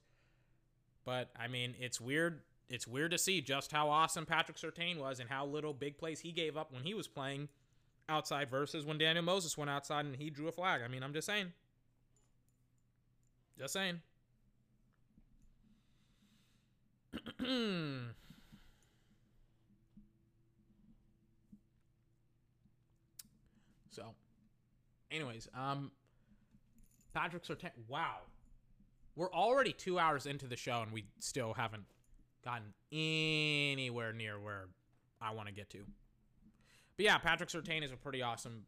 But I mean, it's weird. It's weird to see just how awesome Patrick Surtain was and how little big plays he gave up when he was playing outside versus when Daniel Moses went outside and he drew a flag. I mean, I'm just saying. Just saying. Hmm. So, anyways, um, Patrick Surtain. Wow, we're already two hours into the show and we still haven't gotten anywhere near where I want to get to. But yeah, Patrick Surtain is a pretty awesome,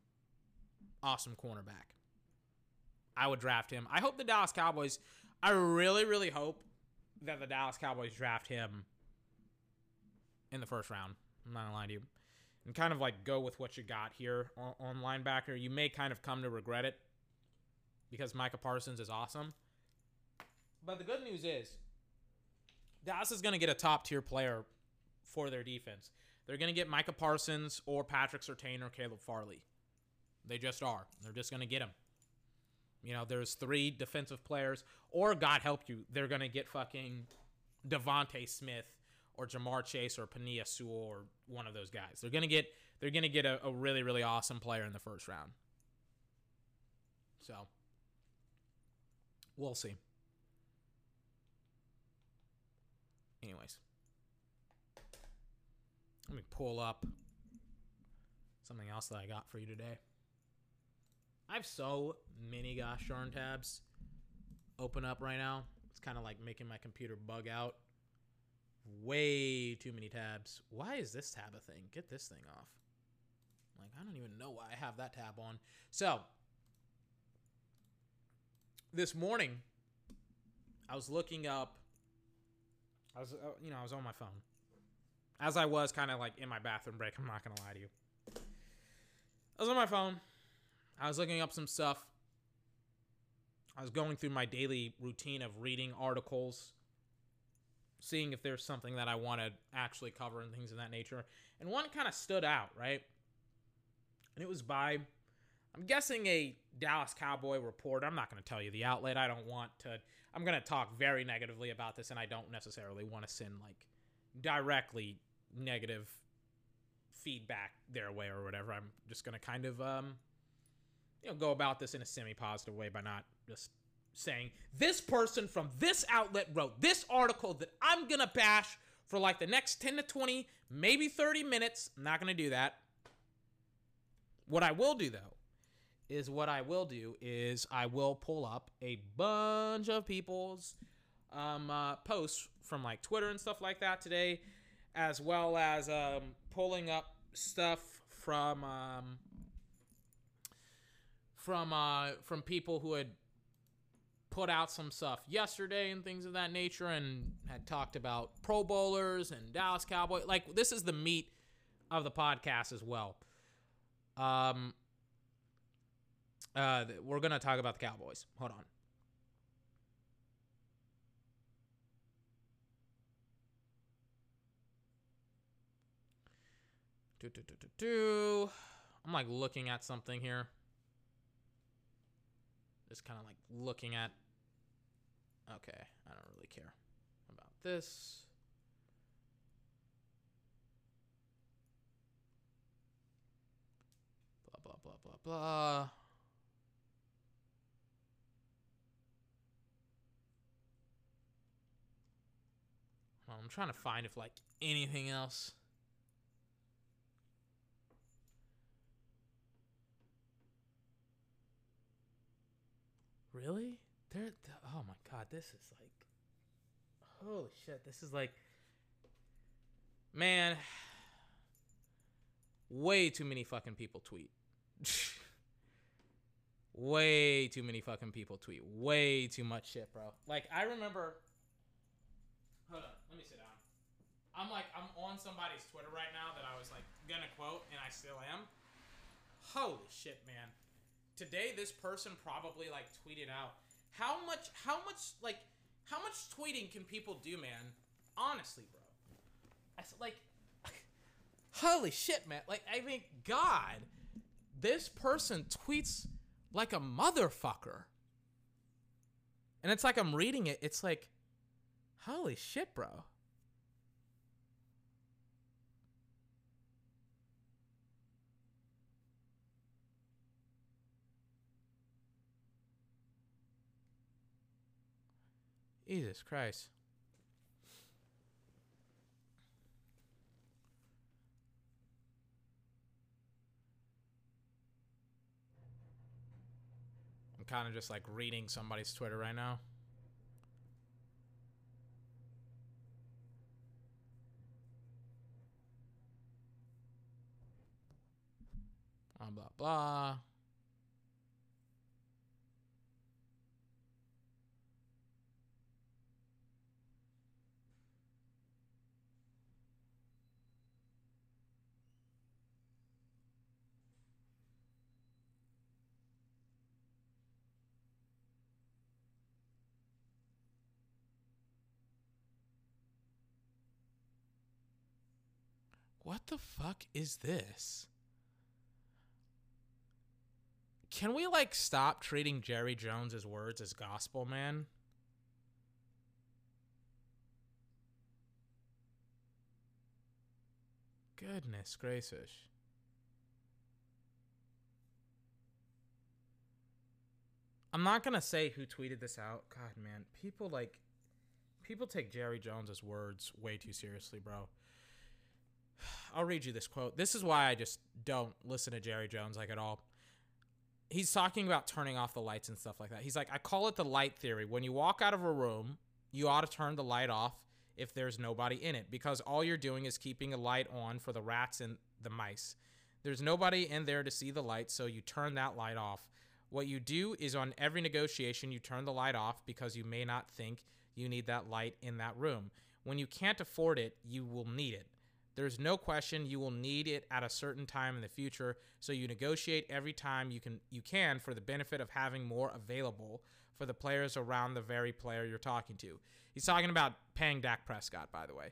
awesome cornerback. I would draft him. I hope the Dallas Cowboys. I really, really hope that the Dallas Cowboys draft him in the first round. I'm not gonna lie to you, and kind of like go with what you got here on, on linebacker. You may kind of come to regret it because Micah Parsons is awesome. But the good news is Dallas is going to get a top tier player for their defense. They're going to get Micah Parsons or Patrick Surtain or Caleb Farley. They just are. They're just going to get him. You know, there's three defensive players, or God help you, they're going to get fucking DeVonta Smith or Ja'Marr Chase or Penei Sewell or one of those guys. They're gonna get they're gonna get a, a really really awesome player in the first round. So we'll see. Anyways, let me pull up something else that I got for you today. I have so many gosh darn tabs open up right now. It's kind of like making my computer bug out. Way too many tabs. Why is this tab a thing? Get this thing off. Like, I don't even know why I have that tab on. So, this morning, I was looking up. I was, uh, you know, I was on my phone. As I was kind of like in my bathroom break. I'm not going to lie to you. I was on my phone. I was looking up some stuff. I was going through my daily routine of reading articles seeing if there's something that I want to actually cover and things of that nature. And one kind of stood out, right? And it was by, I'm guessing, a Dallas Cowboy reporter. I'm not going to tell you the outlet. I don't want to, I'm going to talk very negatively about this, and I don't necessarily want to send like directly negative feedback their way or whatever. I'm just going to kind of, um, you know, go about this in a semi positive way by not just saying this person from this outlet wrote this article that I'm going to bash for like the next 10 to 20, maybe 30 minutes. I'm not going to do that. What I will do though is what I will do is I will pull up a bunch of people's um, uh, posts from like Twitter and stuff like that today, as well as um, pulling up stuff from um, from uh, from people who had put out some stuff yesterday and things of that nature and had talked about Pro Bowlers and Dallas Cowboy. Like this is the meat of the podcast as well. Um uh we're going to talk about the Cowboys. Hold on. Do, do, do, do, do. I'm like looking at something here. Just kind of like looking at Okay, I don't really care about this. Blah, blah, blah, blah, blah. Well, I'm trying to find if, like, anything else. Really? They're, oh my god, this is like, holy shit, this is like, man, way too many fucking people tweet. way too many fucking people tweet. Way too much shit, bro. Like, I remember, hold on, let me sit down. I'm like, I'm on somebody's Twitter right now that I was like gonna quote, and I still am. Holy shit, man. Today, this person probably like tweeted out how much? How much? Like, how much tweeting can people do, man? Honestly, bro. I said like, holy shit, man. Like, I mean, God, this person tweets like a motherfucker. And it's like I'm reading it. It's like, holy shit, bro. Jesus Christ. I'm kind of just like reading somebody's Twitter right now. Blah, blah, blah. The fuck is this? Can we like stop treating Jerry Jones's words as gospel, man? Goodness gracious. I'm not to say who tweeted this out. God, man. People like people take Jerry Jones's words way too seriously, bro. I'll read you this quote. This is why I just don't listen to Jerry Jones like at all. He's talking about turning off the lights and stuff like that. He's like, I call it the light theory. When you walk out of a room, you ought to turn the light off if there's nobody in it because all you're doing is keeping a light on for the rats and the mice. There's nobody in there to see the light, so you turn that light off. What you do is on every negotiation, you turn the light off because you may not think you need that light in that room. When you can't afford it, you will need it. There's no question you will need it at a certain time in the future, so you negotiate every time you can you can for the benefit of having more available for the players around the very player you're talking to. He's talking about paying Dak Prescott, by the way.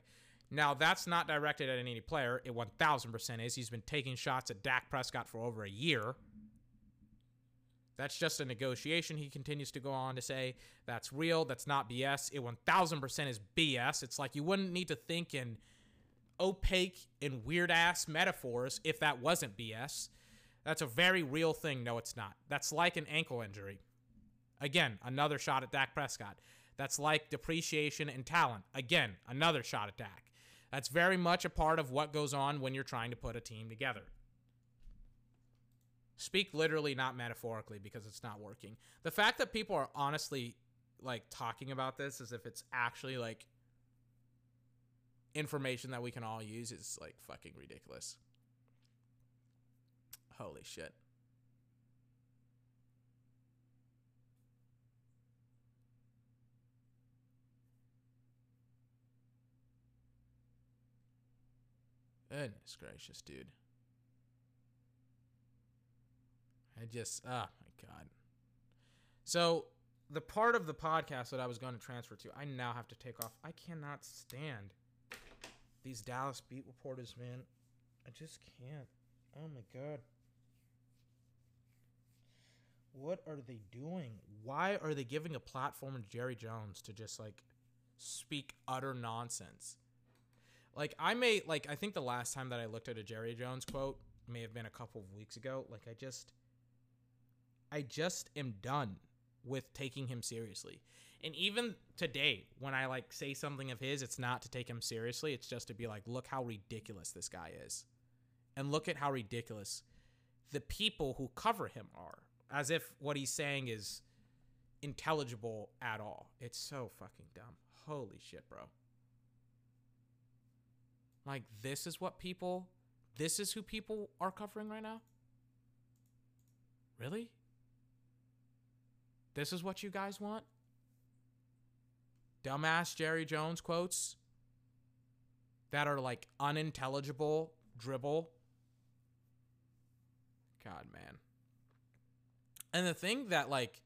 Now, that's not directed at any player. It 1000% is. He's been taking shots at Dak Prescott for over a year. That's just a negotiation. He continues to go on to say that's real. That's not BS. It 1000% is BS. It's like you wouldn't need to think in opaque and weird ass metaphors if that wasn't BS. That's a very real thing. No, it's not. That's like an ankle injury. Again, another shot at Dak Prescott. That's like depreciation and talent. Again, another shot at Dak. That's very much a part of what goes on when you're trying to put a team together. Speak literally, not metaphorically, because it's not working. The fact that people are honestly like talking about this as if it's actually like information that we can all use is like fucking ridiculous. Holy shit. Goodness gracious, dude. I just, oh my God. So, the part of the podcast that I was going to transfer to, I now have to take off. I cannot stand these Dallas beat reporters, man. I just can't. Oh my god. What are they doing? Why are they giving a platform to Jerry Jones to just like speak utter nonsense? Like I may like I think the last time that I looked at a Jerry Jones quote may have been a couple of weeks ago. Like I just I just am done with taking him seriously. And even today, when I like say something of his, it's not to take him seriously. It's just to be like, look how ridiculous this guy is. And look at how ridiculous the people who cover him are. As if what he's saying is intelligible at all. It's so fucking dumb. Holy shit, bro. Like, this is what people, this is who people are covering right now? Really? This is what you guys want? Dumbass Jerry Jones quotes that are like unintelligible dribble. God, man. And the thing that like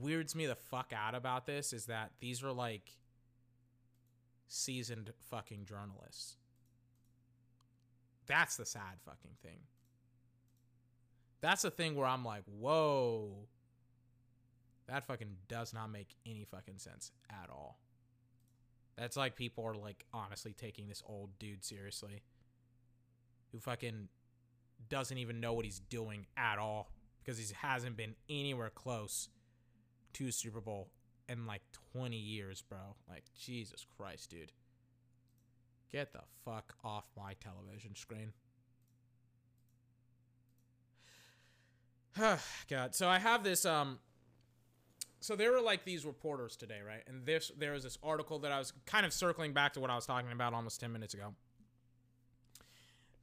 weirds me the fuck out about this is that these are like seasoned fucking journalists. That's the sad fucking thing. That's the thing where I'm like, whoa. That fucking does not make any fucking sense at all. That's like people are like honestly taking this old dude seriously. Who fucking doesn't even know what he's doing at all because he hasn't been anywhere close to Super Bowl in like 20 years, bro. Like Jesus Christ, dude. Get the fuck off my television screen. God. So I have this um so there were like these reporters today, right? And this there was this article that I was kind of circling back to what I was talking about almost 10 minutes ago.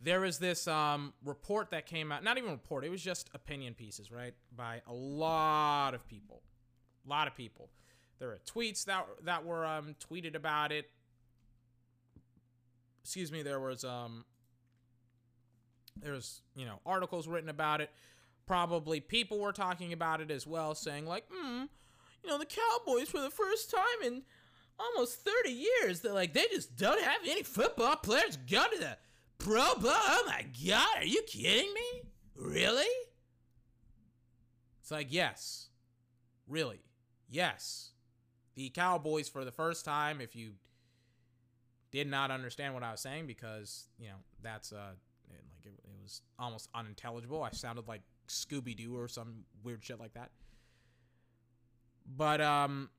there was this um, report that came out. Not even report. It was just opinion pieces, right, by a lot of people. A lot of people. There were tweets that that were um, tweeted about it. Excuse me. There was um, there was you know articles written about it. Probably people were talking about it as well, saying like, hmm, you know, the Cowboys for the first time in almost 30 years, they're like they just don't have any football players go to the Pro Bowl. Oh my God, are you kidding me? Really? It's like yes, really, yes the Cowboys for the first time. If you did not understand what I was saying, because you know that's uh like it, it was almost unintelligible. I sounded like Scooby Doo or some weird shit like that. But um,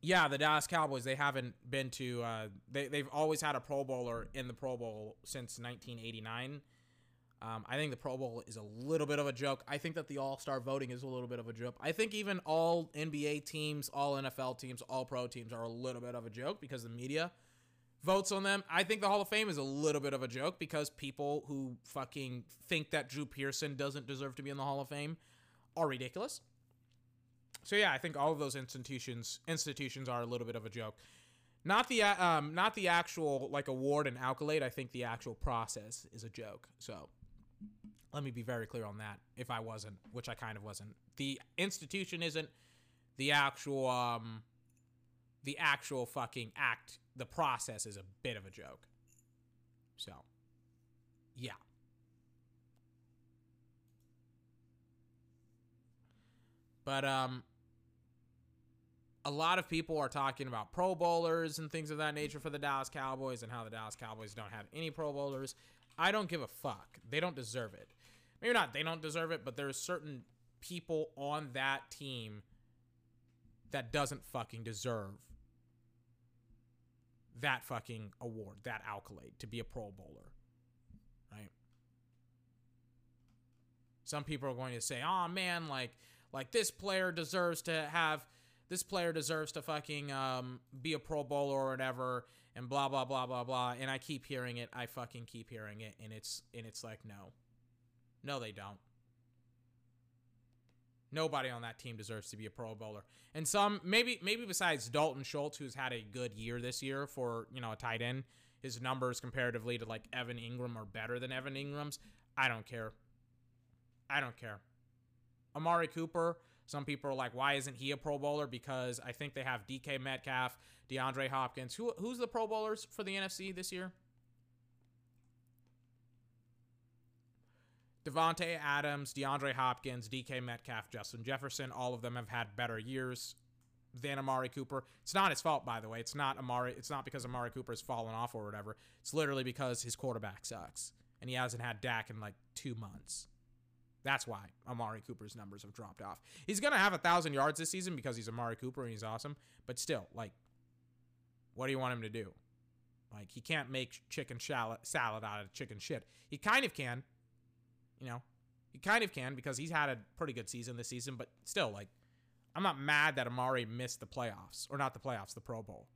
yeah, the Dallas Cowboys they haven't been to uh they they've always had a Pro Bowler in the Pro Bowl since 1989. Um, I think the Pro Bowl is a little bit of a joke. I think that the All Star voting is a little bit of a joke. I think even all NBA teams, all NFL teams, all pro teams are a little bit of a joke because the media votes on them. I think the Hall of Fame is a little bit of a joke because people who fucking think that Drew Pearson doesn't deserve to be in the Hall of Fame are ridiculous. So yeah, I think all of those institutions institutions are a little bit of a joke. Not the um, not the actual like award and accolade. I think the actual process is a joke. So let me be very clear on that. If I wasn't, which I kind of wasn't, the institution isn't the actual um the actual fucking act. The process is a bit of a joke. So, yeah. But um a lot of people are talking about pro bowlers and things of that nature for the Dallas Cowboys and how the Dallas Cowboys don't have any pro bowlers. I don't give a fuck. They don't deserve it maybe not they don't deserve it, but there's certain people on that team that doesn't fucking deserve that fucking award, that accolade to be a Pro Bowler. Right? Some people are going to say, "Oh man, like like this player deserves to have this player deserves to fucking um, be a Pro Bowler or whatever." And blah blah blah blah blah. And I keep hearing it. I fucking keep hearing it, and it's and it's like no. No, they don't. Nobody on that team deserves to be a Pro Bowler. And some maybe maybe besides Dalton Schultz, who's had a good year this year for you know a tight end, his numbers comparatively to like Evan Engram are better than Evan Engram's. I don't care. I don't care. Amari Cooper. Some people are like, why isn't he a Pro Bowler? Because I think they have DK Metcalf, DeAndre Hopkins. Who who's the Pro Bowlers for the NFC this year? Davante Adams, DeAndre Hopkins, DK Metcalf, Justin Jefferson, all of them have had better years than Amari Cooper. It's not his fault, by the way. It's not Amari. It's not because Amari Cooper has fallen off or whatever. It's literally because his quarterback sucks and he hasn't had Dak in like two months. That's why Amari Cooper's numbers have dropped off. He's gonna have a thousand yards this season because he's Amari Cooper and he's awesome. But still, like, what do you want him to do? Like, he can't make chicken salad out of chicken shit. He kind of can, you know, he kind of can because he's had a pretty good season this season, but still, like, I'm not mad that Amari missed the playoffs, or not the playoffs, the Pro Bowl.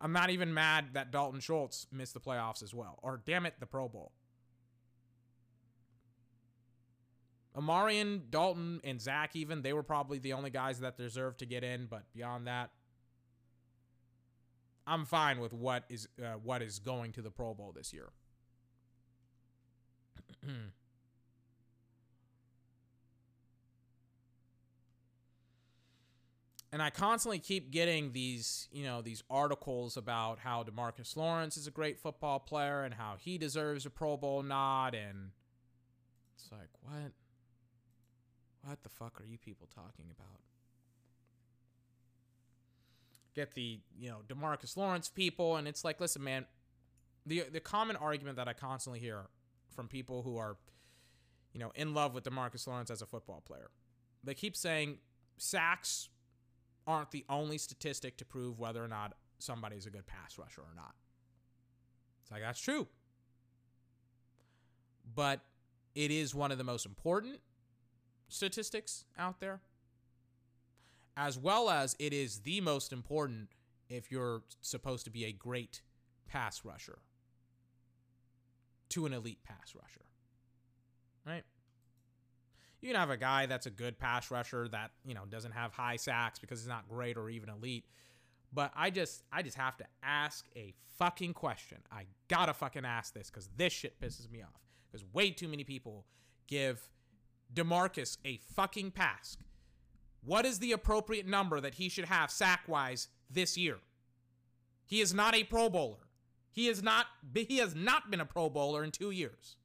I'm not even mad that Dalton Schultz missed the playoffs as well, or damn it, the Pro Bowl. Amari and Dalton and Zach, even, they were probably the only guys that deserved to get in, but beyond that, I'm fine with what is uh, what is going to the Pro Bowl this year. and I constantly keep getting these, you know, these articles about how DeMarcus Lawrence is a great football player and how he deserves a Pro Bowl nod and it's like, what? What the fuck are you people talking about? Get the, you know, DeMarcus Lawrence people and it's like, listen, man, the the common argument that I constantly hear from people who are, you know, in love with DeMarcus Lawrence as a football player. They keep saying sacks aren't the only statistic to prove whether or not somebody's a good pass rusher or not. It's like, that's true. But it is one of the most important statistics out there, as well as it is the most important if you're supposed to be a great pass rusher. to an elite pass rusher. Right? You can have a guy that's a good pass rusher that, you know, doesn't have high sacks because he's not great or even elite. But I just I just have to ask a fucking question. I gotta fucking ask this because this shit pisses me off. Because way too many people give Demarcus a fucking pass. What is the appropriate number that he should have sack wise this year? He is not a Pro Bowler. He is not he has not been a Pro Bowler in 2 years.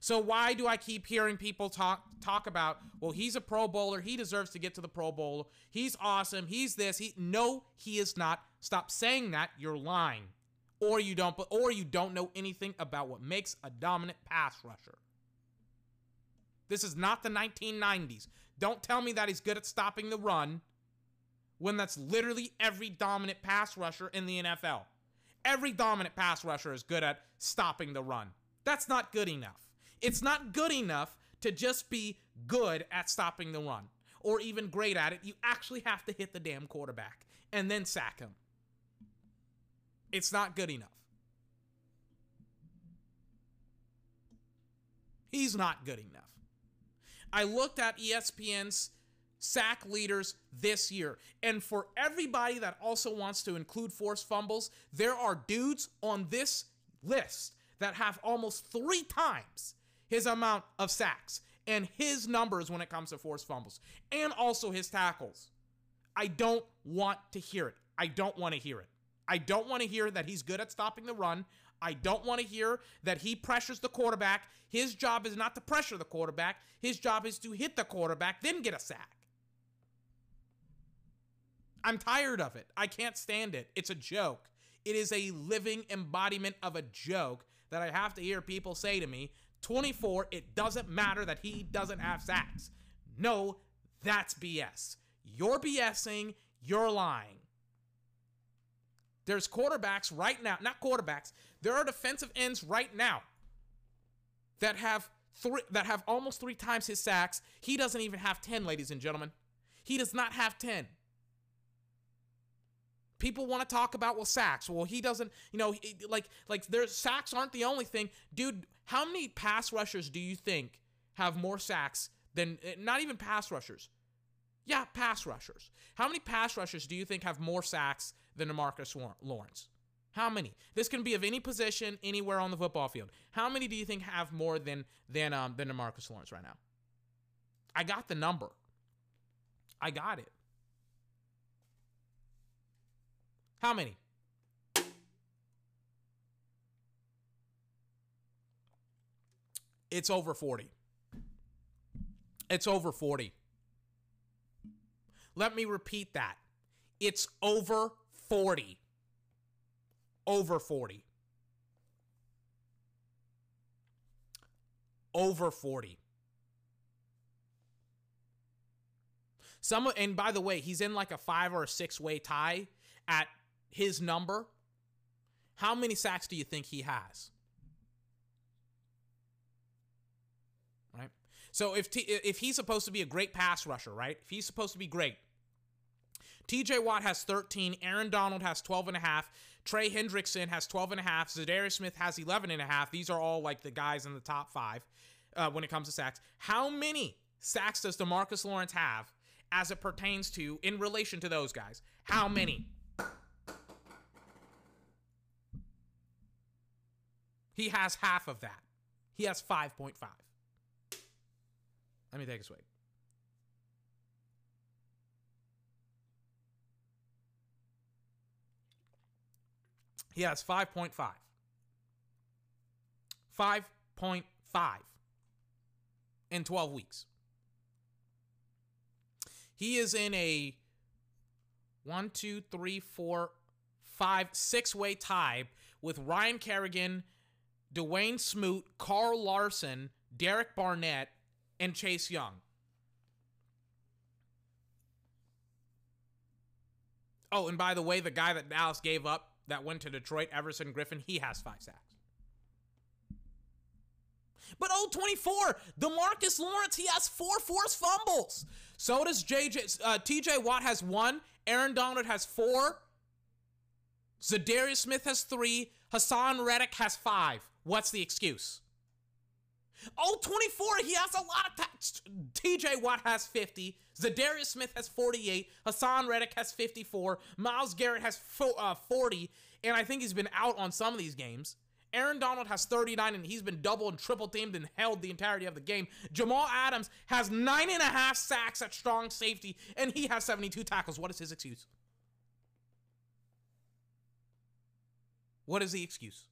So why do I keep hearing people talk talk about, well, he's a Pro Bowler, he deserves to get to the Pro Bowl. He's awesome. He's this. He no, he is not. Stop saying that. You're lying. Or you don't or you don't know anything about what makes a dominant pass rusher. This is not the 1990s. Don't tell me that he's good at stopping the run when that's literally every dominant pass rusher in the NFL. Every dominant pass rusher is good at stopping the run. That's not good enough. It's not good enough to just be good at stopping the run or even great at it. You actually have to hit the damn quarterback and then sack him. It's not good enough. He's not good enough. I looked at ESPN's sack leaders this year. And for everybody that also wants to include forced fumbles, there are dudes on this list that have almost three times his amount of sacks and his numbers when it comes to forced fumbles and also his tackles. I don't want to hear it. I don't want to hear it. I don't want to hear that he's good at stopping the run. I don't want to hear that he pressures the quarterback. His job is not to pressure the quarterback. His job is to hit the quarterback, then get a sack. I'm tired of it. I can't stand it. It's a joke. It is a living embodiment of a joke that I have to hear people say to me 24, it doesn't matter that he doesn't have sacks. No, that's BS. You're BSing, you're lying. There's quarterbacks right now, not quarterbacks, there are defensive ends right now that have three that have almost three times his sacks. He doesn't even have 10, ladies and gentlemen. He does not have 10. People want to talk about well sacks. Well, he doesn't, you know, like like their sacks aren't the only thing. Dude, how many pass rushers do you think have more sacks than eh, not even pass rushers? Yeah, pass rushers. How many pass rushers do you think have more sacks than Demarcus Lawrence? How many? This can be of any position anywhere on the football field. How many do you think have more than than um than Demarcus Lawrence right now? I got the number. I got it. How many? It's over 40. It's over 40. Let me repeat that. It's over 40. Over 40. Over 40. Some and by the way, he's in like a 5 or a 6 way tie at his number, how many sacks do you think he has? Right? So if T, if he's supposed to be a great pass rusher, right? If he's supposed to be great, TJ Watt has 13, Aaron Donald has 12 and a half, Trey Hendrickson has 12 and a half, Za'Darius Smith has 11 and a half. These are all like the guys in the top 5 uh, when it comes to sacks. How many sacks does DeMarcus Lawrence have as it pertains to in relation to those guys? How many? He has half of that. He has 5.5. Let me take a swig. He has 5.5. 5.5 in 12 weeks. He is in a one, two, three, four, five, six way tie with Ryan Kerrigan Dawuane Smoot, Carl Lawson, Derek Barnett, and Chase Young. Oh, and by the way, the guy that Dallas gave up that went to Detroit, Everson Griffen, he has five sacks. But oh, 24, Demarcus Lawrence, he has four forced fumbles. So does JJ. Uh, TJ Watt has one. Aaron Donald has four. Za'Darius Smith has three. Haason Reddick has five What's the excuse? Oh, 24. He has a lot of tax. TJ Watt has 50. Za'Darius Smith has 48. Haason Reddick has 54. Myles Garrett has uh, 40. And I think he's been out on some of these games. Aaron Donald has 39 and he's been double and triple teamed and held the entirety of the game. Jamal Adams has nine and a half sacks at strong safety and he has 72 tackles. What is his excuse? What is the excuse?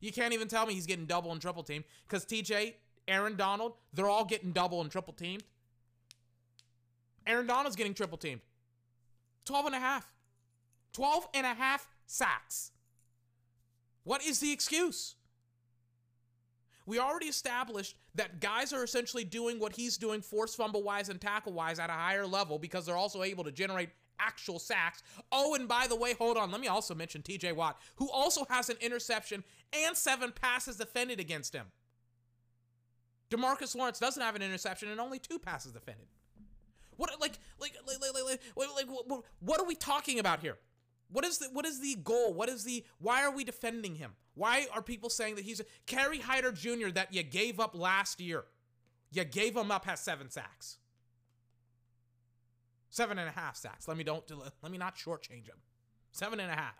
You can't even tell me he's getting double and triple teamed because TJ, Aaron Donald, they're all getting double and triple teamed. Aaron Donald's getting triple teamed. 12 and a half. 12 and a half sacks. What is the excuse? We already established that guys are essentially doing what he's doing force fumble wise and tackle wise at a higher level because they're also able to generate actual sacks. Oh, and by the way, hold on. Let me also mention TJ Watt, who also has an interception and seven passes defended against him. Demarcus Lawrence doesn't have an interception and only two passes defended. What like like like like like, like, what, what are we talking about here? What is the what is the goal? What is the why are we defending him? Why are people saying that he's a Kerry Hyder Jr. that you gave up last year? You gave him up has seven sacks. Seven and a half sacks. Let me don't let me not shortchange him. Seven and a half.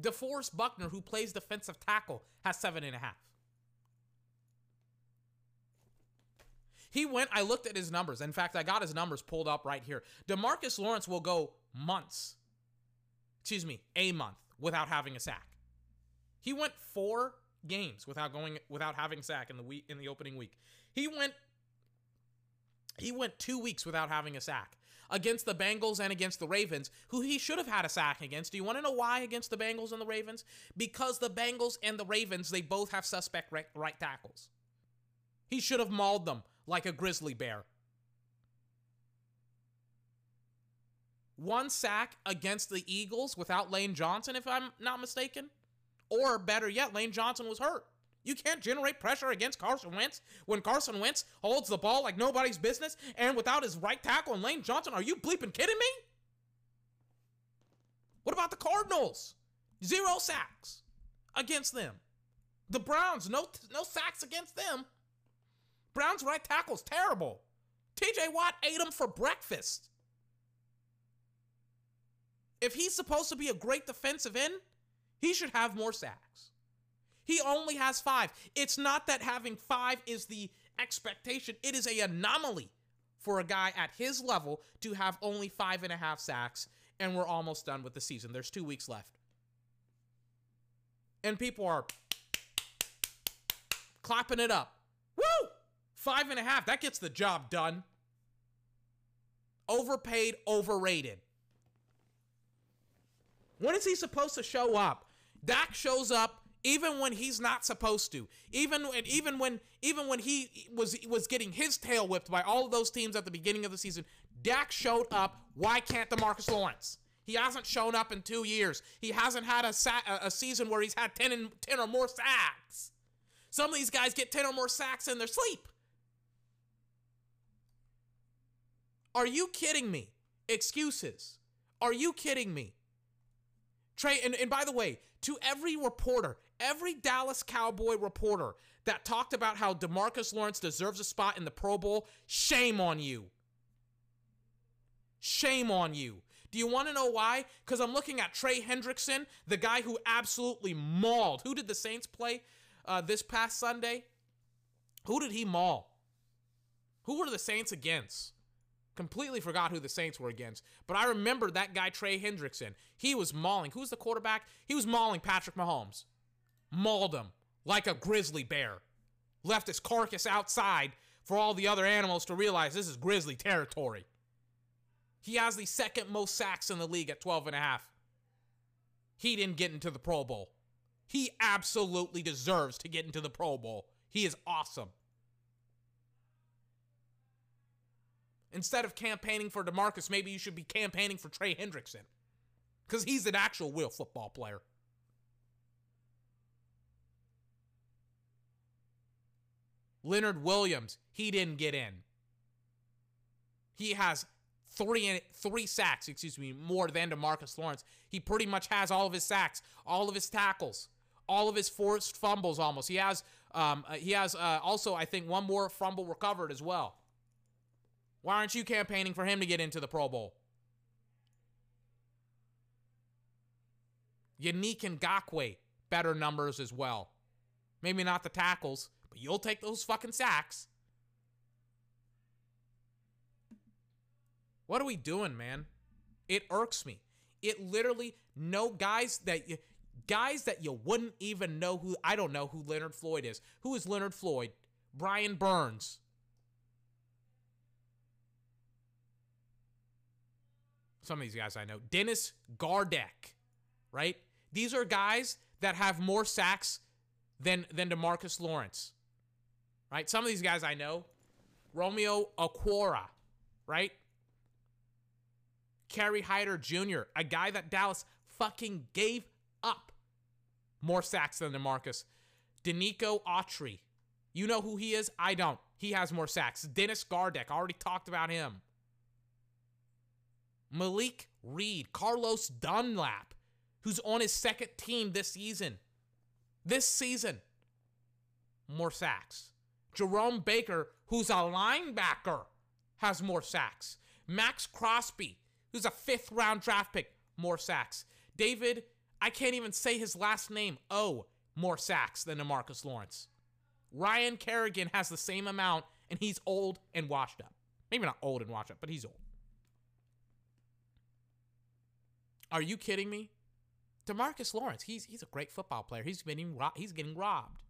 DeForest Buckner, who plays defensive tackle, has seven and a half. He went, I looked at his numbers. In fact, I got his numbers pulled up right here. Demarcus Lawrence will go months, excuse me, a month without having a sack. He went four games without going without having sack in the week in the opening week. He went he went two weeks without having a sack against the Bengals and against the Ravens, who he should have had a sack against. Do you want to know why against the Bengals and the Ravens? Because the Bengals and the Ravens, they both have suspect right, right tackles. He should have mauled them like a grizzly bear. One sack against the Eagles without Lane Johnson, if I'm not mistaken. Or better yet, Lane Johnson was hurt. You can't generate pressure against Carson Wentz when Carson Wentz holds the ball like nobody's business and without his right tackle and Lane Johnson. Are you bleeping kidding me? What about the Cardinals? Zero sacks against them. The Browns, no no sacks against them. Browns right tackle's terrible. TJ Watt ate him for breakfast. If he's supposed to be a great defensive end, he should have more sacks. He only has five. It's not that having five is the expectation, it is a anomaly for a guy at his level to have only five and a half sacks, and we're almost done with the season. There's two weeks left. And people are clapping it up. Woo! Five and a half. That gets the job done. Overpaid, overrated. When is he supposed to show up? Dak shows up even when he's not supposed to. Even when even when even when he was was getting his tail whipped by all of those teams at the beginning of the season, Dak showed up. Why can't Demarcus Lawrence? He hasn't shown up in two years. He hasn't had a, sa- a season where he's had 10, and, 10 or more sacks. Some of these guys get 10 or more sacks in their sleep. Are you kidding me? Excuses. Are you kidding me? Trey, and, and by the way, to every reporter, every Dallas Cowboy reporter that talked about how Demarcus Lawrence deserves a spot in the Pro Bowl, shame on you. Shame on you. Do you want to know why? Because I'm looking at Trey Hendrickson, the guy who absolutely mauled. Who did the Saints play uh, this past Sunday? Who did he maul? Who were the Saints against? Completely forgot who the Saints were against. But I remember that guy, Trey Hendrickson. He was mauling. Who's the quarterback? He was mauling Patrick Mahomes. Mauled him like a grizzly bear. Left his carcass outside for all the other animals to realize this is grizzly territory. He has the second most sacks in the league at 12 and a half. He didn't get into the Pro Bowl. He absolutely deserves to get into the Pro Bowl. He is awesome. Instead of campaigning for DeMarcus, maybe you should be campaigning for Trey Hendrickson. Because he's an actual real football player. Leonard Williams, he didn't get in. He has three three sacks, excuse me, more than Demarcus Lawrence. He pretty much has all of his sacks, all of his tackles, all of his forced fumbles. Almost he has um, uh, he has uh, also I think one more fumble recovered as well. Why aren't you campaigning for him to get into the Pro Bowl? Unique Yannick Ngakoue, better numbers as well. Maybe not the tackles, but you'll take those fucking sacks. What are we doing, man? It irks me. It literally no guys that you guys that you wouldn't even know who I don't know who Leonard Floyd is. Who is Leonard Floyd? Brian Burns. Some of these guys I know. Dennis Gardeck, right? These are guys that have more sacks than than Demarcus Lawrence. Right? Some of these guys I know. Romeo Okwara, right? Kerry Hyder Jr., a guy that Dallas fucking gave up more sacks than Demarcus. Denico Autry. You know who he is? I don't. He has more sacks. Dennis Gardeck. Already talked about him. Malik Reed. Carlos Dunlap, who's on his second team this season. This season. More sacks. Jerome Baker, who's a linebacker, has more sacks. Maxx Crosby, who's a fifth round draft pick, more sacks. David, I can't even say his last name. Oh, more sacks than Demarcus Lawrence. Ryan Kerrigan has the same amount, and he's old and washed up. Maybe not old and washed up, but he's old. Are you kidding me? Demarcus Lawrence, he's he's a great football player. He's getting he's getting robbed.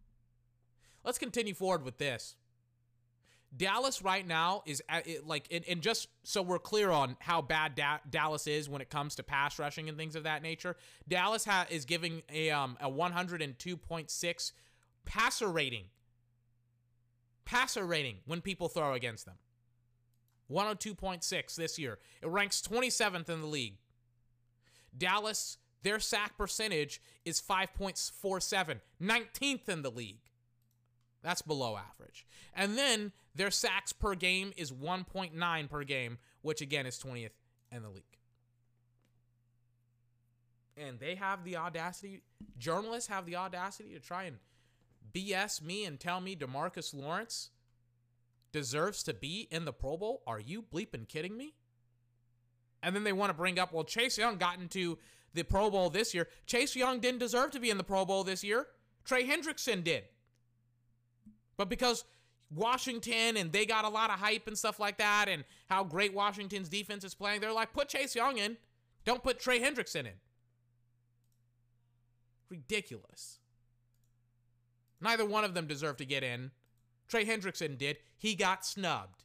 Let's continue forward with this. Dallas right now is at, it, like, and, and, just so we're clear on how bad da- Dallas is when it comes to pass rushing and things of that nature. Dallas ha- is giving a um a 102.6 passer rating. Passer rating when people throw against them. 102.6 this year. It ranks 27th in the league. Dallas, their sack percentage is 5.47, 19th in the league. That's below average. And then their sacks per game is 1.9 per game, which again is 20th in the league. And they have the audacity, journalists have the audacity to try and BS me and tell me Demarcus Lawrence deserves to be in the Pro Bowl. Are you bleeping kidding me? And then they want to bring up, well, Chase Young got into the Pro Bowl this year. Chase Young didn't deserve to be in the Pro Bowl this year. Trey Hendrickson did. But because Washington and they got a lot of hype and stuff like that, and how great Washington's defense is playing, they're like, put Chase Young in. Don't put Trey Hendrickson in. Ridiculous. Neither one of them deserved to get in. Trey Hendrickson did. He got snubbed.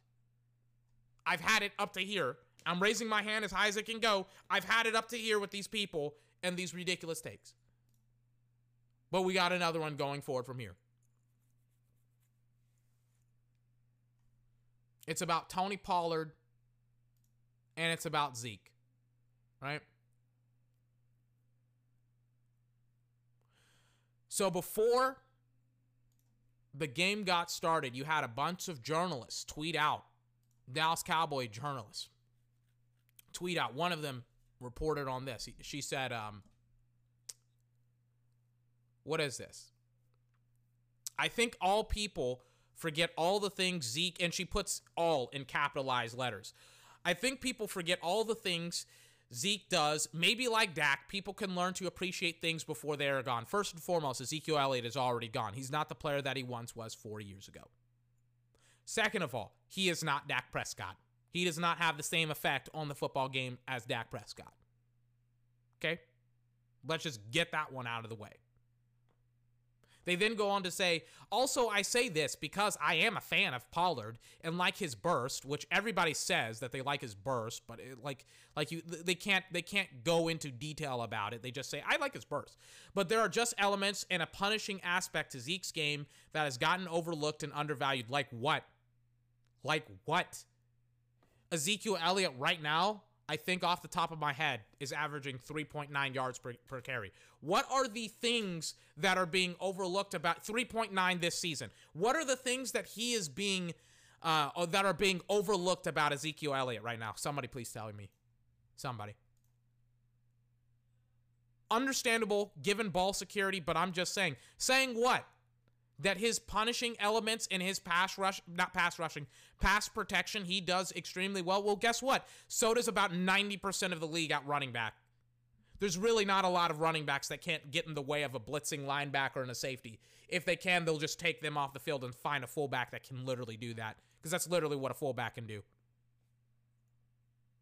I've had it up to here. I'm raising my hand as high as it can go. I've had it up to here with these people and these ridiculous takes. But we got another one going forward from here. It's about Tony Pollard and it's about Zeke, right? So before the game got started, you had a bunch of journalists tweet out, Dallas Cowboy journalists tweet out. One of them reported on this. She said, um, What is this? I think all people forget all the things Zeke, and she puts all in capitalized letters. I think people forget all the things Zeke does. Maybe like Dak, people can learn to appreciate things before they are gone. First and foremost, Ezekiel Elliott is already gone. He's not the player that he once was four years ago. Second of all, he is not Dak Prescott. He does not have the same effect on the football game as Dak Prescott. Okay? Let's just get that one out of the way. They then go on to say, also, I say this because I am a fan of Pollard and like his burst, which everybody says that they like his burst, but it, like, like you, they can't, they can't go into detail about it. They just say, I like his burst. But there are just elements and a punishing aspect to Zeke's game that has gotten overlooked and undervalued. Like what? Like what? Ezekiel Elliott right now I think off the top of my head, is averaging 3.9 yards per, per carry. What are the things that are being overlooked about 3.9 this season? What are the things that he is being uh, that are being overlooked about Ezekiel Elliott right now? Somebody please tell me. Somebody. Understandable given ball security, but I'm just saying. Saying what? That his punishing elements in his pass rush, not pass rushing, pass protection, he does extremely well. Well, guess what? So does about 90% of the league at running back. There's really not a lot of running backs that can't get in the way of a blitzing linebacker and a safety. If they can, they'll just take them off the field and find a fullback that can literally do that. Because that's literally what a fullback can do.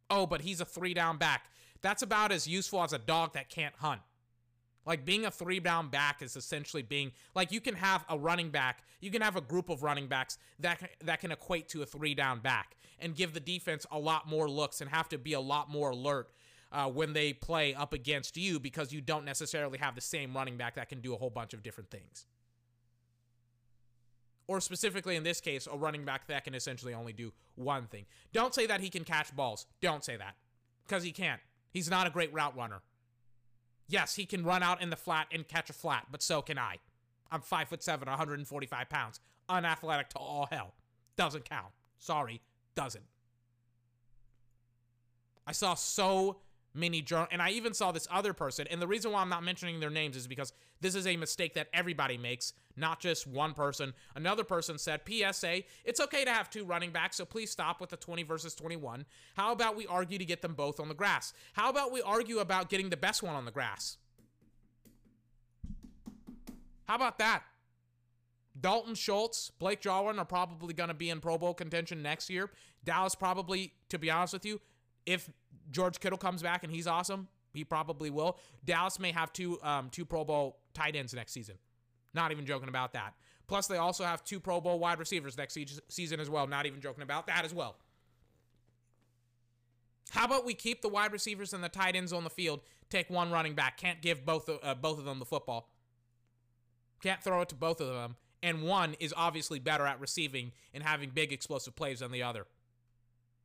Oh, but he's a three down back. That's about as useful as a dog that can't hunt. Like being a three down back is essentially being like you can have a running back, you can have a group of running backs that that can equate to a three down back and give the defense a lot more looks and have to be a lot more alert uh, when they play up against you because you don't necessarily have the same running back that can do a whole bunch of different things. Or specifically in this case, a running back that can essentially only do one thing. Don't say that he can catch balls. Don't say that because he can't. He's not a great route runner. Yes, he can run out in the flat and catch a flat, but so can I. I'm five foot seven, 145 pounds, unathletic to all hell. Doesn't count. Sorry, doesn't. I saw so many journal and I even saw this other person and the reason why I'm not mentioning their names is because this is a mistake that everybody makes not just one person. Another person said PSA it's okay to have two running backs so please stop with the 20 versus 21 how about we argue to get them both on the grass? How about we argue about getting the best one on the grass? How about that? Dalton Schultz, Blake Jarwin are probably going to be in Pro Bowl contention next year. Dallas probably, to be honest with you, if George Kittle comes back and he's awesome, he probably will. Dallas may have two um, two Pro Bowl tight ends next season. Not even joking about that. Plus, they also have two Pro Bowl wide receivers next season as well. Not even joking about that as well. How about we keep the wide receivers and the tight ends on the field? Take one running back. Can't give both uh, both of them the football. Can't throw it to both of them. And one is obviously better at receiving and having big explosive plays than the other.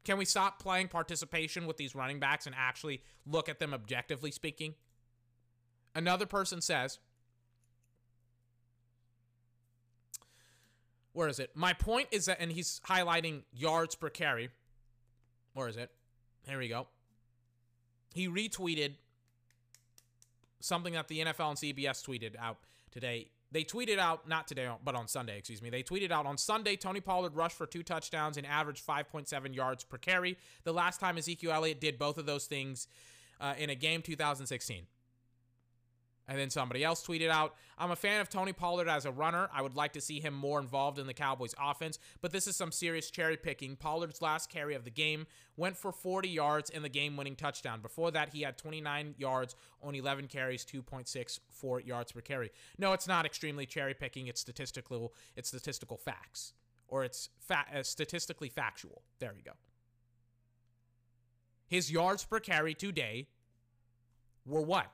Can we stop playing participation with these running backs and actually look at them objectively speaking? Another person says, where is it? My point is that, and he's highlighting yards per carry. Where is it? Here we go. He retweeted something that the NFL and CBS tweeted out today they tweeted out, not today, but on Sunday, excuse me. They tweeted out on Sunday, Tony Pollard rushed for two touchdowns and averaged 5.7 yards per carry. The last time Ezekiel Elliott did both of those things uh, in a game, 2016. And then somebody else tweeted out, I'm a fan of Tony Pollard as a runner. I would like to see him more involved in the Cowboys offense, but this is some serious cherry picking. Pollard's last carry of the game went for 40 yards in the game winning touchdown. Before that, he had 29 yards on 11 carries, 2.64 yards per carry. No, it's not extremely cherry picking. It's statistical, it's statistical facts, or it's fa- uh, statistically factual. There we go. His yards per carry today were what?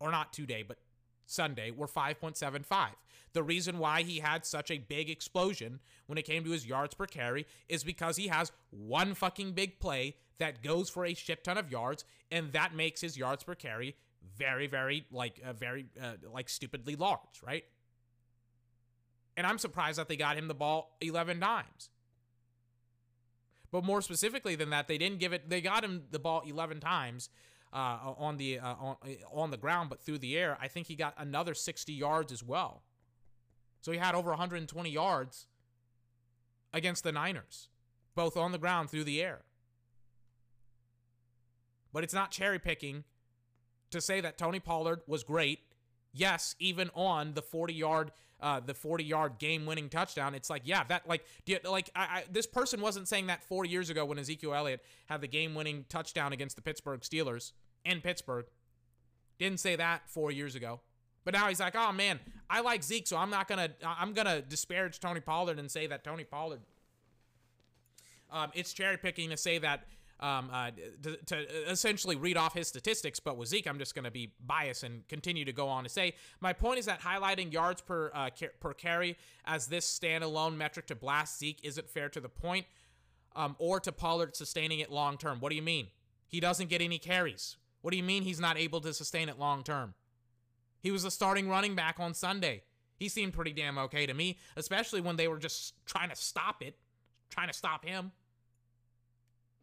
Or not today, but Sunday were 5.75. The reason why he had such a big explosion when it came to his yards per carry is because he has one fucking big play that goes for a shit ton of yards, and that makes his yards per carry very, very like uh, very uh, like stupidly large, right? And I'm surprised that they got him the ball 11 times. But more specifically than that, they didn't give it. They got him the ball 11 times uh, on the uh, on, on the ground, but through the air, I think he got another 60 yards as well. So he had over 120 yards against the Niners, both on the ground through the air. But it's not cherry picking to say that Tony Pollard was great. Yes, even on the 40 yard uh, the 40 yard game winning touchdown. It's like, yeah, that like, you, like I, I, this person wasn't saying that four years ago when Ezekiel Elliott had the game winning touchdown against the Pittsburgh Steelers in Pittsburgh. Didn't say that four years ago. But now he's like, oh man, I like Zeke, so I'm not gonna I'm gonna disparage Tony Pollard and say that Tony Pollard. Um, it's cherry picking to say that um, uh, to, to, essentially read off his statistics. But with Zeke, I'm just going to be biased and continue to go on to say my point is that highlighting yards per uh, per carry as this standalone metric to blast Zeke isn't fair to the point, um, or to Pollard sustaining it long term. What do you mean? He doesn't get any carries. What do you mean he's not able to sustain it long term? He was a starting running back on Sunday. He seemed pretty damn okay to me, especially when they were just trying to stop it, trying to stop him.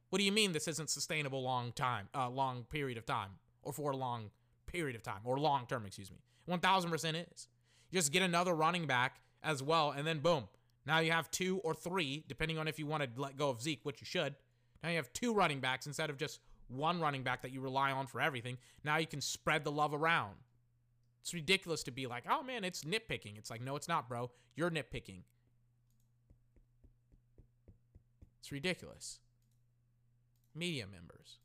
What do you mean this isn't sustainable long time, uh, long period of time, or for a long period of time, or long term, excuse me? 1000% is. Just get another running back as well, and then boom. Now you have two or three, depending on if you want to let go of Zeke, which you should. Now you have two running backs instead of just one running back that you rely on for everything. Now you can spread the love around. It's ridiculous to be like, oh man, it's nitpicking. It's like, no, it's not, bro. You're nitpicking. It's ridiculous. Media members,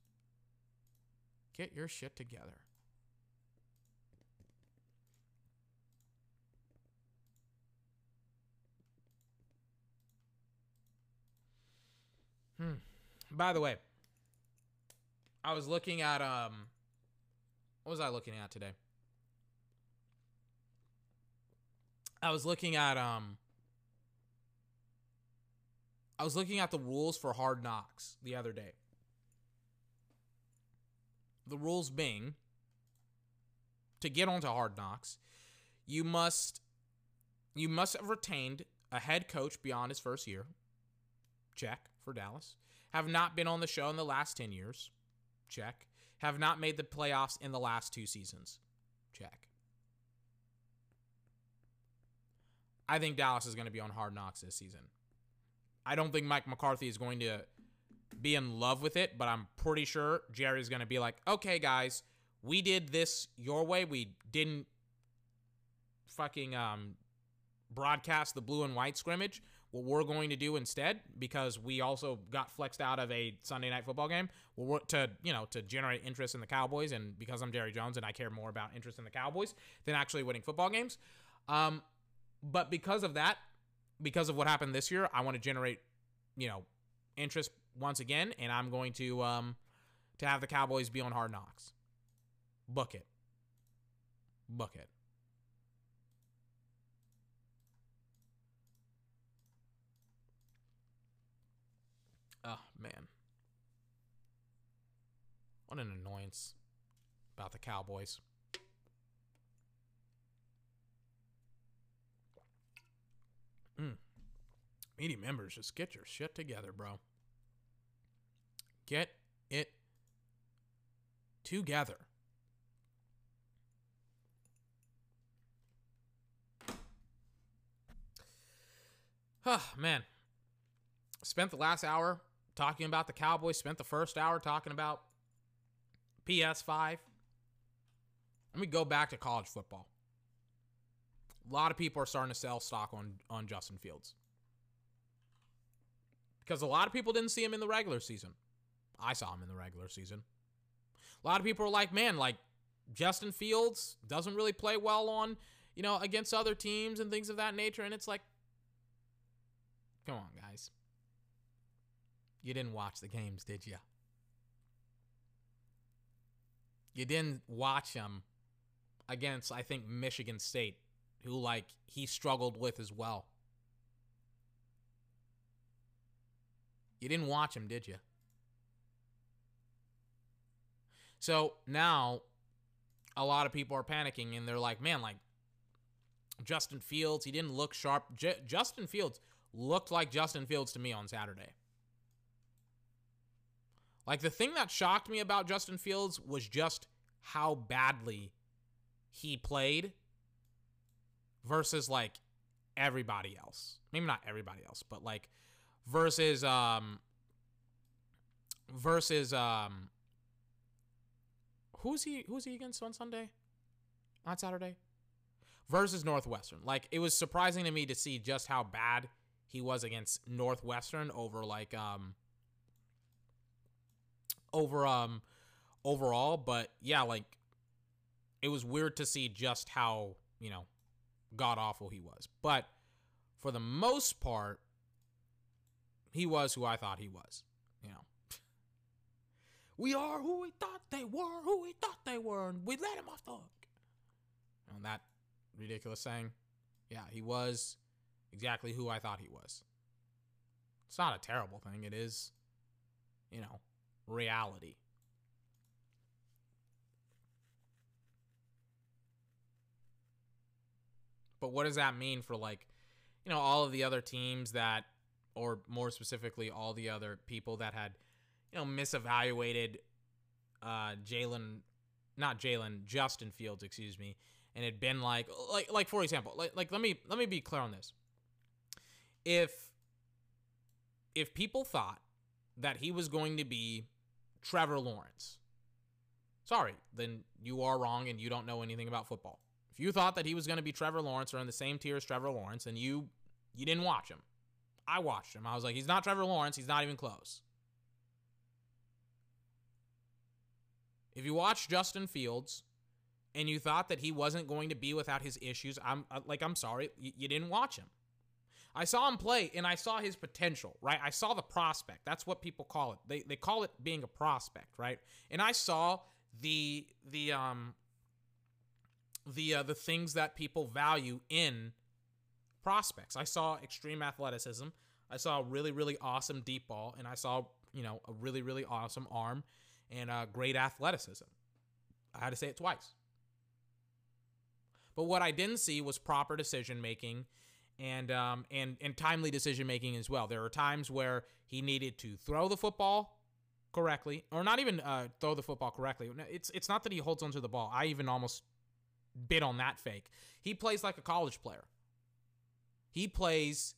get your shit together. Hmm. By the way, I was looking at um what was I looking at today? I was looking at um I was looking at the rules for hard knocks the other day. The rules being to get onto hard knocks, you must you must have retained a head coach beyond his first year. Check for Dallas. Have not been on the show in the last 10 years. Check. Have not made the playoffs in the last two seasons. Check. I think Dallas is going to be on hard knocks this season. I don't think Mike McCarthy is going to be in love with it, but I'm pretty sure Jerry's going to be like, okay, guys, we did this your way. We didn't fucking um, broadcast the blue and white scrimmage. What we're going to do instead, because we also got flexed out of a Sunday night football game, well, to you know to generate interest in the Cowboys, and because I'm Jerry Jones and I care more about interest in the Cowboys than actually winning football games. Um, but because of that, because of what happened this year, I want to generate, you know, interest once again, and I'm going to um to have the Cowboys be on hard knocks. Book it. Book it. Oh, man. What an annoyance about the Cowboys. Mm. Media members, just get your shit together, bro. Get it together. Oh, man. Spent the last hour talking about the Cowboys, spent the first hour talking about PS5. Let me go back to college football. A lot of people are starting to sell stock on, on Justin Fields. Because a lot of people didn't see him in the regular season. I saw him in the regular season. A lot of people are like, man, like Justin Fields doesn't really play well on, you know, against other teams and things of that nature. And it's like, come on, guys. You didn't watch the games, did you? You didn't watch him against, I think, Michigan State, who, like, he struggled with as well. You didn't watch him, did you? So now a lot of people are panicking and they're like, man, like Justin Fields, he didn't look sharp. J- Justin Fields looked like Justin Fields to me on Saturday. Like the thing that shocked me about Justin Fields was just how badly he played versus like everybody else. Maybe not everybody else, but like versus um versus um who's he who's he against on Sunday? On Saturday? Versus Northwestern. Like it was surprising to me to see just how bad he was against Northwestern over like um over um overall, but yeah, like it was weird to see just how, you know, god awful he was. But for the most part, he was who I thought he was. We are who we thought they were, who we thought they were, and we let him off the hook. And that ridiculous saying, yeah, he was exactly who I thought he was. It's not a terrible thing. It is, you know, reality. But what does that mean for like, you know, all of the other teams that or more specifically, all the other people that had, you know, misevaluated uh, Jalen, not Jalen, Justin Fields, excuse me, and had been like, like, like for example, like, like let me let me be clear on this. If if people thought that he was going to be Trevor Lawrence, sorry, then you are wrong and you don't know anything about football. If you thought that he was going to be Trevor Lawrence or in the same tier as Trevor Lawrence, and you you didn't watch him. I watched him. I was like, he's not Trevor Lawrence. He's not even close. If you watch Justin Fields and you thought that he wasn't going to be without his issues, I'm uh, like, I'm sorry, you, you didn't watch him. I saw him play and I saw his potential, right? I saw the prospect. That's what people call it. They, they call it being a prospect, right? And I saw the the um the uh, the things that people value in prospects. I saw extreme athleticism. I saw a really really awesome deep ball, and I saw you know a really really awesome arm and uh, great athleticism. I had to say it twice. But what I didn't see was proper decision making and um, and and timely decision making as well. There are times where he needed to throw the football correctly, or not even uh, throw the football correctly. It's it's not that he holds onto the ball. I even almost bit on that fake. He plays like a college player. He plays.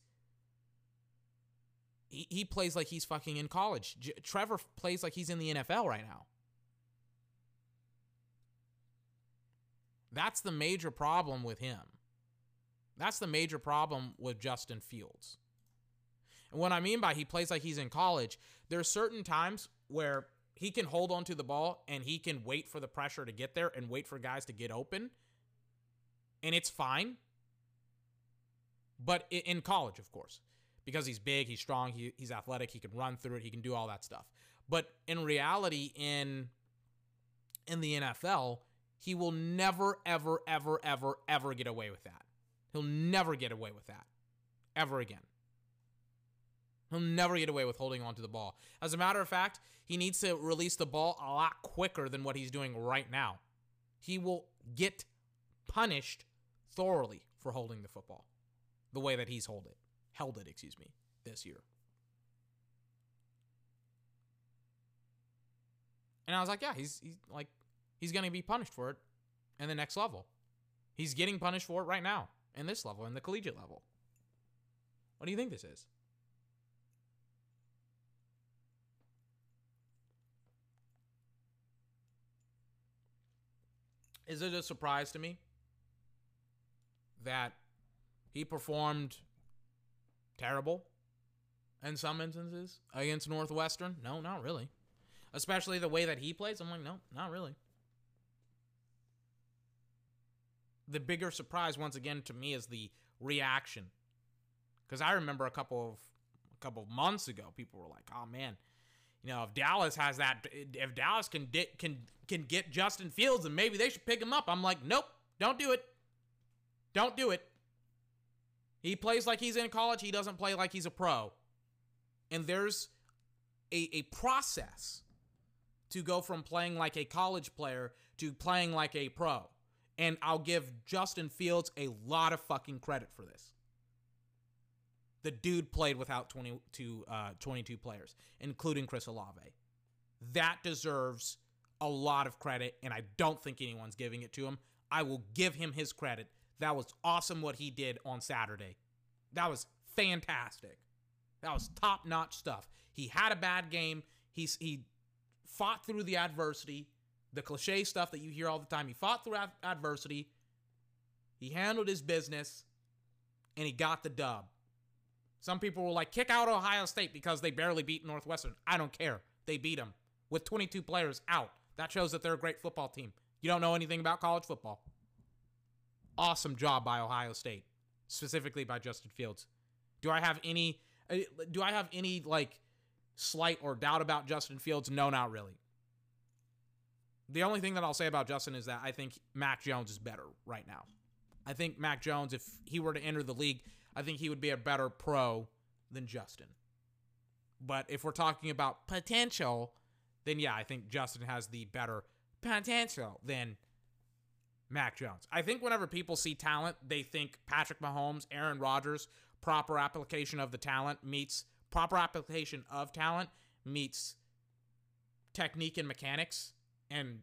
He, he plays like he's fucking in college. J- Trevor plays like he's in the NFL right now. That's the major problem with him. That's the major problem with Justin Fields. And what I mean by he plays like he's in college, there are certain times where he can hold on to the ball and he can wait for the pressure to get there and wait for guys to get open. And it's fine. But in college, of course, because he's big, he's strong, he, he's athletic, he can run through it, he can do all that stuff. But in reality, in in the NFL, he will never, ever, ever, ever, ever get away with that. He'll never get away with that. Ever again. He'll never get away with holding on to the ball. As a matter of fact, he needs to release the ball a lot quicker than what he's doing right now. He will get punished thoroughly for holding the football the way that he's holding it, held it, excuse me, this year. And I was like, yeah, he's, he's like he's going to be punished for it in the next level. He's getting punished for it right now in this level, in the collegiate level. What do you think this is? Is it a surprise to me that he performed terrible in some instances against Northwestern? No, not really. Especially the way that he plays. I'm like, no, not really. The bigger surprise, once again, to me is the reaction. Because I remember a couple of a couple of months ago, people were like, "Oh man, you know, if Dallas has that, if Dallas can di- can can get Justin Fields, then maybe they should pick him up." I'm like, "Nope, don't do it. Don't do it." He plays like he's in college. He doesn't play like he's a pro. And there's a, a process to go from playing like a college player to playing like a pro. And I'll give Justin Fields a lot of fucking credit for this. The dude played without 22, uh, 22 players, including Chris Olave. That deserves a lot of credit, and I don't think anyone's giving it to him. I will give him his credit. That was awesome what he did on Saturday. That was fantastic. That was top notch stuff. He had a bad game. He's he fought through the adversity the cliche stuff that you hear all the time. He fought through ad- adversity, he handled his business, and he got the dub. Some people were like, kick out Ohio State because they barely beat Northwestern. I don't care. They beat them with 22 players out. That shows that they're a great football team. You don't know anything about college football. Awesome job by Ohio State, specifically by Justin Fields. Do I have any uh, do I have any like slight or doubt about Justin Fields? No, not really. The only thing that I'll say about Justin is that I think Mac Jones is better right now. I think Mac Jones, if he were to enter the league, I think he would be a better pro than Justin. But if we're talking about potential, then yeah, I think Justin has the better potential than Mac Jones. I think whenever people see talent, they think Patrick Mahomes, Aaron Rodgers, proper application of the talent meets proper application of talent meets technique and mechanics and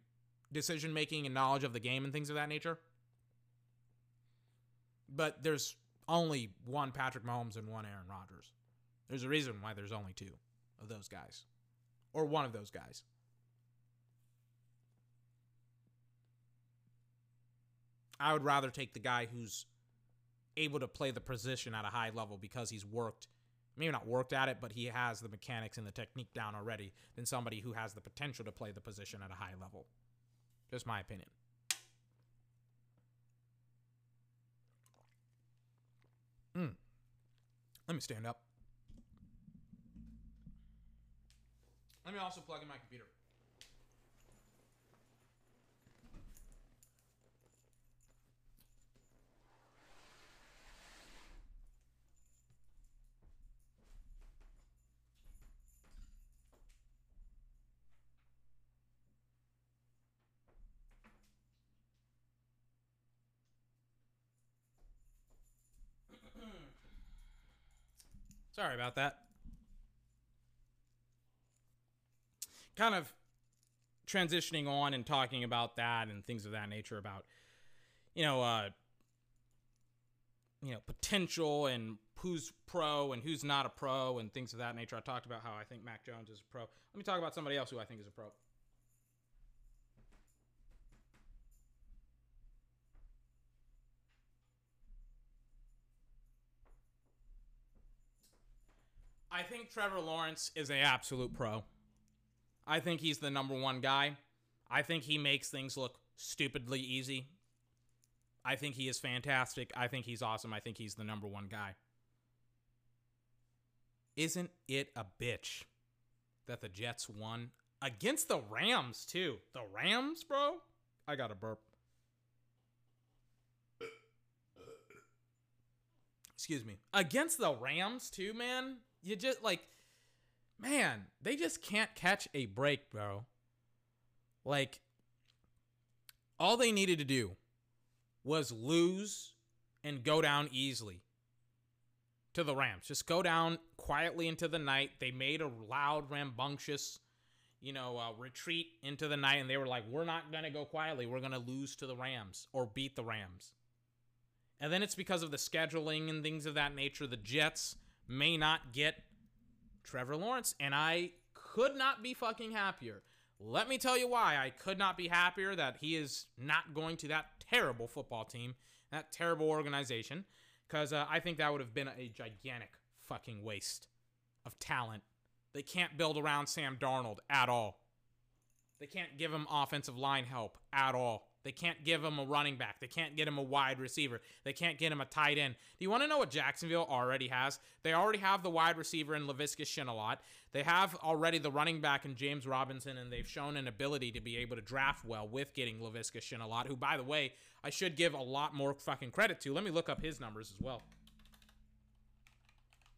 decision making and knowledge of the game and things of that nature. But there's only one Patrick Mahomes and one Aaron Rodgers. There's a reason why there's only two of those guys, or one of those guys. I would rather take the guy who's able to play the position at a high level because he's worked, maybe not worked at it, but he has the mechanics and the technique down already than somebody who has the potential to play the position at a high level. Just my opinion. Mm. Let me stand up. Let me also plug in my computer. Sorry about that. Kind of transitioning on and talking about that and things of that nature about you know uh you know potential and who's pro and who's not a pro and things of that nature. I talked about how I think Mac Jones is a pro. Let me talk about somebody else who I think is a pro. I think Trevor Lawrence is an absolute pro. I think he's the number one guy. I think he makes things look stupidly easy. I think he is fantastic. I think he's awesome. I think he's the number one guy. Isn't it a bitch that the Jets won against the Rams, too? The Rams, bro? I got a burp. Excuse me. Against the Rams, too, man? You just like man, they just can't catch a break, bro. Like all they needed to do was lose and go down easily to the Rams. Just go down quietly into the night. They made a loud, rambunctious, you know, uh, retreat into the night, and they were like, "We're not gonna go quietly. We're gonna lose to the Rams or beat the Rams." And then it's because of the scheduling and things of that nature. The Jets may not get Trevor Lawrence, and I could not be fucking happier. Let me tell you why I could not be happier that he is not going to that terrible football team, that terrible organization, because uh, I think that would have been a gigantic fucking waste of talent. They can't build around Sam Darnold at all. They can't give him offensive line help at all. They can't give him a running back. They can't get him a wide receiver. They can't get him a tight end. Do you want to know what Jacksonville already has? They already have the wide receiver in Laviska Shenault. They have already the running back in James Robinson, and they've shown an ability to be able to draft well with getting Laviska Shenault, who, by the way, I should give a lot more fucking credit to. Let me look up his numbers as well.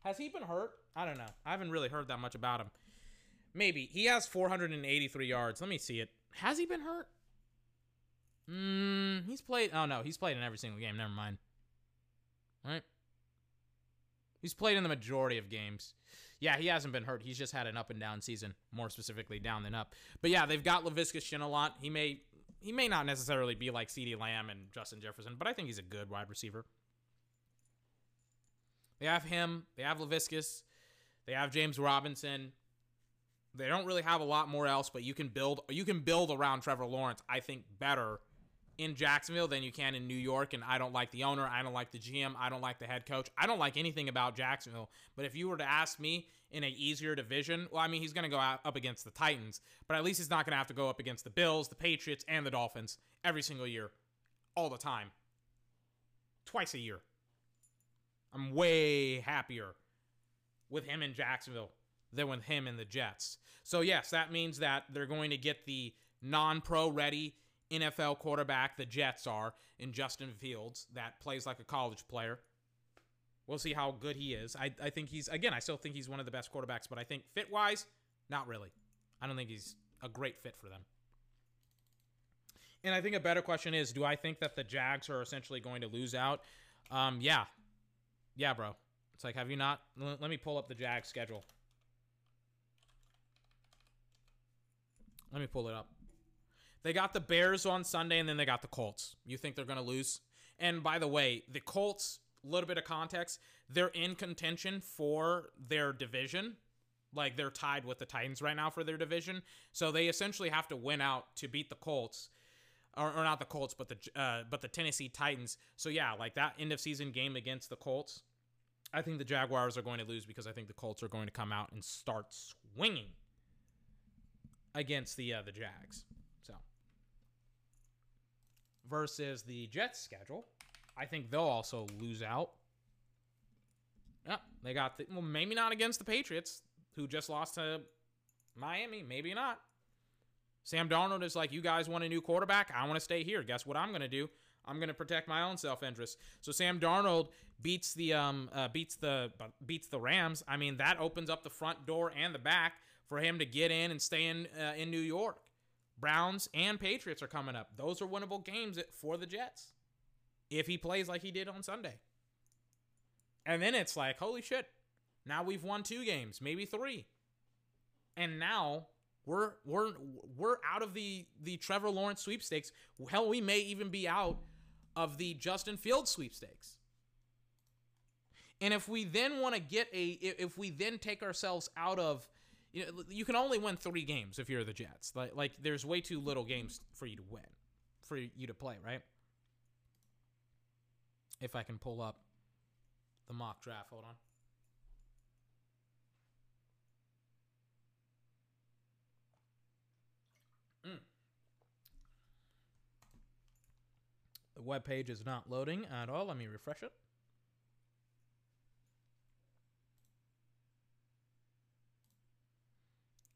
Has he been hurt? I don't know. I haven't really heard that much about him. Maybe. He has 483 yards. Let me see it. Has he been hurt? Mm, he's played. Oh no, he's played in every single game. Never mind. Right. He's played in the majority of games. Yeah, he hasn't been hurt. He's just had an up and down season, more specifically down than up. But yeah, they've got Laviska Shenault. He may he may not necessarily be like CeeDee Lamb and Justin Jefferson, but I think he's a good wide receiver. They have him. They have Laviscus. They have James Robinson. They don't really have a lot more else, but you can build you can build around Trevor Lawrence. I think better in Jacksonville than you can in New York. And I don't like the owner. I don't like the GM. I don't like the head coach. I don't like anything about Jacksonville. But if you were to ask me in a easier division, well, I mean, he's going to go up against the Titans, but at least he's not going to have to go up against the Bills, the Patriots, and the Dolphins every single year, all the time, twice a year. I'm way happier with him in Jacksonville than with him in the Jets. So, yes, that means that they're going to get the non pro ready NFL quarterback the Jets are in Justin Fields that plays like a college player. We'll see how good he is. I, I think he's, again, I still think he's one of the best quarterbacks, but I think fit wise, not really. I don't think he's a great fit for them. And I think a better question is do I think that the Jags are essentially going to lose out? Um, yeah. Yeah, bro. It's like, have you not? Let me pull up the Jag schedule. Let me pull it up. They got the Bears on Sunday, and then they got the Colts. You think they're going to lose? And by the way, the Colts, a little bit of context, they're in contention for their division. Like they're tied with the Titans right now for their division. So they essentially have to win out to beat the Colts. Or, or not the Colts, but the uh, but the Tennessee Titans. So yeah, like that end of season game against the Colts, I think the Jaguars are going to lose because I think the Colts are going to come out and start swinging against the uh, the Jags. Versus the Jets schedule, I think they'll also lose out. Yeah, they got the, well, maybe not against the Patriots, who just lost to Miami. Maybe not. Sam Darnold is like, you guys want a new quarterback? I want to stay here. Guess what I'm going to do? I'm going to protect my own self-interest. So Sam Darnold beats the um uh, beats the beats the Rams. I mean, that opens up the front door and the back for him to get in and stay in uh, in New York. Browns and Patriots are coming up. Those are winnable games for the Jets if he plays like he did on Sunday. And then it's like, holy shit. Now we've won two games, maybe three. And now we're we're we're out of the the Trevor Lawrence sweepstakes. Hell, we may even be out of the Justin Fields sweepstakes. And if we then want to get a if we then take ourselves out of you know you can only win 3 games if you're the Jets. Like like there's way too little games for you to win. For you to play, right? If I can pull up the mock draft, hold on. Mm. The web page is not loading at all. Let me refresh it.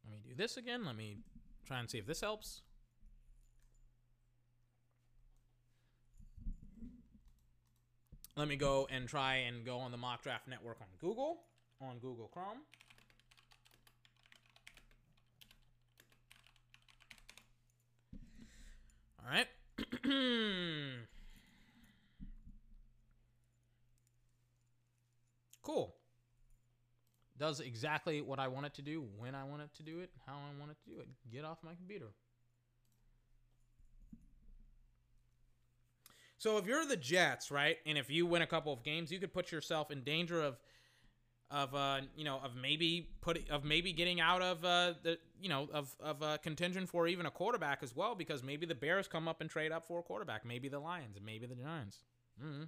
Let me do this again. Let me try and see if this helps. Let me go and try and go on the mock draft network on Google, on Google Chrome. All right. cool. Does exactly what I want it to do, when I want it to do it, how I want it to do it. Get off my computer. So if you're the Jets, right, and if you win a couple of games, you could put yourself in danger of of uh, you know of maybe put of maybe getting out of uh, the you know of of uh, contention for even a quarterback as well because maybe the Bears come up and trade up for a quarterback, maybe the Lions, maybe the Giants. Mm-hmm.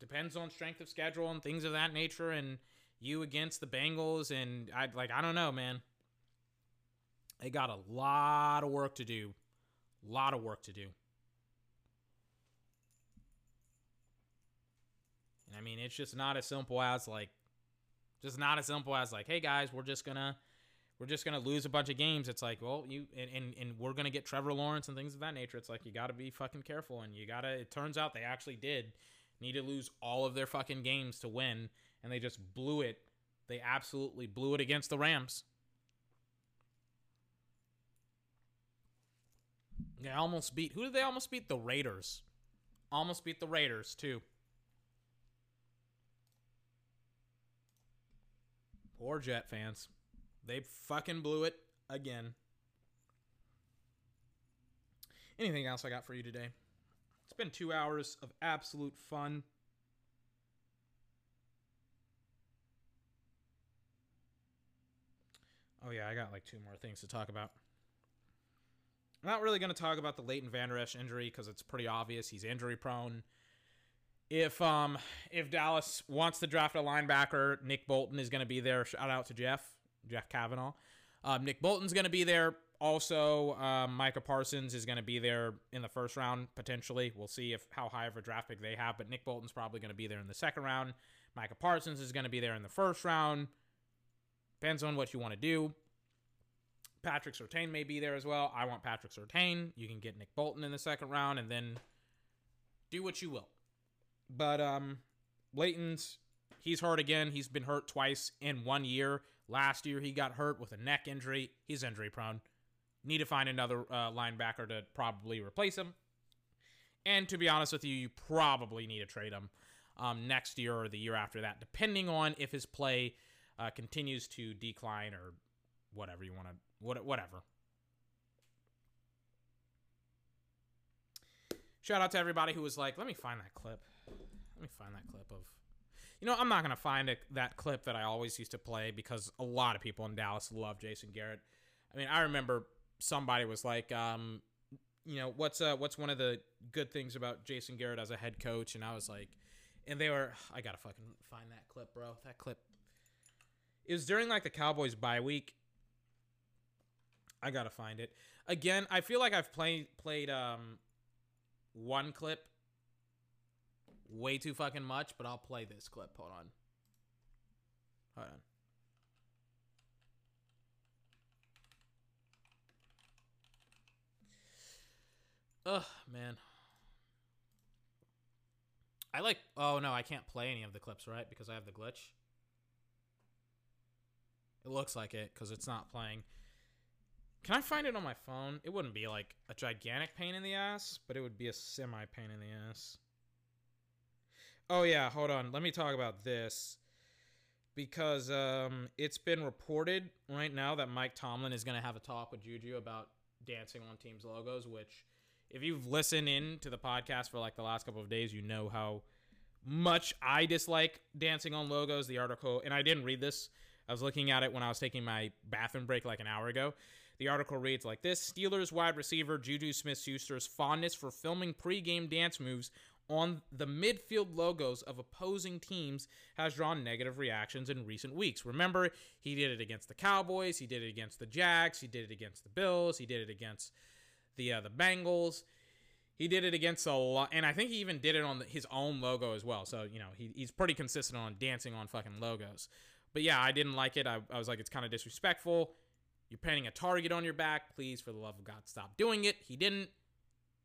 Depends on strength of schedule and things of that nature, and you against the Bengals, and I like I don't know, man. They got a lot of work to do, a lot of work to do. And I mean, it's just not as simple as like, just not as simple as like, hey guys, we're just gonna, we're just gonna lose a bunch of games. It's like, well, you and and, and we're gonna get Trevor Lawrence and things of that nature. It's like you got to be fucking careful, and you gotta. It turns out they actually did need to lose all of their fucking games to win, and they just blew it. They absolutely blew it against the Rams. They almost beat. Who did they almost beat? The Raiders. Almost beat the Raiders too. Poor Jet fans. They fucking blew it again. Anything else I got for you today? It's been two hours of absolute fun. Oh, yeah, I got like two more things to talk about. I'm not really going to talk about the Leighton Vander Esch injury because it's pretty obvious he's injury prone if um if Dallas wants to draft a linebacker, Nick Bolton is going to be there. Shout out to Jeff, Jeff Kavanaugh. Um, Nick Bolton's going to be there. Also, um, Micah Parsons is going to be there in the first round potentially. We'll see if how high of a draft pick they have, but Nick Bolton's probably going to be there in the second round. Micah Parsons is going to be there in the first round. Depends on what you want to do. Patrick Surtain may be there as well. I want Patrick Surtain. You can get Nick Bolton in the second round, and then do what you will. But um, Leighton's he's hurt again. He's been hurt twice in one year. Last year he got hurt with a neck injury. He's injury prone. Need to find another uh, linebacker to probably replace him. And to be honest with you, you probably need to trade him. um, next year or the year after that, depending on if his play uh, continues to decline or whatever you want to, what, whatever. Shout out to everybody who was like, let me find that clip. Let me find that clip of. You know, I'm not going to find a, that clip that I always used to play because a lot of people in Dallas love Jason Garrett. I mean, I remember somebody was like, um, you know, what's uh, what's one of the good things about Jason Garrett as a head coach? And I was like, and they were, I gotta fucking find that clip, bro. That clip. It was during like the Cowboys bye week. I gotta find it again. I feel like I've played played um one clip way too fucking much, but I'll play this clip. Hold on. Hold on. Ugh, man. I like. Oh no, I can't play any of the clips, right? Because I have the glitch. It looks like it because it's not playing. Can I find it on my phone? It wouldn't be like a gigantic pain in the ass, but it would be a semi pain in the ass. Oh yeah, hold on. Let me talk about this because um, it's been reported right now that Mike Tomlin is going to have a talk with Juju about dancing on teams' logos. Which, if you've listened in to the podcast for like the last couple of days, you know how much I dislike dancing on logos. The article, and I didn't read this. I was looking at it when I was taking my bathroom break like an hour ago. The article reads like this Steelers wide receiver Juju Smith Schuster's fondness for filming pregame dance moves on the midfield logos of opposing teams has drawn negative reactions in recent weeks. Remember, he did it against the Cowboys, he did it against the Jags, he did it against the Bills, he did it against the uh, the Bengals. He did it against a lot, and I think he even did it on the, his own logo as well. So you know he, he's pretty consistent on dancing on fucking logos. But yeah, I didn't like it. I, I was like, it's kind of disrespectful. You're painting a target on your back. Please, for the love of God, stop doing it. He didn't.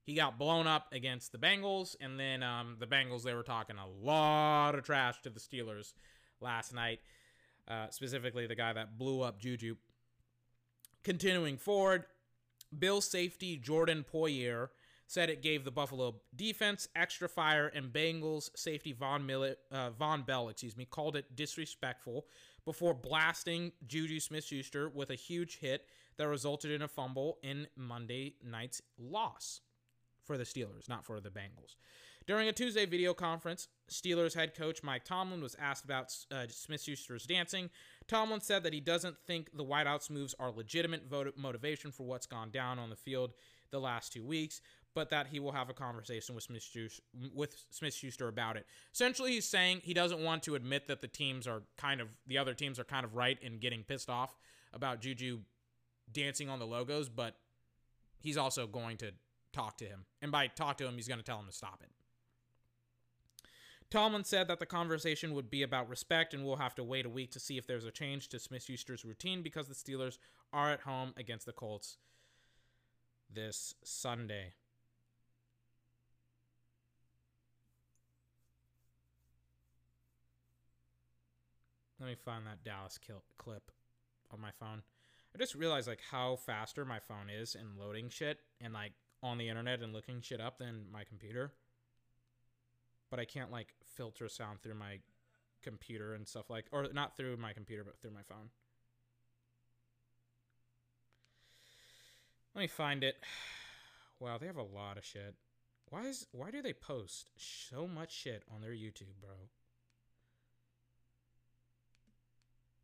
He got blown up against the Bengals, and then um, the Bengals, they were talking a lot of trash to the Steelers last night, uh, specifically the guy that blew up Juju. Continuing forward, Bill safety Jordan Poyer said it gave the Buffalo defense extra fire, and Bengals safety Von, Millet, uh, Vonn Bell, excuse me, called it disrespectful before blasting Juju Smith-Schuster with a huge hit that resulted in a fumble in Monday night's loss for the Steelers, not for the Bengals. During a Tuesday video conference, Steelers head coach Mike Tomlin was asked about uh, Smith Schuster's dancing. Tomlin said that he doesn't think the wideouts moves are legitimate motivation for what's gone down on the field the last two weeks, but that he will have a conversation with Smith Schuster, with Smith Schuster about it. Essentially, he's saying he doesn't want to admit that the teams are kind of the other teams are kind of right in getting pissed off about Juju dancing on the logos, but he's also going to talk to him. And by talk to him, he's going to tell him to stop it. Tomlin said that the conversation would be about respect, and we'll have to wait a week to see if there's a change to Smith Schuster's routine because the Steelers are at home against the Colts this Sunday. Let me find that Dallas clip on my phone. I just realized like how faster my phone is in loading shit and like on the internet and looking shit up than my computer. But I can't like filter sound through my computer and stuff like or not through my computer but through my phone. Let me find it. Wow, they have a lot of shit. Why is why do they post so much shit on their YouTube, bro?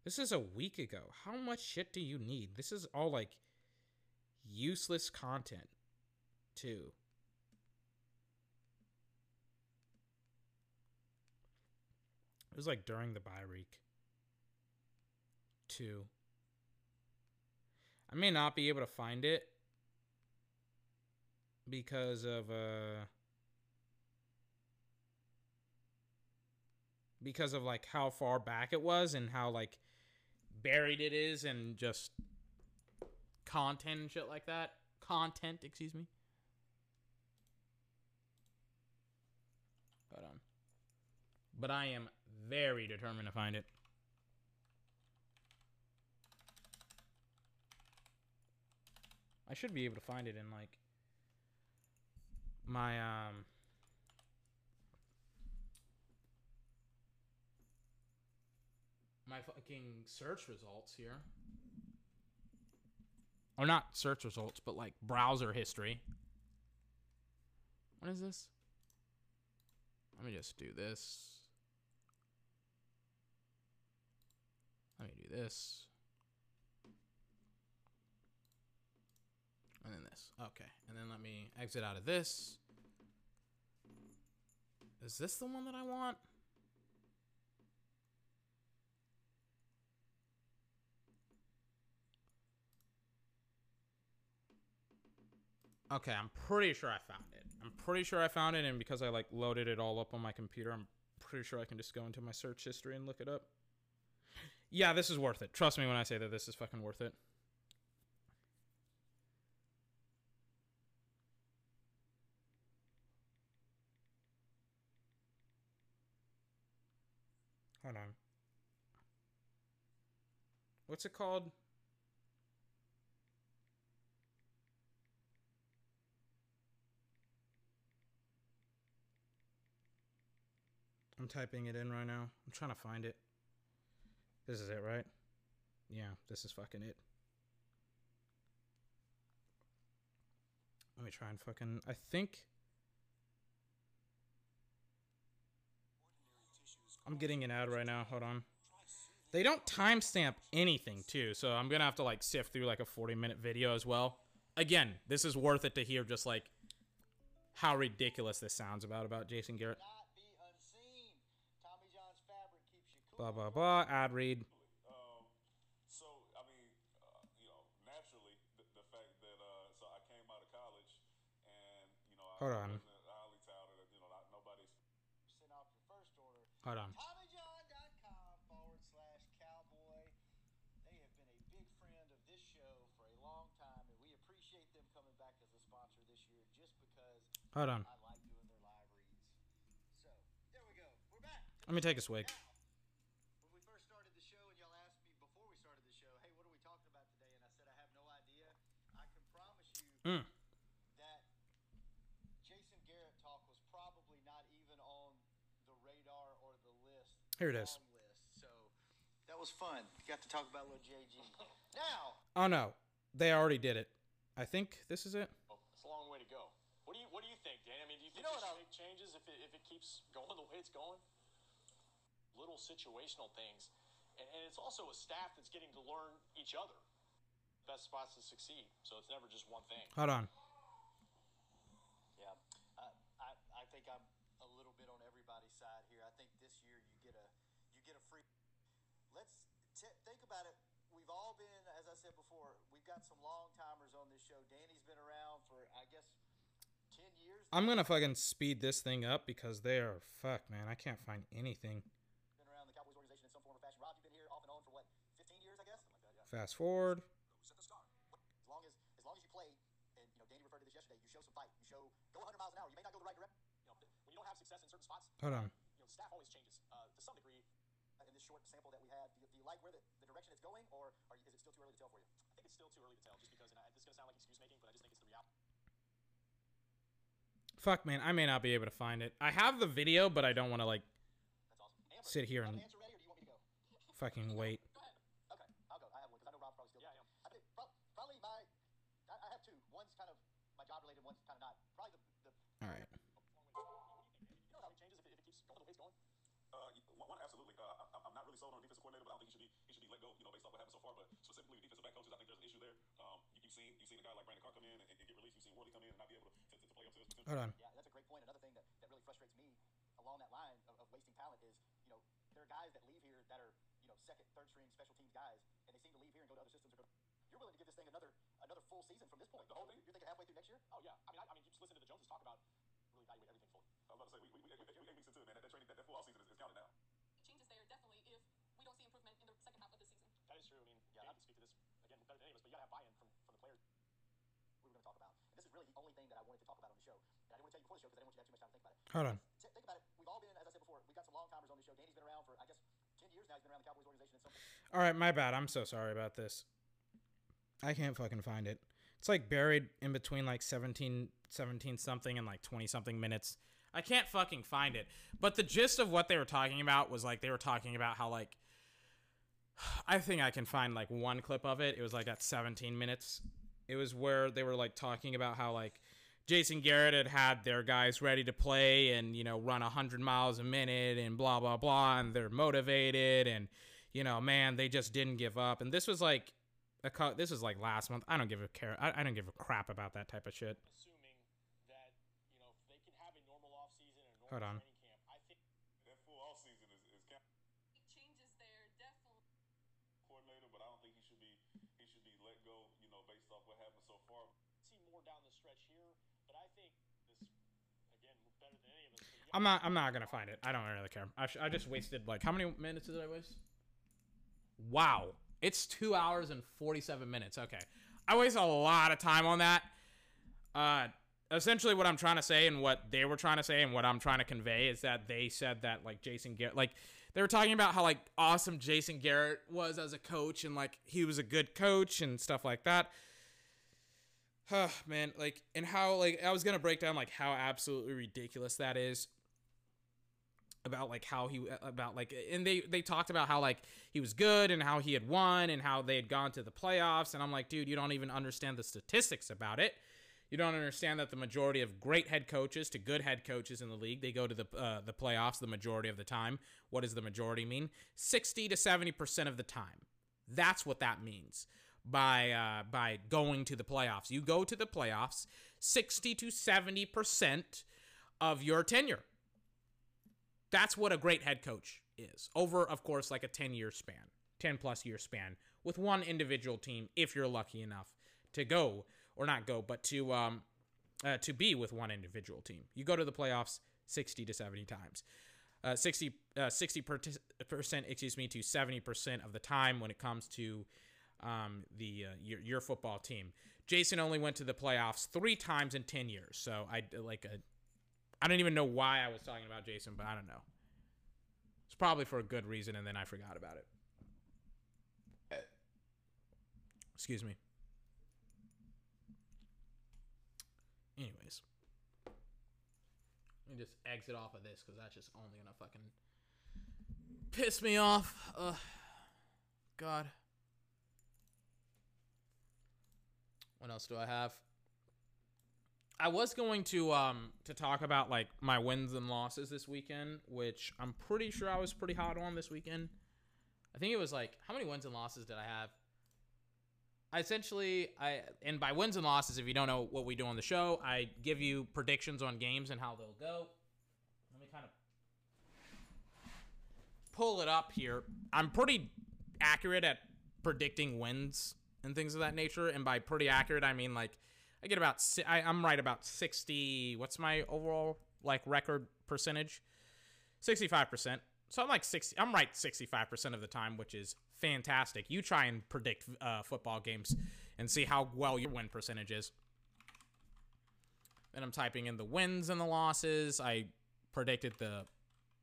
This is a week ago. How much shit do you need? This is all like useless content, too. It was like during the bye week, too. I may not be able to find it because of uh because of like how far back it was and how like buried it is and just content and shit like that. Content, excuse me. But um but I am very determined to find it. I should be able to find it in like my um my fucking search results here. Or not search results, but like browser history. What is this? Let me just do this. Let me do this. And then this. Okay. And then let me exit out of this. Is this the one that I want? Okay, I'm pretty sure I found it. I'm pretty sure I found it, and because I like loaded it all up on my computer, I'm pretty sure I can just go into my search history and look it up. Yeah, this is worth it. Trust me when I say that this is fucking worth it. Hold on. What's it called? I'm typing it in right now. I'm trying to find it. This is it, right? Yeah, this is fucking it. Let me try and fucking. I think. I'm getting an ad right now. Hold on. They don't timestamp anything, too, so I'm gonna have to like sift through like a 40 minute video as well. Again, this is worth it to hear just like how ridiculous this sounds about about Jason Garrett. not be unseen. Tommy John's fabric keeps you cool. Blah blah blah. Ad read. Um, so I mean, uh, you know, naturally, the, the fact that uh, so I came out of college, and you know, I Hold on. wasn't highly touted. You know, not, nobody's Send off your first order. Hold on. TommyJohn.com forward slash cowboy. They have been a big friend of this show for a long time, and we appreciate them coming back as a sponsor this year just because Hold on. I like doing their live reads. So, there we go. We're back. Let me take a swig. Now, when we first started the show, and y'all asked me before we started the show, hey, what are we talking about today? And I said, I have no idea. I can promise you Mm. that Jason Garrett talk was probably not even on the radar or the list. Here it is. So that was fun. Got to talk about little JG. now, Oh no, they already did it. I think this is it. Oh, it's a long way to go. What do you What do you think, Dan? I mean, do you think know you what should I- make changes if it, if it keeps going the way it's going? Little situational things, and, and it's also a staff that's getting to learn each other. Best spots to succeed. So it's never just one thing. Hold on. yeah, I, I, I think I'm a little bit on everybody's side here. I think this year you get a you get a free. Let's t- think about it. We've all been, as I said before, we've got some long timers on this show. Danny's been around for, I guess, ten years. I'm gonna fucking speed this thing up because they are fuck, man. I can't find anything. been around the Cowboys organization in some form or fashion. Rob, you've been here off and on for what, 15 years, I guess? Like that, yeah. Fast forward. As long as, as long as you play, and you know, Danny referred to this yesterday. You show some fight. You show go 100 miles an hour. You may not go the right direction. You know, when you don't have success in certain spots, Hold on. you know, the staff always changes uh, to some degree. In this short sample that we have, do you, do you like where the, it's going, or are you, is it still too early to tell for you? I think it's still too early to tell, just because, and I, this is going to sound like excuse making, but I just think it's the reality. Fuck, man. I may not be able to find it. I have the video, but I don't want to like awesome. Amber, sit here and an answer ready, or do you want me to go? fucking wait. Go ahead. Okay, I'll go. I have one because I know Rob's probably still. Yeah, I am. I think prob- probably my. I, I have two. One's kind of my job related. One's kind of not. Probably the. the All right. You know how it changes if it, if it keeps going the way it's going? Uh, one, one, absolutely. Uh, I, I'm not really sold on a defensive coordinator, but I don't think he should be he should be let go. You know, based off what happened so far. But specifically, the defensive back coaches, I think there's an issue there. Um, you, you've seen you've seen a guy like Brandon Carr come in and, and get released. You've seen Worley come in and not be able to, to, to play up to his potential. Hold on. Yeah, that's a great point. Another thing that, that really frustrates me along that line of, of wasting talent is, you know, there are guys that leave here that are, you know, second, third string special teams guys, and they seem to leave here and go to other systems. Or go, you're willing to give this thing another another full season from this point. The whole thing? You're thinking halfway through next year? Oh yeah. I mean, I, I mean, you just listen to the Joneses talk about really evaluate everything fully. I was about to say we we, we, we, we, we weeks into it, man. That, that training that, that full off season is, is counted now. changes there definitely if we don't see improvement in the second half of the season. That is true. I mean, yeah, I can speak to this again better than any of us, but you got to have buy-in from, from the players. We were going to talk about. And this is really the only thing that I wanted to talk about on the show. And I didn't want to tell you before the show because I didn't want you to have too much time to think about it. Hold on. T- think about it. We've all been, as I said before, we've got some long timers on the show. Danny's been around for, I guess, 10 years now. He's been around the Cowboys organization All right, my bad. I'm so sorry about this. I can't fucking find it. It's like buried in between like 17, 17 something and like 20 something minutes. I can't fucking find it. But the gist of what they were talking about was like they were talking about how like I think I can find like one clip of it. It was like at 17 minutes. It was where they were like talking about how like Jason Garrett had had their guys ready to play and you know run 100 miles a minute and blah blah blah and they're motivated and you know man they just didn't give up and this was like a co- this was like last month. I don't give a care. I, I don't give a crap about that type of shit. assuming that you know if they can have a normal offseason and a Hold normal on. training camp, I think That full off season is, is kind Changes there, definitely. coordinator, but I don't think he should be he should be let go. You know, based off what happened so far. see more down the stretch here, but I think this again better than any of us. But yeah, I'm not. I'm not gonna find it. I don't really care. I, I just wasted like how many minutes did I waste? Wow, it's two hours and forty-seven minutes. Okay, I waste a lot of time on that. Uh, essentially, what I'm trying to say and what they were trying to say and what I'm trying to convey is that they said that like Jason Garrett, like they were talking about how like awesome Jason Garrett was as a coach and like he was a good coach and stuff like that. Huh, man, like and how like I was gonna break down like how absolutely ridiculous that is about like how he about like and they they talked about how like he was good and how he had won and how they had gone to the playoffs. And I'm like dude you don't even understand the statistics about it. You don't understand that the majority of great head coaches to good head coaches in the league they go to the uh, the playoffs the majority of the time. What does the majority mean? 60 to 70% of the time. That's what that means by uh, by going to the playoffs. You go to the playoffs 60 to 70% of your tenure that's what a great head coach is. Over, of course, like a 10 year span, 10 plus year span with one individual team, if you're lucky enough to go or not go, but to um uh, to be with one individual team. You go to the playoffs 60 to 70 times. Uh, 60 uh, 60 percent, excuse me, to 70 percent of the time when it comes to um, the uh, your your football team. Jason only went to the playoffs three times in 10 years, so I like a I don't even know why I was talking about Jason, but I don't know. It's probably for a good reason, and then I forgot about it. Excuse me. Anyways, let me just exit off of this because that's just only gonna fucking piss me off. Ugh. God. What else do I have? I was going to um to talk about like my wins and losses this weekend, which I'm pretty sure I was pretty hot on this weekend. I think it was like how many wins and losses did I have? I essentially I and by wins and losses, if you don't know what we do on the show, I give you predictions on games and how they'll go. Let me kind of pull it up here. I'm pretty accurate at predicting wins and things of that nature, and by pretty accurate, I mean like I get about I, I'm right about 60. What's my overall like record percentage? 65%. So I'm like 60. I'm right 65% of the time, which is fantastic. You try and predict uh, football games and see how well your win percentage is. Then I'm typing in the wins and the losses. I predicted the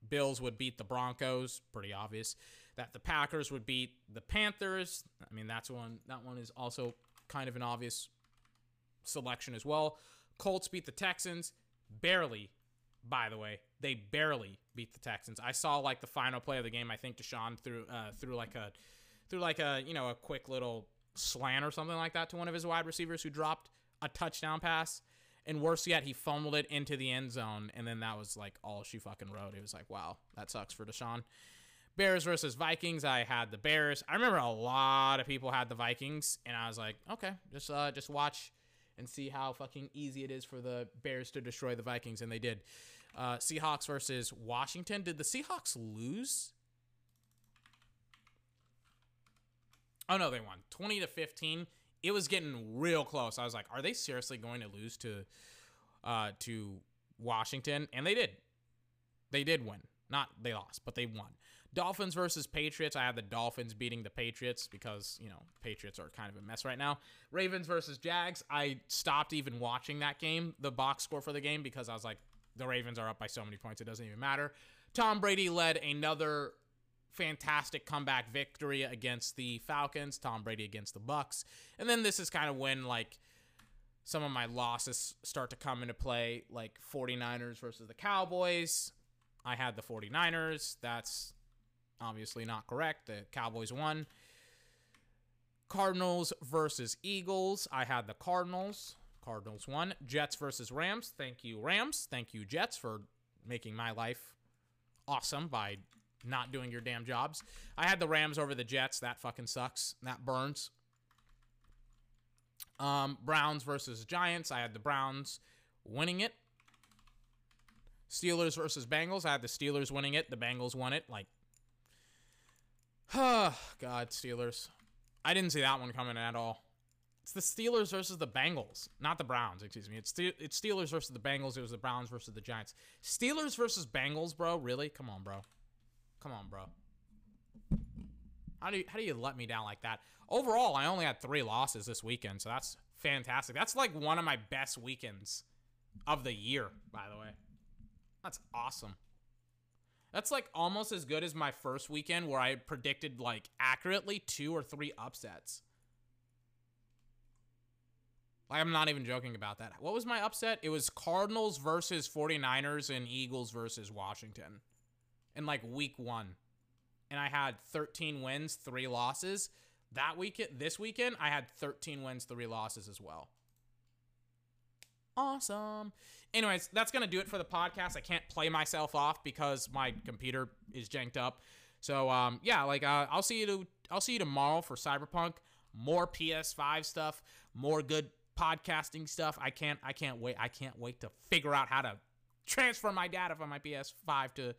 Bills would beat the Broncos, pretty obvious. That the Packers would beat the Panthers. I mean, that's one. That one is also kind of an obvious selection as well. Colts beat the Texans barely. By the way, they barely beat the Texans. I saw like the final play of the game. I think Deshaun threw uh, threw like a threw like a you know a quick little slant or something like that to one of his wide receivers who dropped a touchdown pass. And worse yet, he fumbled it into the end zone, and then that was like all she fucking wrote. It was like, wow, that sucks for Deshaun. Bears versus Vikings. I had the Bears. I remember a lot of people had the Vikings, and I was like, okay, just uh, just watch and see how fucking easy it is for the Bears to destroy the Vikings, and they did. Uh, Seahawks versus Washington. Did the Seahawks lose? Oh no, they won twenty to fifteen. It was getting real close. I was like, are they seriously going to lose to uh, to Washington? And they did. They did win. Not they lost, but they won. Dolphins versus Patriots. I had the Dolphins beating the Patriots because, you know, Patriots are kind of a mess right now. Ravens versus Jags. I stopped even watching that game, the box score for the game, because I was like, the Ravens are up by so many points, it doesn't even matter. Tom Brady led another fantastic comeback victory against the Falcons, Tom Brady against the Bucs. And then this is kind of when like some of my losses start to come into play, like 49ers versus the Cowboys. I had the 49ers. That's Obviously not correct. The Cowboys won. Cardinals versus Eagles. I had the Cardinals. Cardinals won. Jets versus Rams. Thank you, Rams. Thank you, Jets, for making my life awesome by not doing your damn jobs. I had the Rams over the Jets. That fucking sucks. That burns. Um, Browns versus Giants. I had the Browns winning it. Steelers versus Bengals. I had the Steelers winning it. The Bengals won it. Like, Oh god, Steelers. I didn't see that one coming at all. It's the Steelers versus the Bengals, not the Browns. Excuse me. It's Ste- it's Steelers versus the Bengals. It was the Browns versus the Giants. Steelers versus Bengals, bro. Really? Come on, bro. Come on, bro. How do you how do you let me down like that? Overall, I only had three losses this weekend, so that's fantastic. That's like one of my best weekends of the year, by the way. That's awesome. That's like almost as good as my first weekend where I predicted like accurately two or three upsets. Like, I'm not even joking about that. What was my upset? It was Cardinals versus 49ers and Eagles versus Washington in like week one. And I had 13 wins, three losses. That weekend, this weekend, I had 13 wins, three losses as well. Awesome. Anyways, that's going to do it for the podcast. I can't play myself off because my computer is janked up. So, um, yeah, like, uh, I'll see you to, I'll see you tomorrow for Cyberpunk. More PS5 stuff, more good podcasting stuff. I can't, I can't wait. I can't wait to figure out how to transfer my data from my PS5 to,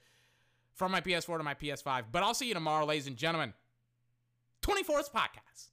from my PS4 to my PS5. But I'll see you tomorrow, ladies and gentlemen. 24th podcast.